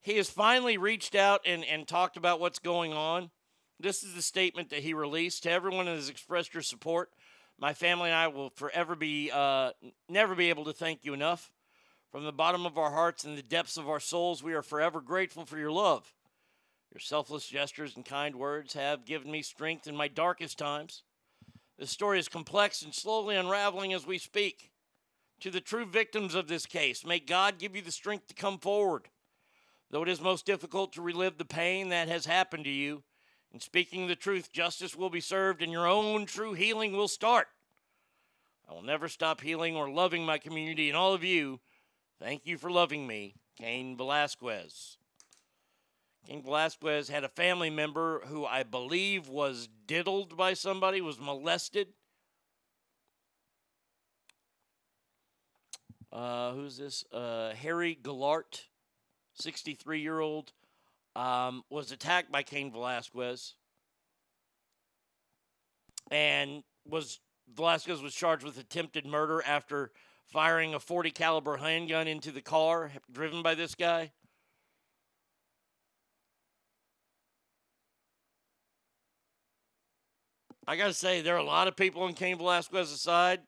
[SPEAKER 2] He has finally reached out and, and talked about what's going on. This is the statement that he released to everyone that has expressed your support. My family and I will forever be, uh, never be able to thank you enough. From the bottom of our hearts and the depths of our souls, we are forever grateful for your love. Your selfless gestures and kind words have given me strength in my darkest times. This story is complex and slowly unraveling as we speak. To the true victims of this case, may God give you the strength to come forward. Though it is most difficult to relive the pain that has happened to you, in speaking the truth, justice will be served and your own true healing will start. I will never stop healing or loving my community and all of you. Thank you for loving me, Cain Velasquez. Cain Velasquez had a family member who I believe was diddled by somebody, was molested. Uh, who's this? Uh, Harry Goularte, 63 year old, um, was attacked by Cain Velasquez and was Velasquez was charged with attempted murder after firing a 40 caliber handgun into the car driven by this guy. I got to say, there are a lot of people on Cain Velasquez's side.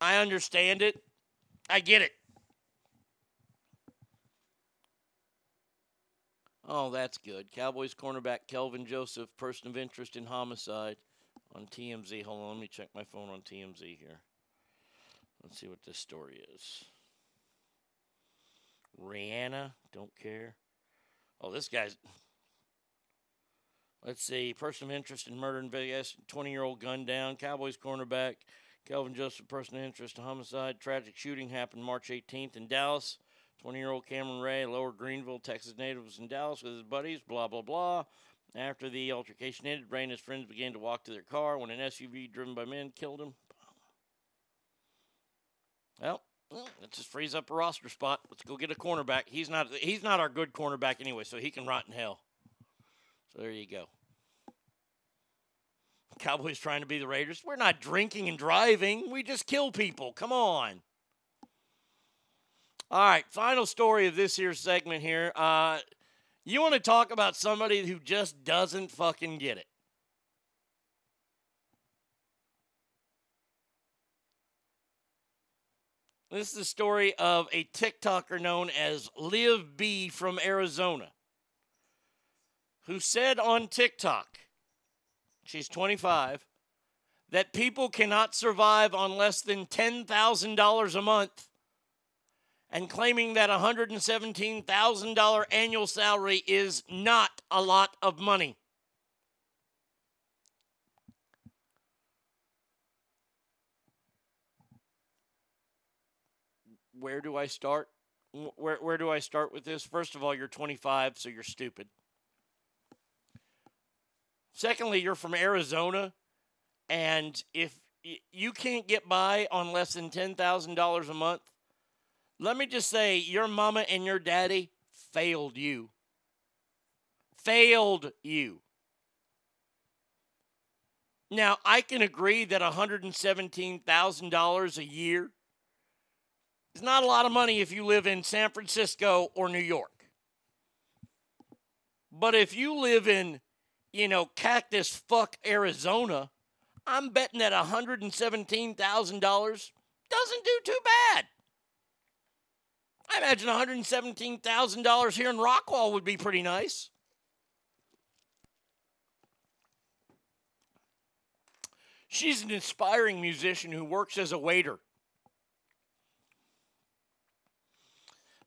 [SPEAKER 2] I understand it. I get it. Oh, that's good. Cowboys cornerback Kelvin Joseph, person of interest in homicide on TMZ. Hold on, let me check my phone on TMZ here. Let's see what this story is. Rihanna, don't care. Oh, this guy's. Let's see. Person of interest in murder in Vegas. 20 year old gun down. Cowboys cornerback. Kelvin Joseph, person of interest in homicide. Tragic shooting happened March 18th in Dallas. 20 year old Cameron Ray, Lower Greenville, Texas native, was in Dallas with his buddies. Blah, blah, blah. After the altercation ended, Ray and his friends began to walk to their car when an SUV driven by men killed him. Well, let's just freeze up a roster spot. Let's go get a cornerback. He's not he's not our good cornerback anyway, so he can rot in hell. So there you go. Cowboys trying to be the Raiders. We're not drinking and driving. We just kill people. Come on. All right, final story of this here segment here. Uh, you want to talk about somebody who just doesn't fucking get it? This is the story of a TikToker known as Liv B from Arizona, who said on TikTok, she's 25, that people cannot survive on less than $10,000 a month, and claiming that $117,000 annual salary is not a lot of money. where do I start? Where where do I start with this? First of all, you're 25, so you're stupid. Secondly, you're from Arizona, and if you can't get by on less than $10,000 a month, let me just say your mama and your daddy failed you. Failed you. Now, I can agree that $117,000 a year is not a lot of money if you live in San Francisco or New York. But if you live in, you know, Cactus Fuck Arizona, I'm betting that $117,000 doesn't do too bad. I imagine $117,000 here in Rockwall would be pretty nice. She's an inspiring musician who works as a waiter.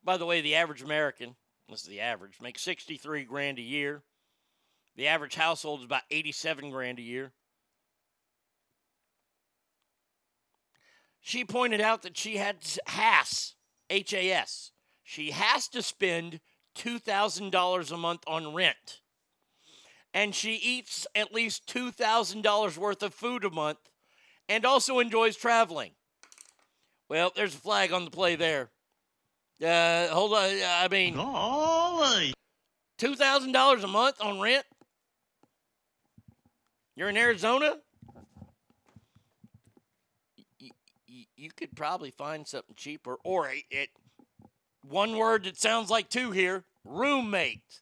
[SPEAKER 2] By the way, the average American, this is the average, makes 63 grand a year. The average household is about 87 grand a year. She pointed out that she had has H A S. She has to spend $2,000 a month on rent. And she eats at least $2,000 worth of food a month and also enjoys traveling. Well, there's a flag on the play there. Uh, hold on. I mean, two thousand dollars a month on rent. You're in Arizona. You could probably find something cheaper, or a, it. One word that sounds like two here: roommate.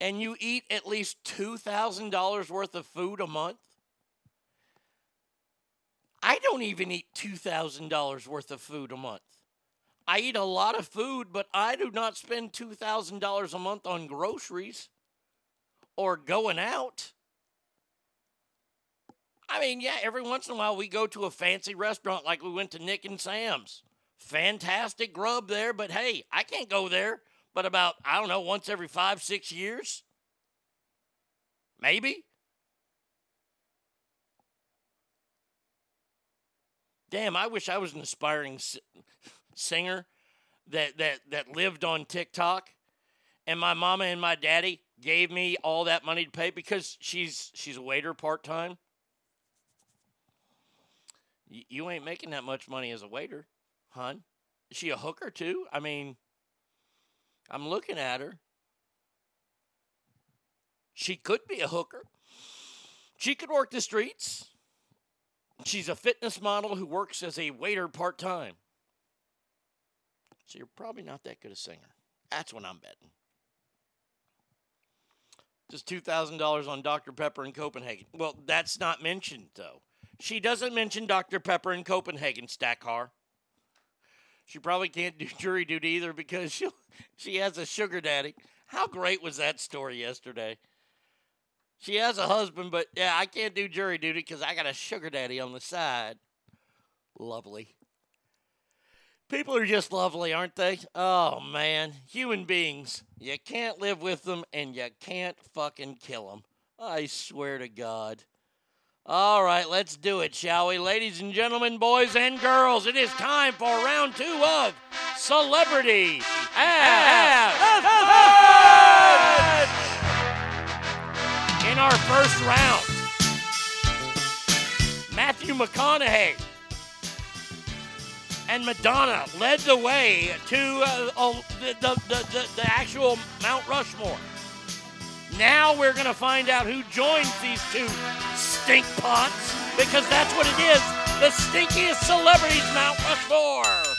[SPEAKER 2] And you eat at least two thousand dollars worth of food a month. I don't even eat $2,000 worth of food a month. I eat a lot of food, but I do not spend $2,000 a month on groceries or going out. I mean, yeah, every once in a while we go to a fancy restaurant like we went to Nick and Sam's. Fantastic grub there, but hey, I can't go there but about, I don't know, once every five, six years. Maybe. damn, I wish I was an aspiring singer that that that lived on TikTok, and my mama and my daddy gave me all that money to pay because she's she's a waiter part time. You ain't making that much money as a waiter, hun. Is she a hooker too? I mean, I'm looking at her. She could be a hooker. She could work the streets. She's a fitness model who works as a waiter part time. So you're probably not that good a singer. That's what I'm betting. Just $2,000 on Dr. Pepper in Copenhagen. Well, that's not mentioned, though. She doesn't mention Dr. Pepper in Copenhagen, Stackar. She probably can't do jury duty either because she she has a sugar daddy. How great was that story yesterday? She has a husband, but yeah, I can't do jury duty because I got a sugar daddy on the side. Lovely. People are just lovely, aren't they? Oh, man. Human beings. You can't live with them and you can't fucking kill them. I swear to God. All right, let's do it, shall we? Ladies and gentlemen, boys and girls, it is time for round two of Celebrity Ass In our first round, Matthew McConaughey and Madonna led the way to uh, the, the, the, the, the actual Mount Rushmore. Now we're going to find out who joins these two stink pots because that's what it is the stinkiest celebrities Mount Rushmore.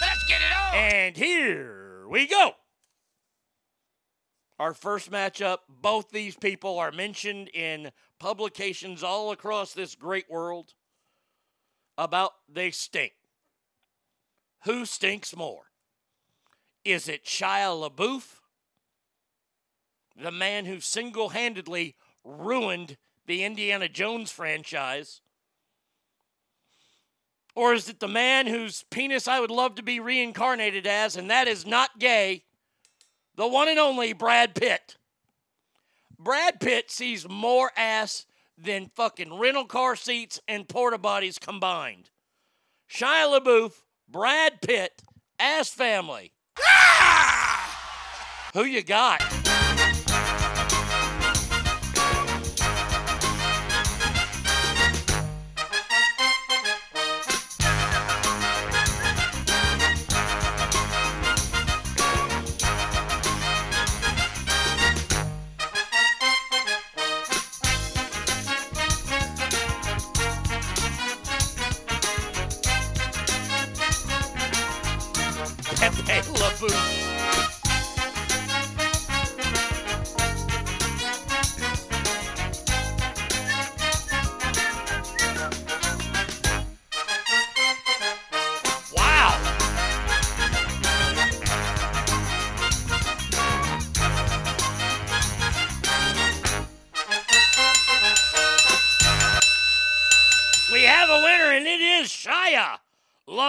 [SPEAKER 2] Let's get it on. And here we go. Our first matchup, both these people are mentioned in publications all across this great world about they stink. Who stinks more? Is it Shia LaBeouf, the man who single handedly ruined the Indiana Jones franchise? Or is it the man whose penis I would love to be reincarnated as, and that is not gay, the one and only Brad Pitt? Brad Pitt sees more ass than fucking rental car seats and porta bodies combined. Shia LaBeouf, Brad Pitt, ass family. Ah! Who you got?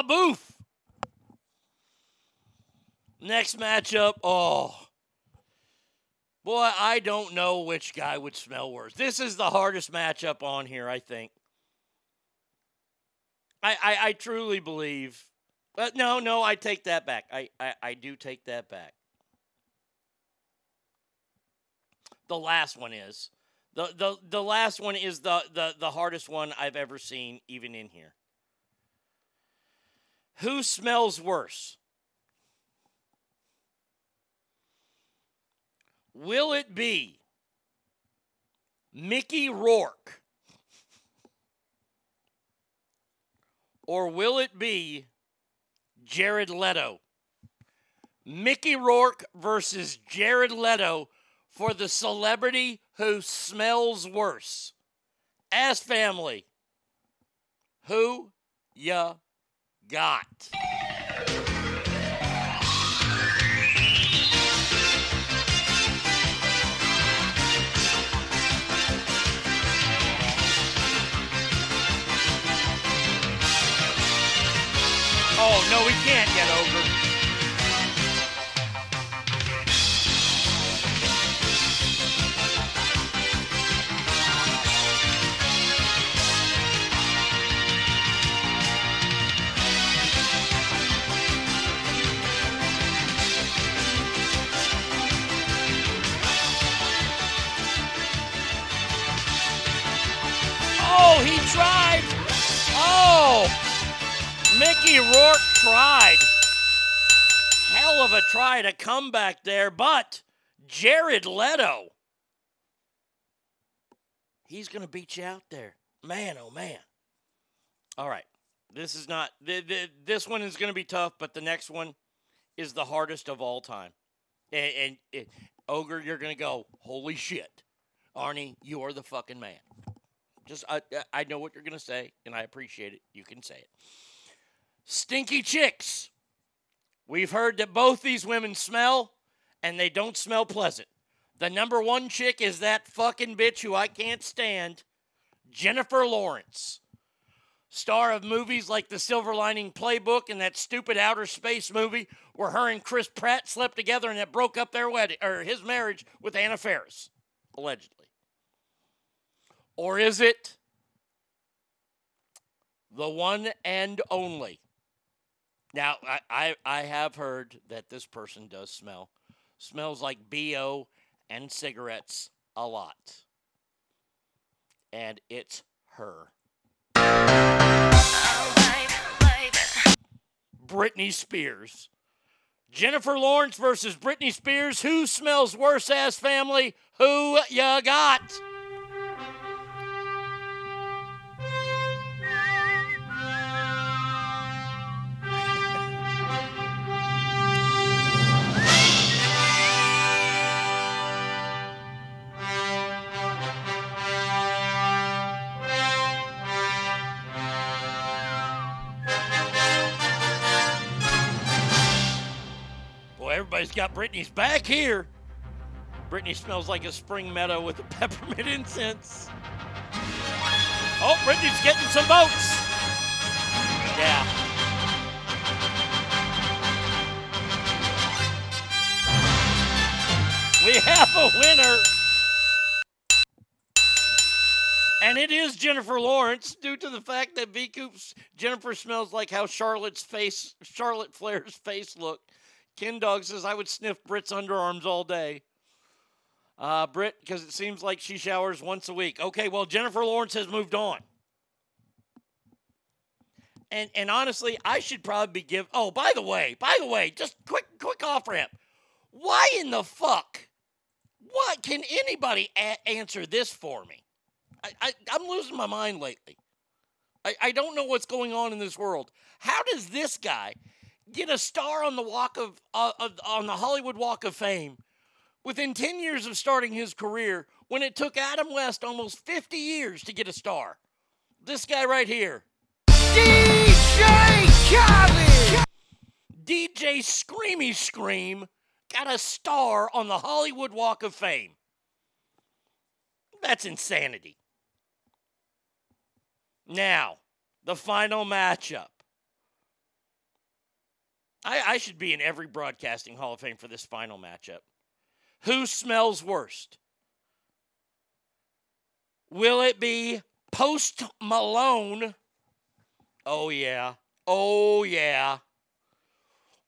[SPEAKER 2] LaBeouf. Next matchup, oh. Boy, I don't know which guy would smell worse. This is the hardest matchup on here, I think. I, I, I truly believe. But no, no, I take that back. I, I, I do take that back. The last one is. The, the, the last one is the, the, the hardest one I've ever seen, even in here. Who smells worse? Will it be Mickey Rourke? Or will it be Jared Leto? Mickey Rourke versus Jared Leto for the celebrity who smells worse. Ass family, who ya got? Mickey Rourke tried. Hell of a try to come back there, but Jared Leto, he's going to beat you out there. Man, oh man. All right. This is not, th- th- this one is going to be tough, but the next one is the hardest of all time. And, and it, Ogre, you're going to go, holy shit. Arnie, you are the fucking man. Just, I, I know what you're going to say, and I appreciate it. You can say it. Stinky chicks. We've heard that both these women smell, and they don't smell pleasant. The number one chick is that fucking bitch who I can't stand, Jennifer Lawrence. Star of movies like The Silver Lining Playbook and that stupid outer space movie where her and Chris Pratt slept together and it broke up their wedding or his marriage with Anna Faris, allegedly. Or is it the one and only? Now, I, I, I have heard that this person does smell. Smells like BO and cigarettes a lot. And it's her. Britney Spears. Jennifer Lawrence versus Britney Spears. Who smells worse, ass family? Who ya got? Everybody's got Britney's back here. Britney smells like a spring meadow with a peppermint incense. Oh, Britney's getting some votes. Yeah. We have a winner. And it is Jennifer Lawrence due to the fact that V Coop's Jennifer smells like how Charlotte's face, Charlotte Flair's face looked. Ken Dog says, I would sniff Britt's underarms all day. Uh, Britt, because it seems like she showers once a week. Okay, well, Jennifer Lawrence has moved on. And and honestly, I should probably be give. Oh, by the way, by the way, just quick quick off ramp. Why in the fuck? What can anybody a- answer this for me? I, I I'm losing my mind lately. I, I don't know what's going on in this world. How does this guy get a star on the walk of, uh, of on the Hollywood Walk of Fame within 10 years of starting his career when it took Adam West almost 50 years to get a star? This guy right here. DJ Khaled! DJ Screamy Scream got a star on the Hollywood Walk of Fame. That's insanity. Now, the final matchup. I, I should be in every broadcasting Hall of Fame for this final matchup. Who smells worst? Will it be Post Malone? Oh, yeah. Oh, yeah.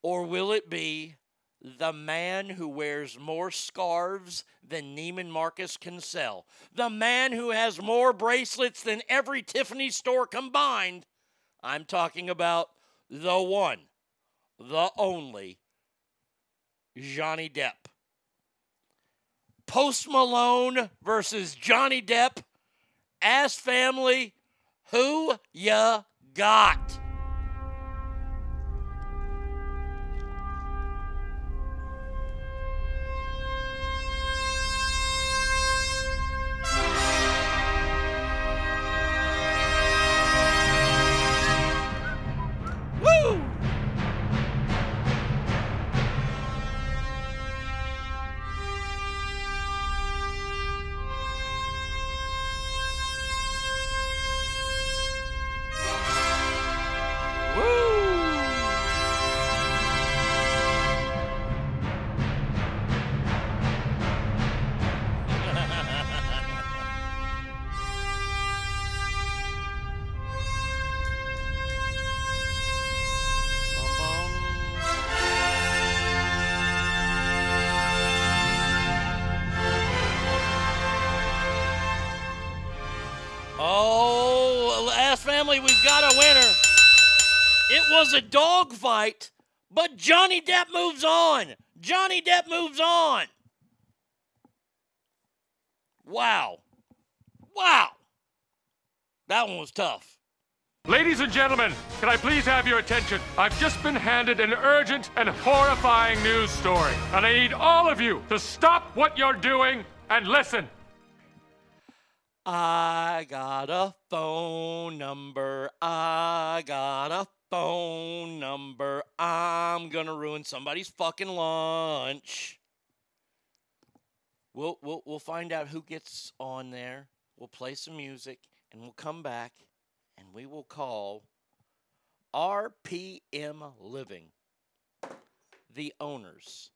[SPEAKER 2] Or will it be the man who wears more scarves than Neiman Marcus can sell? The man who has more bracelets than every Tiffany store combined? I'm talking about the one, the only Johnny Depp. Post Malone versus Johnny Depp. Ass family, who ya got? Family, we've got a winner. It was a dog fight, but Johnny Depp moves on. Johnny Depp moves on. Wow. Wow. That one was tough.
[SPEAKER 25] Ladies and gentlemen, can I please have your attention? I've just been handed an urgent and horrifying news story, and I need all of you to stop what you're doing and listen.
[SPEAKER 2] I got a phone number. I got a phone number. I'm gonna ruin somebody's fucking lunch. We'll we'll we'll find out who gets on there. We'll play some music and we'll come back and we will call RPM Living the owners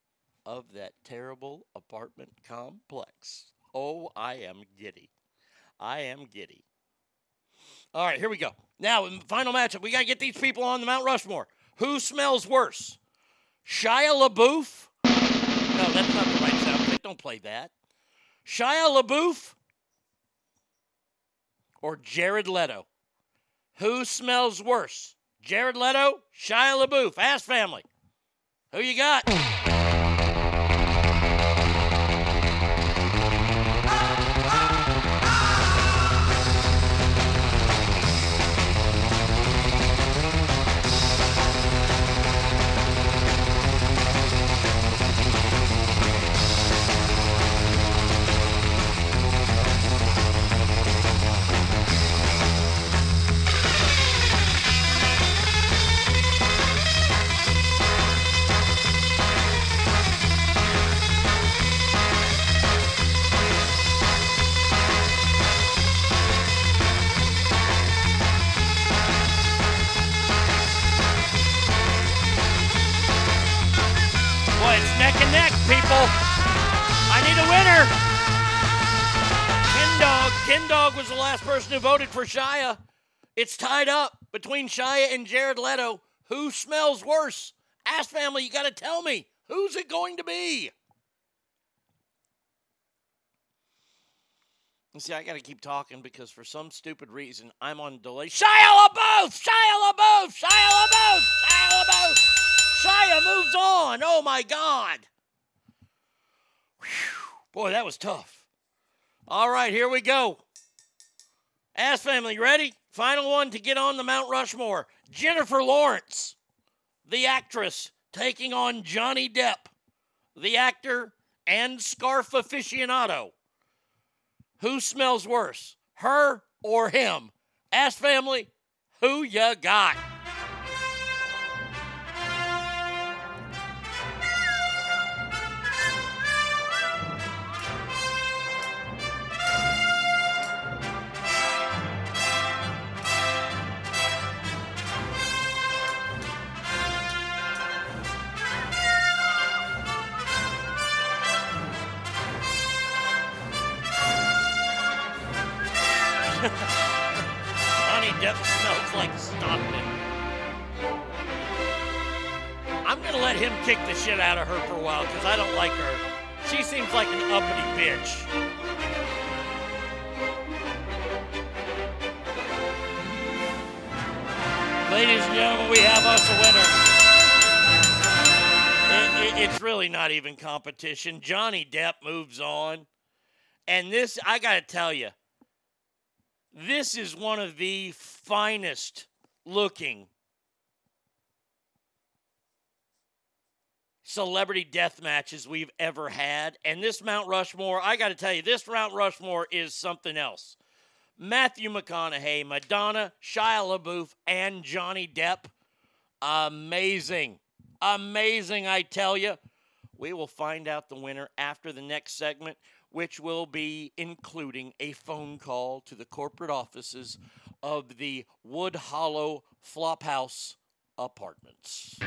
[SPEAKER 2] of that terrible apartment complex. Oh, I am giddy. I am giddy. All right, here we go. Now, final matchup, we got to get these people on the Mount Rushmore. Who smells worse? Shia LaBeouf? No, that's not the right sound effect. Don't play that. Shia LaBeouf or Jared Leto? Who smells worse? Jared Leto, Shia LaBeouf, Ass Family. Who you got? Shia. It's tied up between Shia and Jared Leto. Who smells worse? Ass family, you got to tell me. Who's it going to be? And see, I got to keep talking because for some stupid reason, I'm on delay. Shia LaBeouf! Shia LaBeouf! Shia LaBeouf! Shia LaBeouf! Shia moves on. Oh my God. Whew. Boy, that was tough. All right, here we go. Ass family, ready? Final one to get on the Mount Rushmore. Jennifer Lawrence, the actress, taking on Johnny Depp, the actor and scarf aficionado. Who smells worse, her or him? Ass family, who you got? Gonna let him kick the shit out of her for a while because I don't like her. She seems like an uppity bitch. Ladies and gentlemen, we have us a winner. It- it- it's really not even competition. Johnny Depp moves on. And this, I got to tell you, this is one of the finest looking celebrity death matches we've ever had. And this Mount Rushmore, I got to tell you, this Mount Rushmore is something else. Matthew McConaughey, Madonna, Shia LaBeouf, and Johnny Depp. Amazing. Amazing, I tell you. We will find out the winner after the next segment, which will be including a phone call to the corporate offices of the Wood Hollow Flophouse Apartments.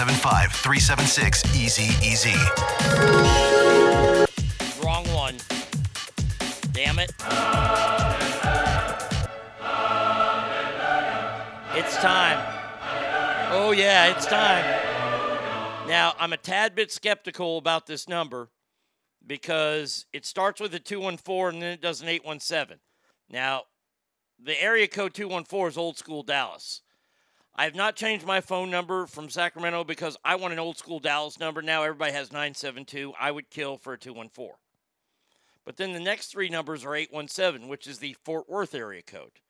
[SPEAKER 1] 475 376 Easy Easy.
[SPEAKER 2] Wrong one. Damn it. It's time. Oh, yeah, it's time. Now, I'm a tad bit skeptical about this number because it starts with a 214 and then it does an 817. Now, the area code 214 is old school Dallas. I have not changed my phone number from Sacramento because I want an old school Dallas number. Now everybody has 972. I would kill for a 214. But then the next three numbers are 817, which is the Fort Worth area code.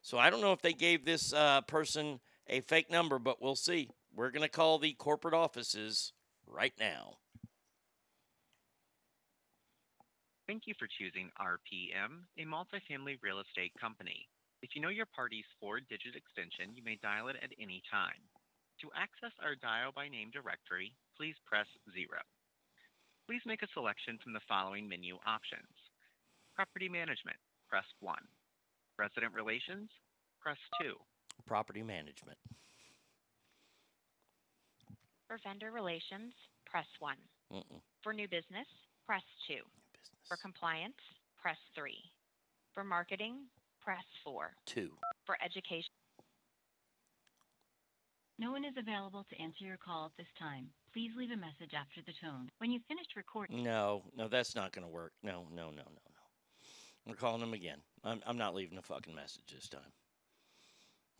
[SPEAKER 2] So I don't know if they gave this uh, person a fake number, but we'll see. We're going to call the corporate offices right now.
[SPEAKER 26] Thank you for choosing RPM, a multifamily real estate company. If you know your party's four digit extension, you may dial it at any time. To access our dial by name directory, please press zero. Please make a selection from the following menu options Property management, press one. Resident relations, press two.
[SPEAKER 2] Property management.
[SPEAKER 27] For vendor relations, press 1.
[SPEAKER 2] Mm-mm.
[SPEAKER 27] For new business, press 2. For compliance, press 3. For marketing, press 4.
[SPEAKER 2] Two.
[SPEAKER 27] For education,
[SPEAKER 7] No one is available to answer your call at this time. Please leave a message after the tone. When you've finished recording,
[SPEAKER 2] No, no, that's not going to work. No, no, no, no, no. We're calling them again. I'm, I'm not leaving a fucking message this time.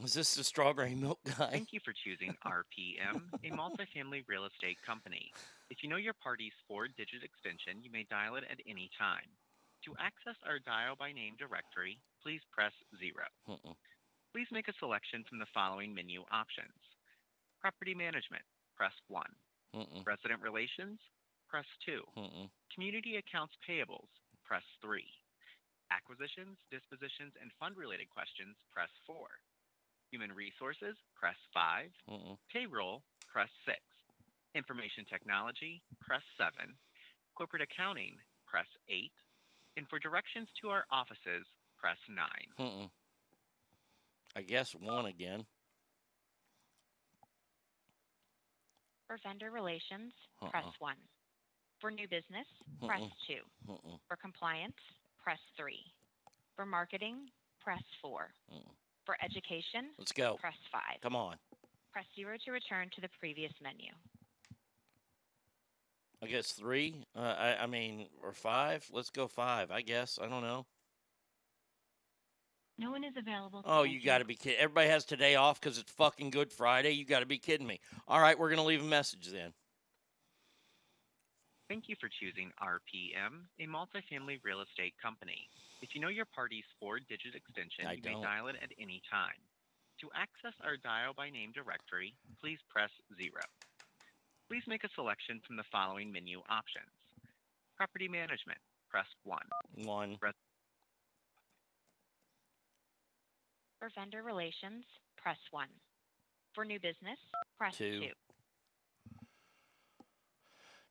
[SPEAKER 2] Is this the strawberry milk guy?
[SPEAKER 26] Thank you for choosing RPM, a multifamily real estate company. If you know your party's four digit extension, you may dial it at any time. To access our dial by name directory, please press zero.
[SPEAKER 2] Mm-mm.
[SPEAKER 26] Please make a selection from the following menu options Property management, press one.
[SPEAKER 2] Mm-mm.
[SPEAKER 26] Resident relations, press two.
[SPEAKER 2] Mm-mm.
[SPEAKER 26] Community accounts payables, press three. Acquisitions, dispositions, and fund related questions, press four. Human resources, press five.
[SPEAKER 2] Mm-mm.
[SPEAKER 26] Payroll, press six. Information technology, press seven. Corporate accounting, press eight. And for directions to our offices, press nine.
[SPEAKER 2] Mm-mm. I guess one again.
[SPEAKER 27] for vendor relations, press
[SPEAKER 2] Uh-uh.
[SPEAKER 27] 1. For new business, press
[SPEAKER 2] Mm-mm.
[SPEAKER 27] 2.
[SPEAKER 2] Mm-mm.
[SPEAKER 27] For compliance, press 3. For marketing, press 4.
[SPEAKER 2] Mm.
[SPEAKER 27] For education,
[SPEAKER 2] Let's go.
[SPEAKER 27] press 5.
[SPEAKER 2] Come on.
[SPEAKER 27] Press 0 to return to the previous menu.
[SPEAKER 2] I guess three. Uh, I, I mean, or five. Let's go five. I guess. I don't know.
[SPEAKER 7] no one is available.
[SPEAKER 2] Oh, you got to be kidding. Everybody has today off because it's fucking Good Friday. You got to be kidding me. All right, we're going to leave a message then.
[SPEAKER 26] Thank you for choosing RPM, a multifamily real estate company. If you know your party's four digit extension,
[SPEAKER 2] I
[SPEAKER 26] you
[SPEAKER 2] don't.
[SPEAKER 26] may dial it at any time. To access our dial by name directory, please press zero. Please make a selection from the following menu options Property management, press one.
[SPEAKER 2] One.
[SPEAKER 26] Res-
[SPEAKER 27] For vendor relations, press 1. For new business, press
[SPEAKER 2] Two.
[SPEAKER 27] 2.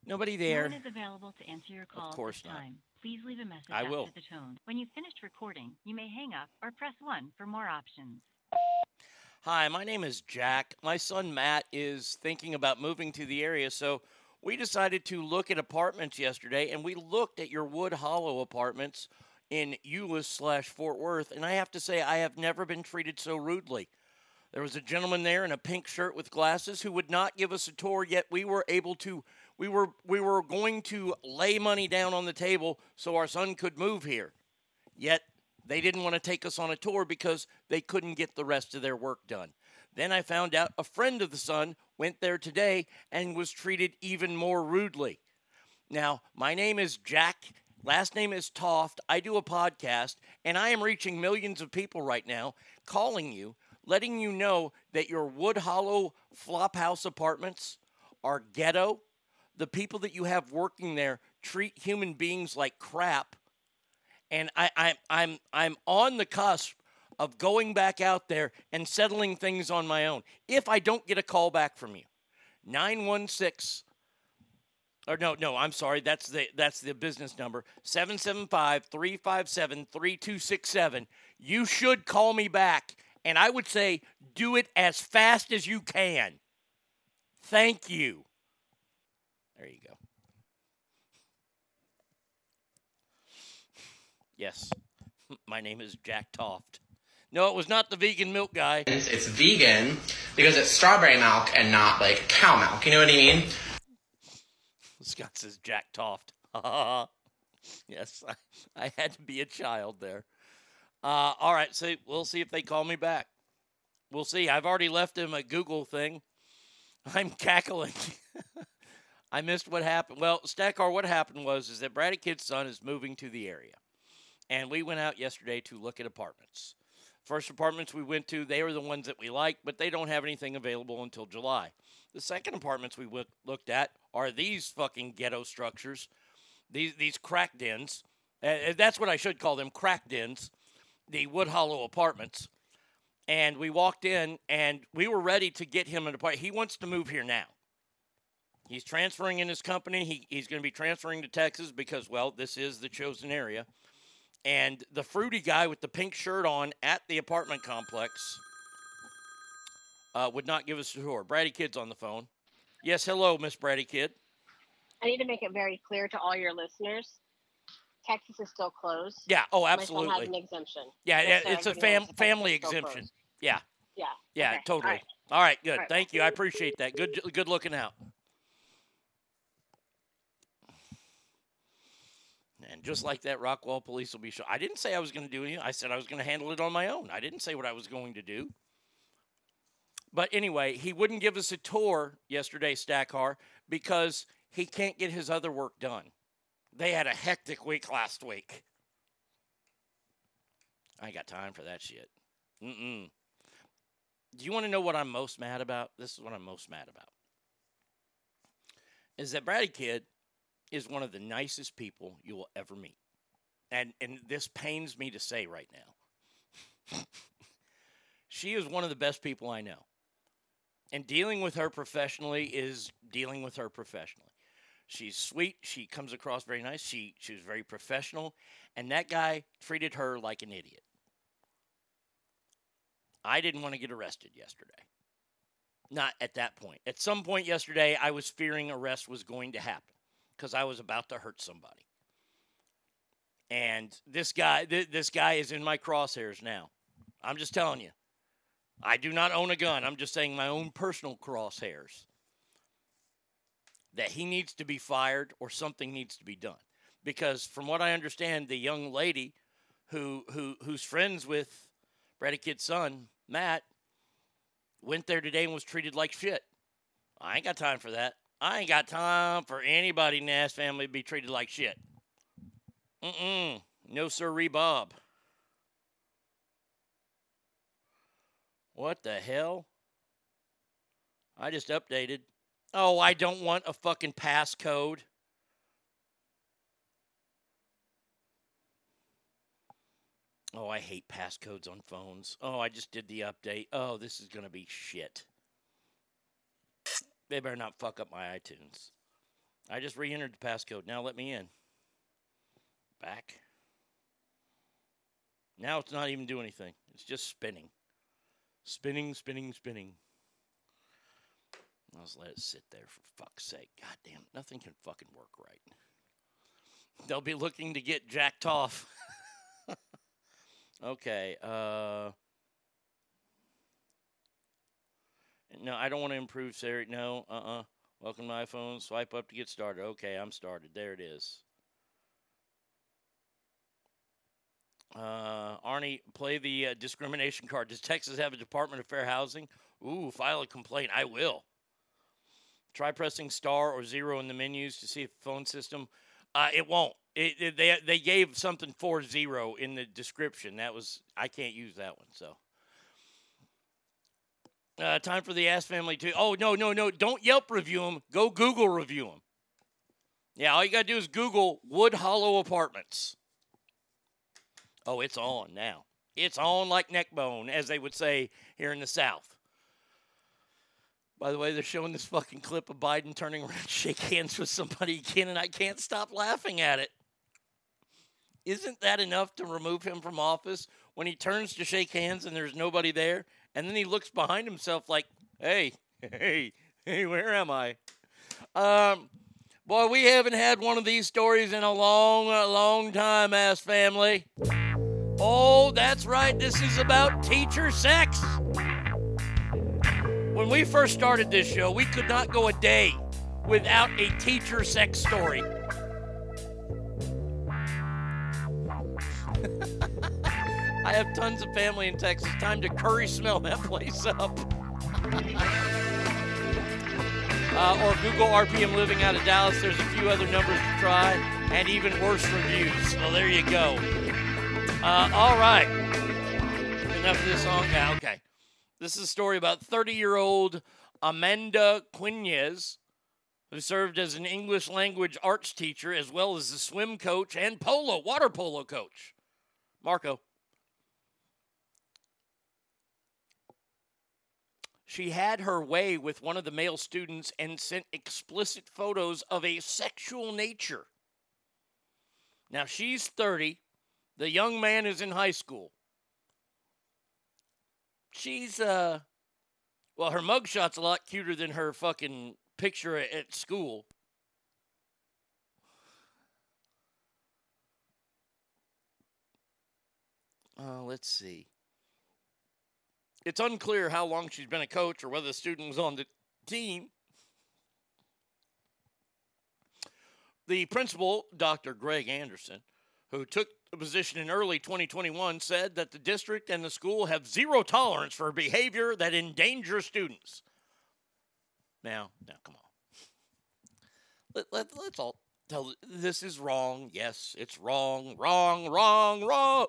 [SPEAKER 2] Nobody
[SPEAKER 7] No
[SPEAKER 2] there.
[SPEAKER 7] one is available to answer your call
[SPEAKER 2] course
[SPEAKER 7] at
[SPEAKER 2] not.
[SPEAKER 7] this time. Please leave a message
[SPEAKER 2] I
[SPEAKER 7] after
[SPEAKER 2] will.
[SPEAKER 7] the tone. When you've finished recording, you may hang up or press 1 for more options.
[SPEAKER 2] Hi, my name is Jack. My son Matt is thinking about moving to the area, so we decided to look at apartments yesterday, and we looked at your Wood Hollow apartments in Euless slash Fort Worth, and I have to say I have never been treated so rudely. There was a gentleman there in a pink shirt with glasses who would not give us a tour, yet we were able to we were we were going to lay money down on the table so our son could move here. Yet they didn't want to take us on a tour because they couldn't get the rest of their work done. Then I found out a friend of the son went there today and was treated even more rudely. Now, my name is Jack. Last name is Toft. I do a podcast, and I am reaching millions of people right now, calling you, letting you know that your Wood Hollow Flophouse apartments are ghetto. The people that you have working there treat human beings like crap and I, I, I'm I'm on the cusp of going back out there and settling things on my own. If I don't get a call back from you, nine one six. Or no, no, I'm sorry. That's the that's the business number. 775-357-3267. You should call me back And I would say do it as fast as you can. Thank you. There you go. Yes, my name is Jack Toft. No, it was not the vegan milk guy.
[SPEAKER 28] It's, vegan because it's strawberry milk and not like cow milk. You know what I mean?
[SPEAKER 2] Scott says Jack Toft. yes, I, I had to be a child there. Uh, all right, so we'll see if they call me back. We'll see. I've already left him a Google thing. I'm cackling. I missed what happened. Well, Stackar, what happened was is that Bratty Kid's son is moving to the area, and we went out yesterday to look at apartments. First apartments we went to, they were the ones that we liked, but they don't have anything available until July. The second apartments we w- looked at are these fucking ghetto structures, these these crack dens. Uh, that's what I should call them, crack dens, the Wood Hollow apartments. And we walked in, and we were ready to get him an apartment. He wants to move here now. He's transferring in his company. He, he's going to be transferring to Texas because, well, this is the chosen area. And the fruity guy with the pink shirt on at the apartment complex uh, would not give us a tour. Bratty Kid's on the phone. Yes, hello, Miss Bratty Kid.
[SPEAKER 29] I need to make it very clear to all your listeners. Texas is still closed.
[SPEAKER 2] Yeah, oh,
[SPEAKER 29] My son has
[SPEAKER 2] absolutely.
[SPEAKER 29] an exemption.
[SPEAKER 2] Yeah, yeah, it's a fam- family exemption.
[SPEAKER 29] closed.
[SPEAKER 2] Yeah,
[SPEAKER 29] Yeah.
[SPEAKER 2] yeah,
[SPEAKER 29] Okay,
[SPEAKER 2] totally.
[SPEAKER 29] all right.
[SPEAKER 2] All right, good.
[SPEAKER 29] All right.
[SPEAKER 2] Thank you. I appreciate that. Good, good looking out. And just like that, Rockwall police will be sure. I didn't say I was going to do anything. I said I was going to handle it on my own. I didn't say what I was going to do. But anyway, he wouldn't give us a tour yesterday, Stackar, because he can't get his other work done. They had a hectic week last week. I ain't got time for that shit. Mm-mm. Do you want to know what I'm most mad about? This is what I'm most mad about. Is that Bratty Kid is one of the nicest people you will ever meet. And and this pains me to say right now. she is one of the best people I know. And dealing with her professionally is dealing with her professionally. She's sweet. She comes across very nice. She she was very professional, and that guy treated her like an idiot. I didn't want to get arrested yesterday. Not at that point. At some point yesterday, I was fearing arrest was going to happen because I was about to hurt somebody. And this guy, th- this guy is in my crosshairs now. I'm just telling you. I do not own a gun. I'm just saying my own personal crosshairs. That he needs to be fired or something needs to be done. Because from what I understand, the young lady who who who's friends with Bratty Kid's son, Matt, went there today and was treated like shit. I ain't got time for that. I ain't got time for anybody in the Nash family to be treated like shit. Mm-mm. No sir, Bob. What the hell? I just updated. Oh, I don't want a fucking passcode. Oh, I hate passcodes on phones. Oh, I just did the update. Oh, this is going to be shit. They better not fuck up my iTunes. I just re entered the passcode. Now let me in. Back. Now it's not even doing anything, it's just spinning. Spinning, spinning, spinning. Let's let it sit there for fuck's sake. God damn, nothing can fucking work right. They'll be looking to get jacked off. okay, uh. No, I don't want to improve Siri. No, uh uh Welcome to my phone. Swipe up to get started. Okay, I'm started. There it is. Uh, Arnie, play the uh, discrimination card. Does Texas have a Department of Fair Housing? Ooh, file a complaint. I will. Try pressing star or zero in the menus to see if the phone system. Uh, it won't. It, it- they they gave something for zero in the description. That was I can't use that one. So. Uh, time for the Ass Family to. Oh no no no! Don't Yelp review them. Go Google review them. Yeah, all you gotta do is Google Wood Hollow Apartments. Oh, it's on now. It's on like neck bone, as they would say here in the South. By the way, they're showing this fucking clip of Biden turning around, shake hands with somebody again, and I can't stop laughing at it. isn't that enough to remove him from office when he turns to shake hands and there's nobody there? And then he looks behind himself like, hey, hey, hey, where am I? Um, boy, we haven't had one of these stories in a long, a long time, ass family. Oh, that's right. This is about teacher sex. When we first started this show, we could not go a day without a teacher sex story. I have tons of family in Texas. Time to curry smell that place up. uh, or Google RPM living out of Dallas. There's a few other numbers to try, and even worse reviews. Well, there you go. Uh, all right. Enough of this song. Yeah, okay. This is a story about 30 year old Amanda Quinez, who served as an English language arts teacher as well as a swim coach and polo, water polo coach. Marco. She had her way with one of the male students and sent explicit photos of a sexual nature. Now she's 30, the young man is in high school. She's, uh, well, her mugshot's a lot cuter than her fucking picture at, school. Uh, let's see. It's unclear how long she's been a coach or whether the student was on the team. The principal, Dr. Greg Anderson, who took the position in early 2021, said that the district and the school have zero tolerance for behavior that endangers students. Now, now, come on. Let, let, let's all tell this is wrong. Yes, it's wrong, wrong, wrong, wrong.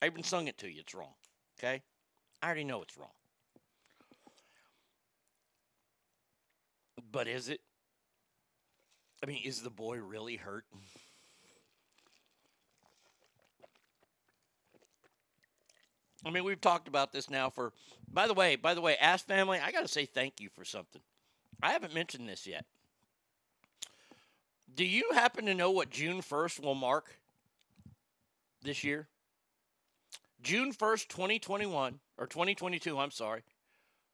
[SPEAKER 2] I even sung it to you. It's wrong. Okay? I already know it's wrong. But is it? I mean, is the boy really hurt? I mean, we've talked about this now for. By the way, by the way, Ass Family, I got to say thank you for something. I haven't mentioned this yet. Do you happen to know what June 1st will mark this year? June 1st, 2021, or 2022, I'm sorry,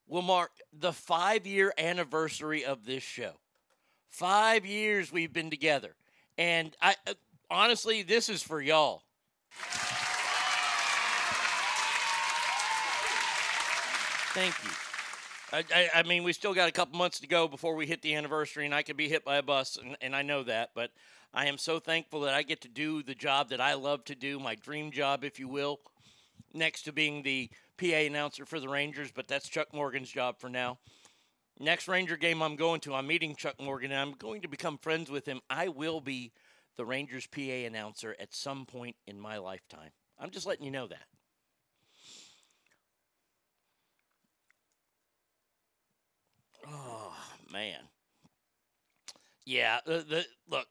[SPEAKER 2] will mark the five year anniversary of this show. Five years we've been together. And I uh, honestly, this is for y'all. Thank you. I, I, I, mean, we still got a couple months to go before we hit the anniversary, and I could be hit by a bus, and, and I know that. But I am so thankful that I get to do the job that I love to do, my dream job, if you will, next to being the PA announcer for the Rangers. But that's Chuck Morgan's job for now. Next Ranger game I'm going to, I'm meeting Chuck Morgan, and I'm going to become friends with him. I will be the Rangers PA announcer at some point in my lifetime. I'm just letting you know that. Oh man. Yeah, the, the look.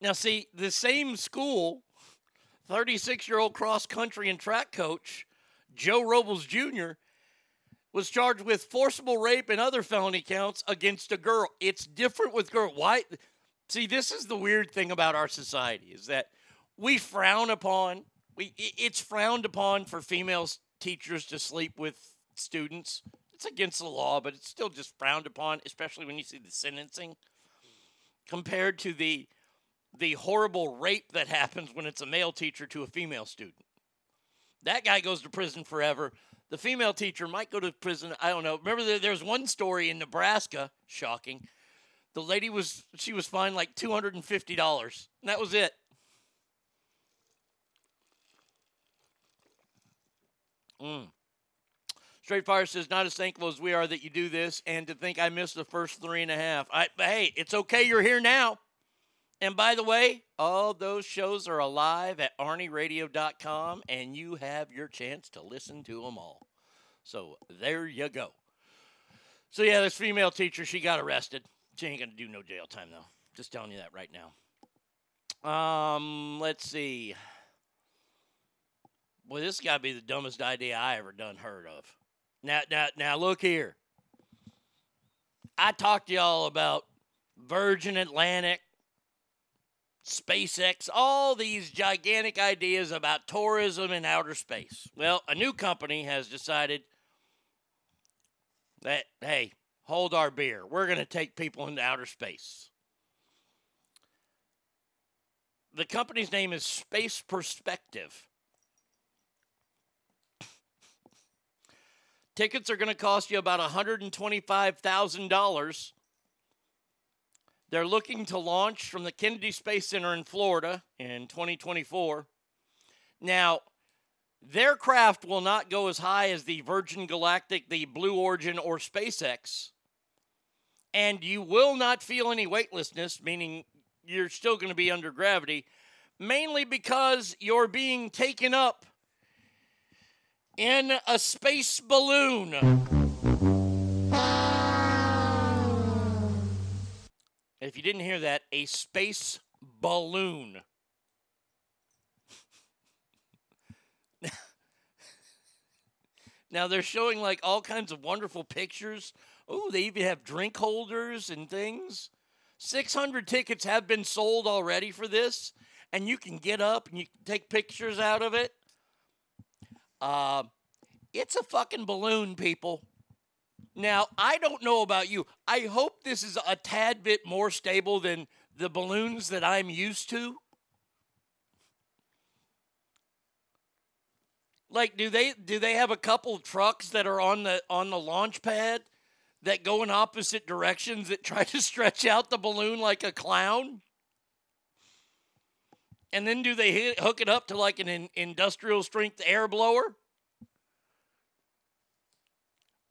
[SPEAKER 2] Now see, the same school 36-year-old cross country and track coach Joe Robles Jr. was charged with forcible rape and other felony counts against a girl. It's different with girl. Why? See, this is the weird thing about our society is that we frown upon we it's frowned upon for female teachers to sleep with students. It's against the law, but it's still just frowned upon, especially when you see the sentencing compared to the the horrible rape that happens when it's a male teacher to a female student. That guy goes to prison forever. The female teacher might go to prison. I don't know. Remember, there, there's one story in Nebraska, shocking. The lady was she was fined like two hundred and fifty dollars, and that was it. Mm. Straight Fire says, not as thankful as we are that you do this, and to think I missed the first three and a half. I, hey, it's okay. You're here now. And by the way, all those shows are alive at arnieradio.com, and you have your chance to listen to them all. So there you go. So, yeah, this female teacher, she got arrested. She ain't going to do no jail time, though. Just telling you that right now. Um, let's see. Boy, this got to be the dumbest idea I ever done heard of. Now, now, now, look here. I talked to y'all about Virgin Atlantic, SpaceX, all these gigantic ideas about tourism in outer space. Well, a new company has decided that, hey, hold our beer. We're going to take people into outer space. The company's name is Space Perspective. Tickets are going to cost you about $125,000. They're looking to launch from the Kennedy Space Center in Florida in 2024. Now, their craft will not go as high as the Virgin Galactic, the Blue Origin, or SpaceX. And you will not feel any weightlessness, meaning you're still going to be under gravity, mainly because you're being taken up in a space balloon. If you didn't hear that, a space balloon. now they're showing like all kinds of wonderful pictures. Oh, they even have drink holders and things. 600 tickets have been sold already for this, and you can get up and you can take pictures out of it. Uh, it's a fucking balloon, people. Now, I don't know about you. I hope this is a tad bit more stable than the balloons that I'm used to. Like do they do they have a couple trucks that are on the on the launch pad that go in opposite directions that try to stretch out the balloon like a clown? And then do they hit, hook it up to like an in, industrial strength air blower?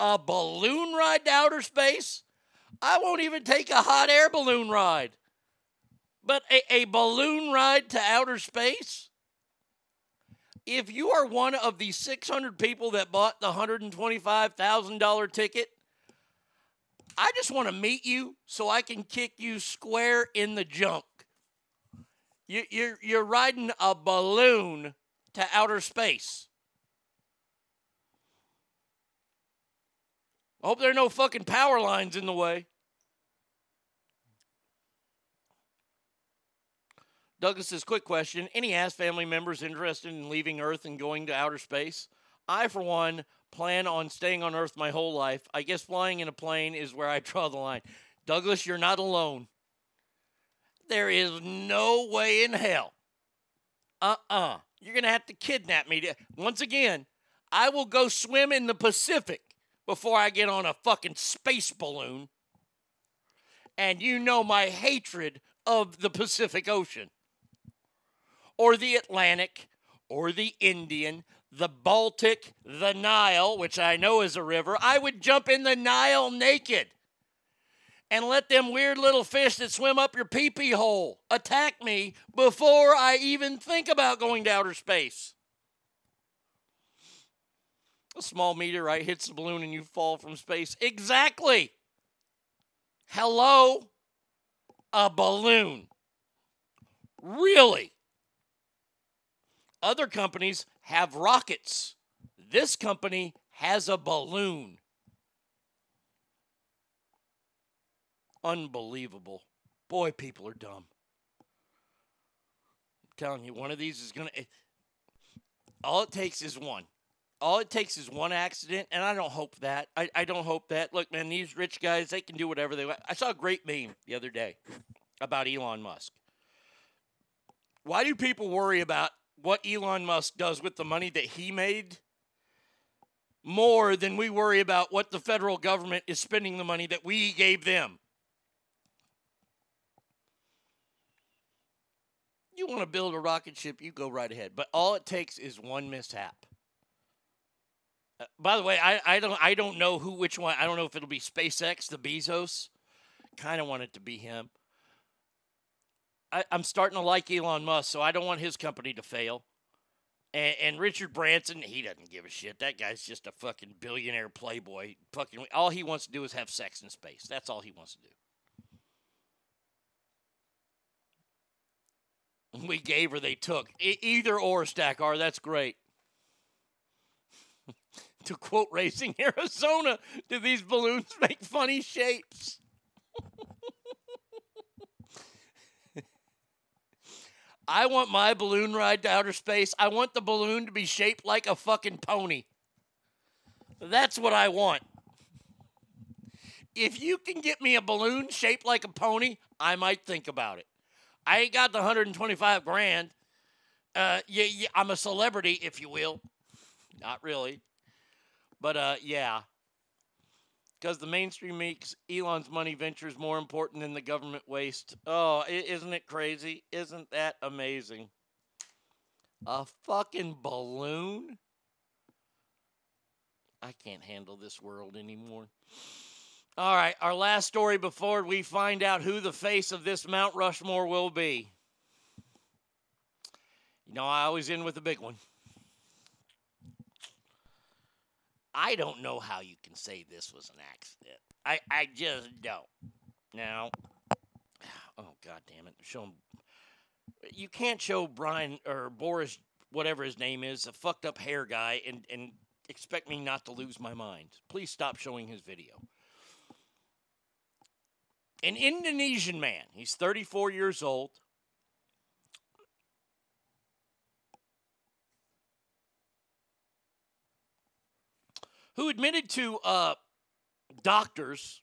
[SPEAKER 2] A balloon ride to outer space? I won't even take a hot air balloon ride. But a, a balloon ride to outer space? If you are one of the 600 people that bought the $125,000 ticket, I just want to meet you so I can kick you square in the junk. You, you're, you're riding a balloon to outer space. I hope there are no fucking power lines in the way. Douglas says, quick question. Any ass family members interested in leaving Earth and going to outer space? I, for one, plan on staying on Earth my whole life. I guess flying in a plane is where I draw the line. Douglas, you're not alone. There is no way in hell. Uh uh-uh. uh. you are going to have to kidnap me. To, once again, I will go swim in the Pacific before I get on a fucking space balloon. And you know my hatred of the Pacific Ocean or the Atlantic or the Indian, the Baltic, the Nile, which I know is a river, I would jump in the Nile naked and let them weird little fish that swim up your pee pee hole attack me before I even think about going to outer space. A small meteorite hits the balloon and you fall from space. Exactly. Hello? A balloon. Really? Other companies have rockets. This company has a balloon. Unbelievable. Boy, people are dumb. I'm telling you, one of these is going to. All it takes is one. All it takes is one accident, and I don't hope that. I, I don't hope that. Look, man, these rich guys, they can do whatever they want. I saw a great meme the other day about Elon Musk. Why do people worry about what Elon Musk does with the money that he made more than we worry about what the federal government is spending the money that we gave them. You want to build a rocket ship, you go right ahead. But all it takes is one mishap. Uh, by the way, I, I don't I don't know who which one. I don't know if it'll be SpaceX, the Bezos. Kind of want it to be him. I, am starting to like Elon Musk, so I don't want his company to fail. And, and, Richard Branson, he doesn't give a shit. That guy's just a fucking billionaire playboy. Fucking, all he wants to do is have sex in space. That's all he wants to do. We gave or they took. E- either or, Stack R. That's great. To quote Racing Arizona, do these balloons make funny shapes? I want my balloon ride to outer space. I want the balloon to be shaped like a fucking pony. That's what I want. If you can get me a balloon shaped like a pony, I might think about it. I ain't got the 125 grand. Uh, yeah, yeah, I'm a celebrity, if you will. Not really. But uh, yeah. Because the mainstream makes Elon's money ventures more important than the government waste. Oh, isn't it crazy? Isn't that amazing? A fucking balloon? I can't handle this world anymore. All right, our last story before we find out who the face of this Mount Rushmore will be. You know, I always end with a big one. I don't know how you can say this was an accident. I, I just don't. Now, oh god damn it, show him. You can't show Brian or Boris, whatever his name is, a fucked up hair guy, and and expect me not to lose my mind. Please stop showing his video. An Indonesian man, he's 34 years old. Who admitted to uh, doctors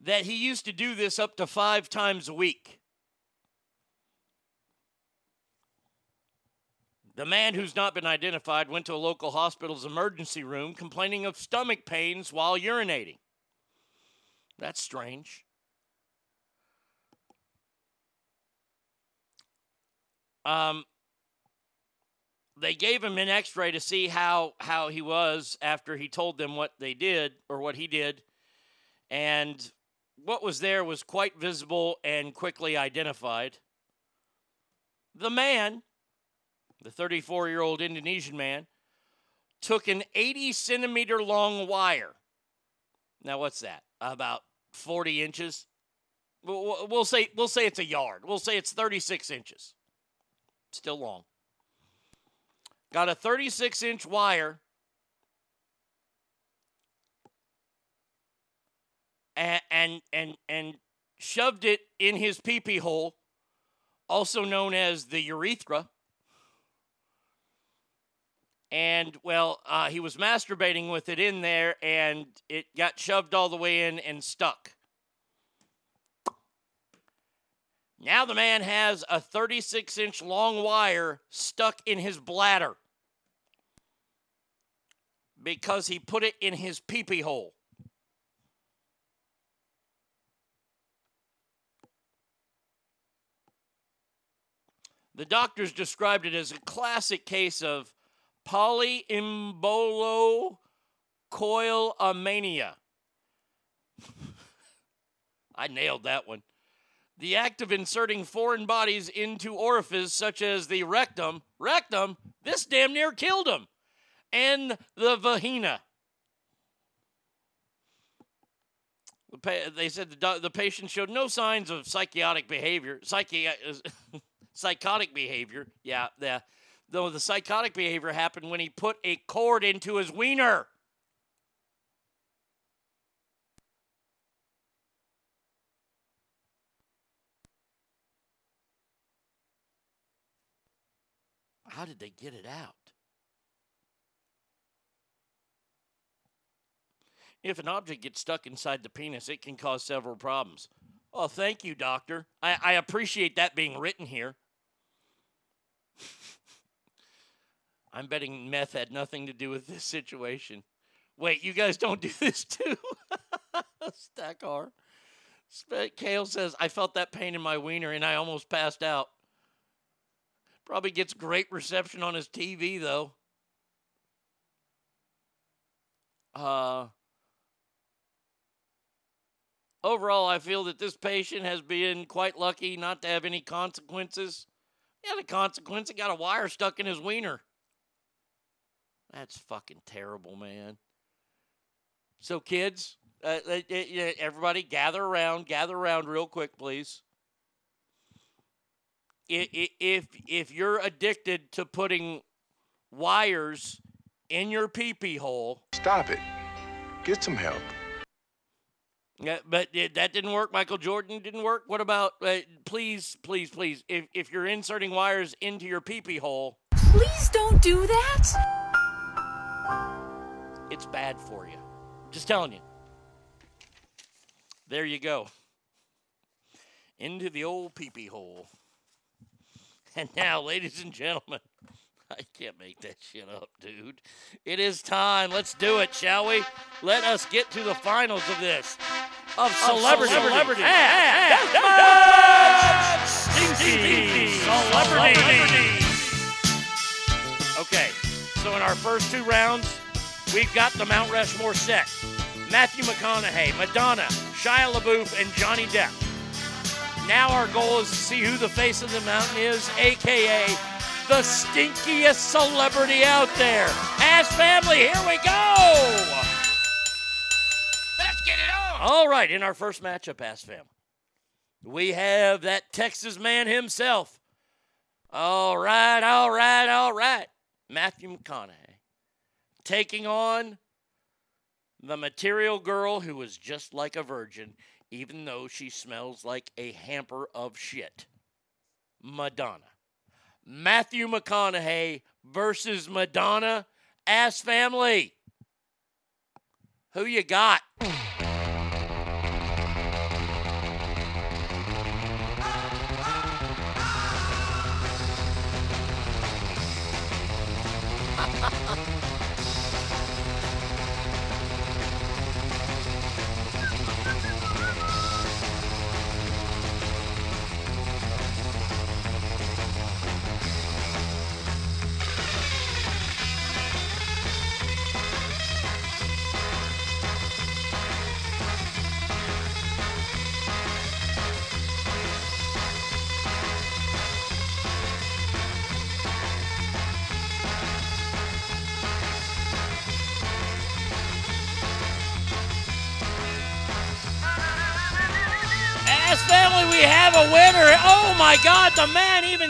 [SPEAKER 2] that he used to do this up to five times a week. The man who's not been identified went to a local hospital's emergency room complaining of stomach pains while urinating. That's strange. Um, they gave him an x-ray to see how how he was after he told them what they did or what he did. And what was there was quite visible and quickly identified. The man the 34 year old indonesian man took an 80 centimeter long wire. Now what's that? About 40 inches? We'll say we'll say it's a yard. We'll say it's 36 inches. Still long got a 36 inch wire and and and, and shoved it in his pee pee hole, also known as the urethra. And well, uh, he was masturbating with it in there, and it got shoved all the way in and stuck. Now the man has a 36 inch long wire stuck in his bladder because he put it in his pee pee hole. The doctors described it as a classic case of polyembolokoilamania. I nailed that one. The act of inserting foreign bodies into orifices such as the rectum, rectum, this damn near killed him, and the vagina. They said the, the patient showed no signs of psychotic behavior, psychi- psychotic behavior. Yeah, the, though the psychotic behavior happened when he put a cord into his wiener. How did they get it out? If an object gets stuck inside the penis, it can cause several problems. Oh, thank you, doctor. I, I appreciate that being written here. I'm betting meth had nothing to do with this situation. Wait, you guys don't do this too? Stackar. Sp- Kale says, I felt that pain in my wiener and I almost passed out. Probably gets great reception on his TV, though. Uh, overall, I feel that this patient has been quite lucky not to have any consequences. Yeah, the consequence, he got a wire stuck in his wiener. That's fucking terrible, man. So, kids, uh, uh, everybody gather around, gather around real quick, please. If if you're addicted to putting wires in your pee pee hole,
[SPEAKER 30] Stop it. Get some help.
[SPEAKER 2] Yeah, but it, that didn't work. Michael Jordan didn't work. What about, uh, please, please, please, if, if you're inserting wires into your pee pee hole,
[SPEAKER 30] Please don't do that.
[SPEAKER 2] it's bad for you. Just telling you. There you go. Into the old pee pee hole. And now, ladies and gentlemen, I can't make that shit up, dude. It is time. Let's do it, shall we? Let us get to the finals of this. Of celebrity.
[SPEAKER 14] celebrity.
[SPEAKER 2] Ah, ah, Stinky celebrity. Okay, so in our first two rounds, we've got the Mount Rushmore set. Matthew McConaughey, Madonna, Shia LaBeouf, and Johnny Depp. Now our goal is to see who the face of the mountain is, aka the stinkiest celebrity out there. Ass family, here we go!
[SPEAKER 14] Let's get it on.
[SPEAKER 2] All right, in our first matchup, Ass family, we have that Texas man himself. All right, all right, all right. Matthew McConaughey taking on the material girl who is just like a virgin, even though she smells like a hamper of shit. Madonna. Matthew McConaughey versus Madonna. Ass family. Who you got?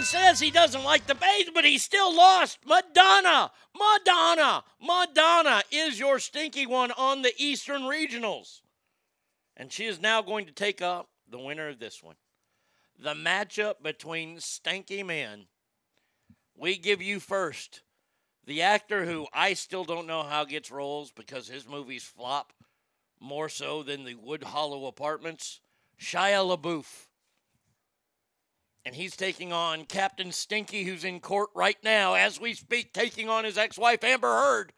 [SPEAKER 2] Says he doesn't like the bass, but he still lost. Madonna, Madonna, Madonna is your stinky one on the Eastern Regionals. And she is now going to take up the winner of this one. The matchup between stanky men. We give you first the actor who I still don't know how gets roles because his movies flop more so than the Wood Hollow Apartments. Shia LaBeouf. And he's taking on Captain Stinky, who's in court right now as we speak, taking on his ex wife, Amber Heard,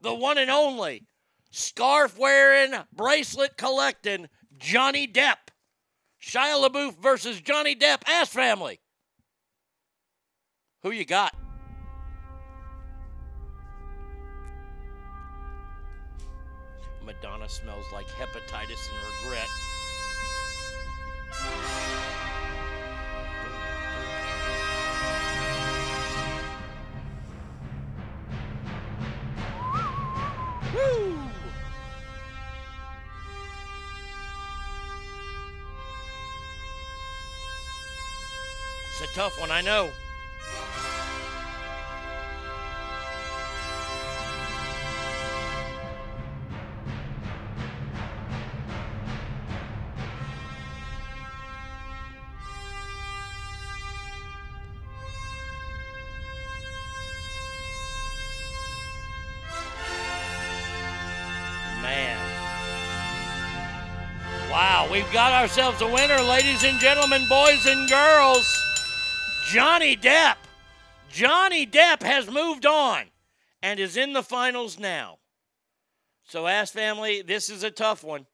[SPEAKER 2] the one and only scarf wearing, bracelet collecting Johnny Depp. Shia LaBeouf versus Johnny Depp, ass family. Who you got? Madonna smells like hepatitis and regret. It's a tough one, I know. We've got ourselves a winner, ladies and gentlemen, boys and girls. Johnny Depp. Johnny Depp has moved on and is in the finals now. So, Ass Family, this is a tough one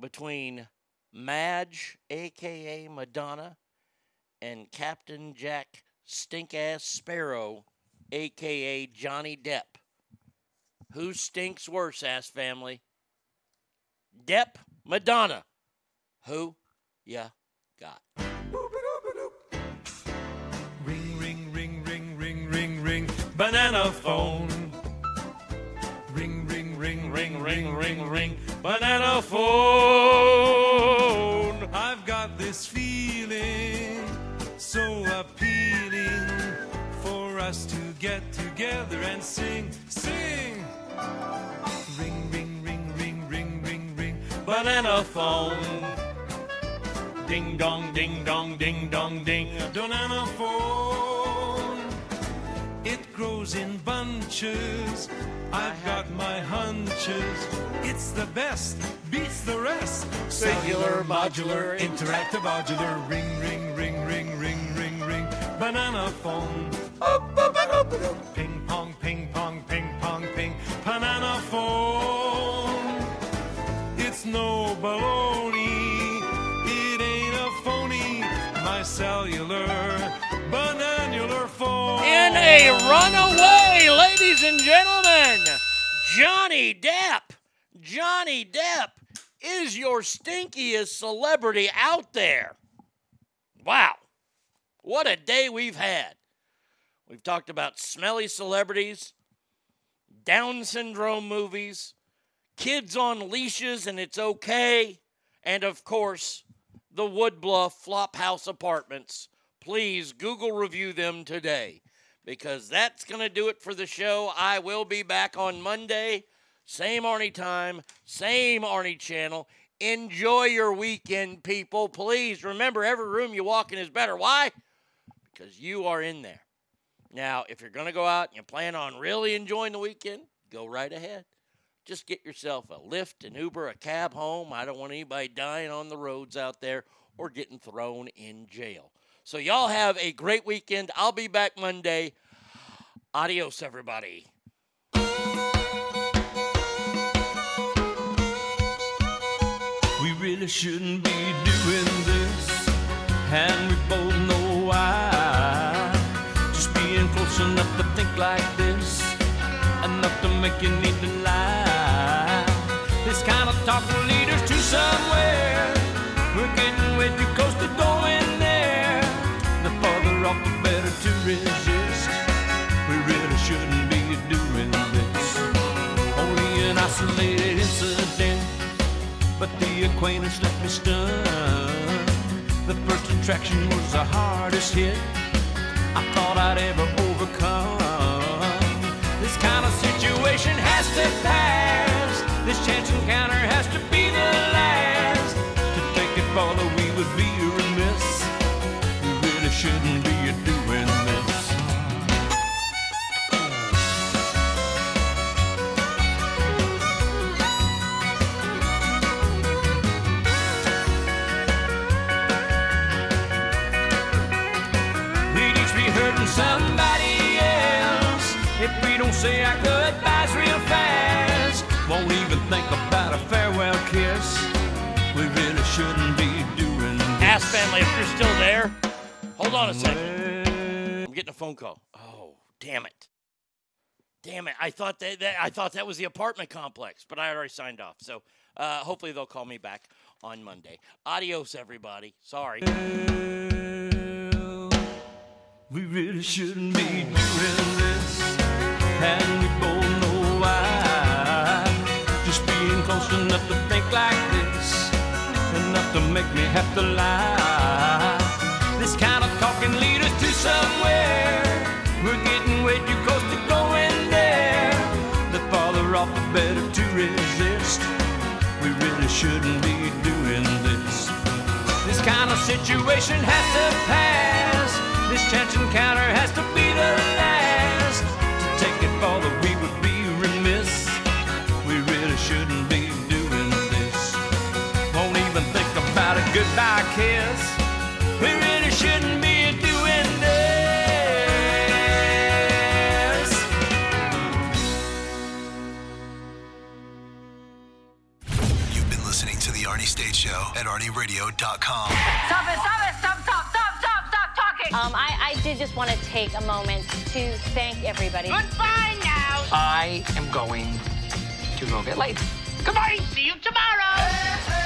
[SPEAKER 2] between Madge, aka Madonna, and Captain Jack Stink Ass Sparrow, aka Johnny Depp. Who stinks worse, Ass Family? Depp, Madonna. Who ya got?
[SPEAKER 14] Ring, ring, ring, ring, ring, ring, ring. Banana phone. Ring, ring, ring, ring, ring, ring, ring. Banana phone. I've got this feeling so appealing for us to get together and sing, sing. Ring, ring, banana phone. Ding dong, ding dong, ding dong, ding, banana phone. It grows in bunches. I've got my hunches. It's the best, beats the rest. Cellular, modular, interactive, modular. Ring, ring, ring, ring, ring, ring, ring. Banana phone. Ping pong, ping pong, ping pong, ping. Banana phone. Cellular, bananular phone.
[SPEAKER 2] In a runaway, ladies and gentlemen, Johnny Depp. Johnny Depp is your stinkiest celebrity out there. Wow. What a day we've had. We've talked about smelly celebrities, Down syndrome movies, kids on leashes and it's okay, and of course, the Woodbluff Flophouse Apartments. Please Google review them today because that's going to do it for the show. I will be back on Monday. Same Arnie time, same Arnie channel. Enjoy your weekend, people. Please remember every room you walk in is better. Why? Because you are in there. Now, if you're going to go out and you plan on really enjoying the weekend, go right ahead. Just get yourself a Lyft, an Uber, a cab home. I don't want anybody dying on the roads out there or getting thrown in jail. So, y'all have a great weekend. I'll be back Monday. Adios, everybody.
[SPEAKER 14] We really shouldn't be doing this, and we both know why. Just being close enough to think like this, enough to make you need to kind of talk will lead us to somewhere. We're getting way too close to going there. The farther off, the better to resist. We really shouldn't be doing this. Only an isolated incident but the acquaintance left me stunned. The first attraction was the hardest hit I thought I'd ever overcome. This kind of situation has to pass. This chance encounter has to If
[SPEAKER 2] you're still there. Hold on a second. I'm getting a phone call. Oh, damn it. Damn it. I thought that, that I thought that was the apartment complex, but I already signed off. So uh, hopefully they'll call me back on Monday. Adios, everybody. Sorry.
[SPEAKER 14] We really shouldn't be doing this, and we both know why. Just being close enough to think like this, to make me have to lie. This kind of talking lead us to somewhere. We're getting way too close to going there. The farther off, the better to resist. We really shouldn't be doing this. This kind of situation has to pass. This chance encounter has to be the last. To take it further, we goodbye kiss. We really shouldn't be doing this.
[SPEAKER 1] You've been listening to The Arnie State Show at ArnieRadio.com.
[SPEAKER 31] Stop it, stop it, stop, stop, stop, stop, stop talking. Um, I, I did just want to take a moment to thank everybody. Goodbye now.
[SPEAKER 32] I am going to go get laid.
[SPEAKER 31] Goodbye. See you tomorrow.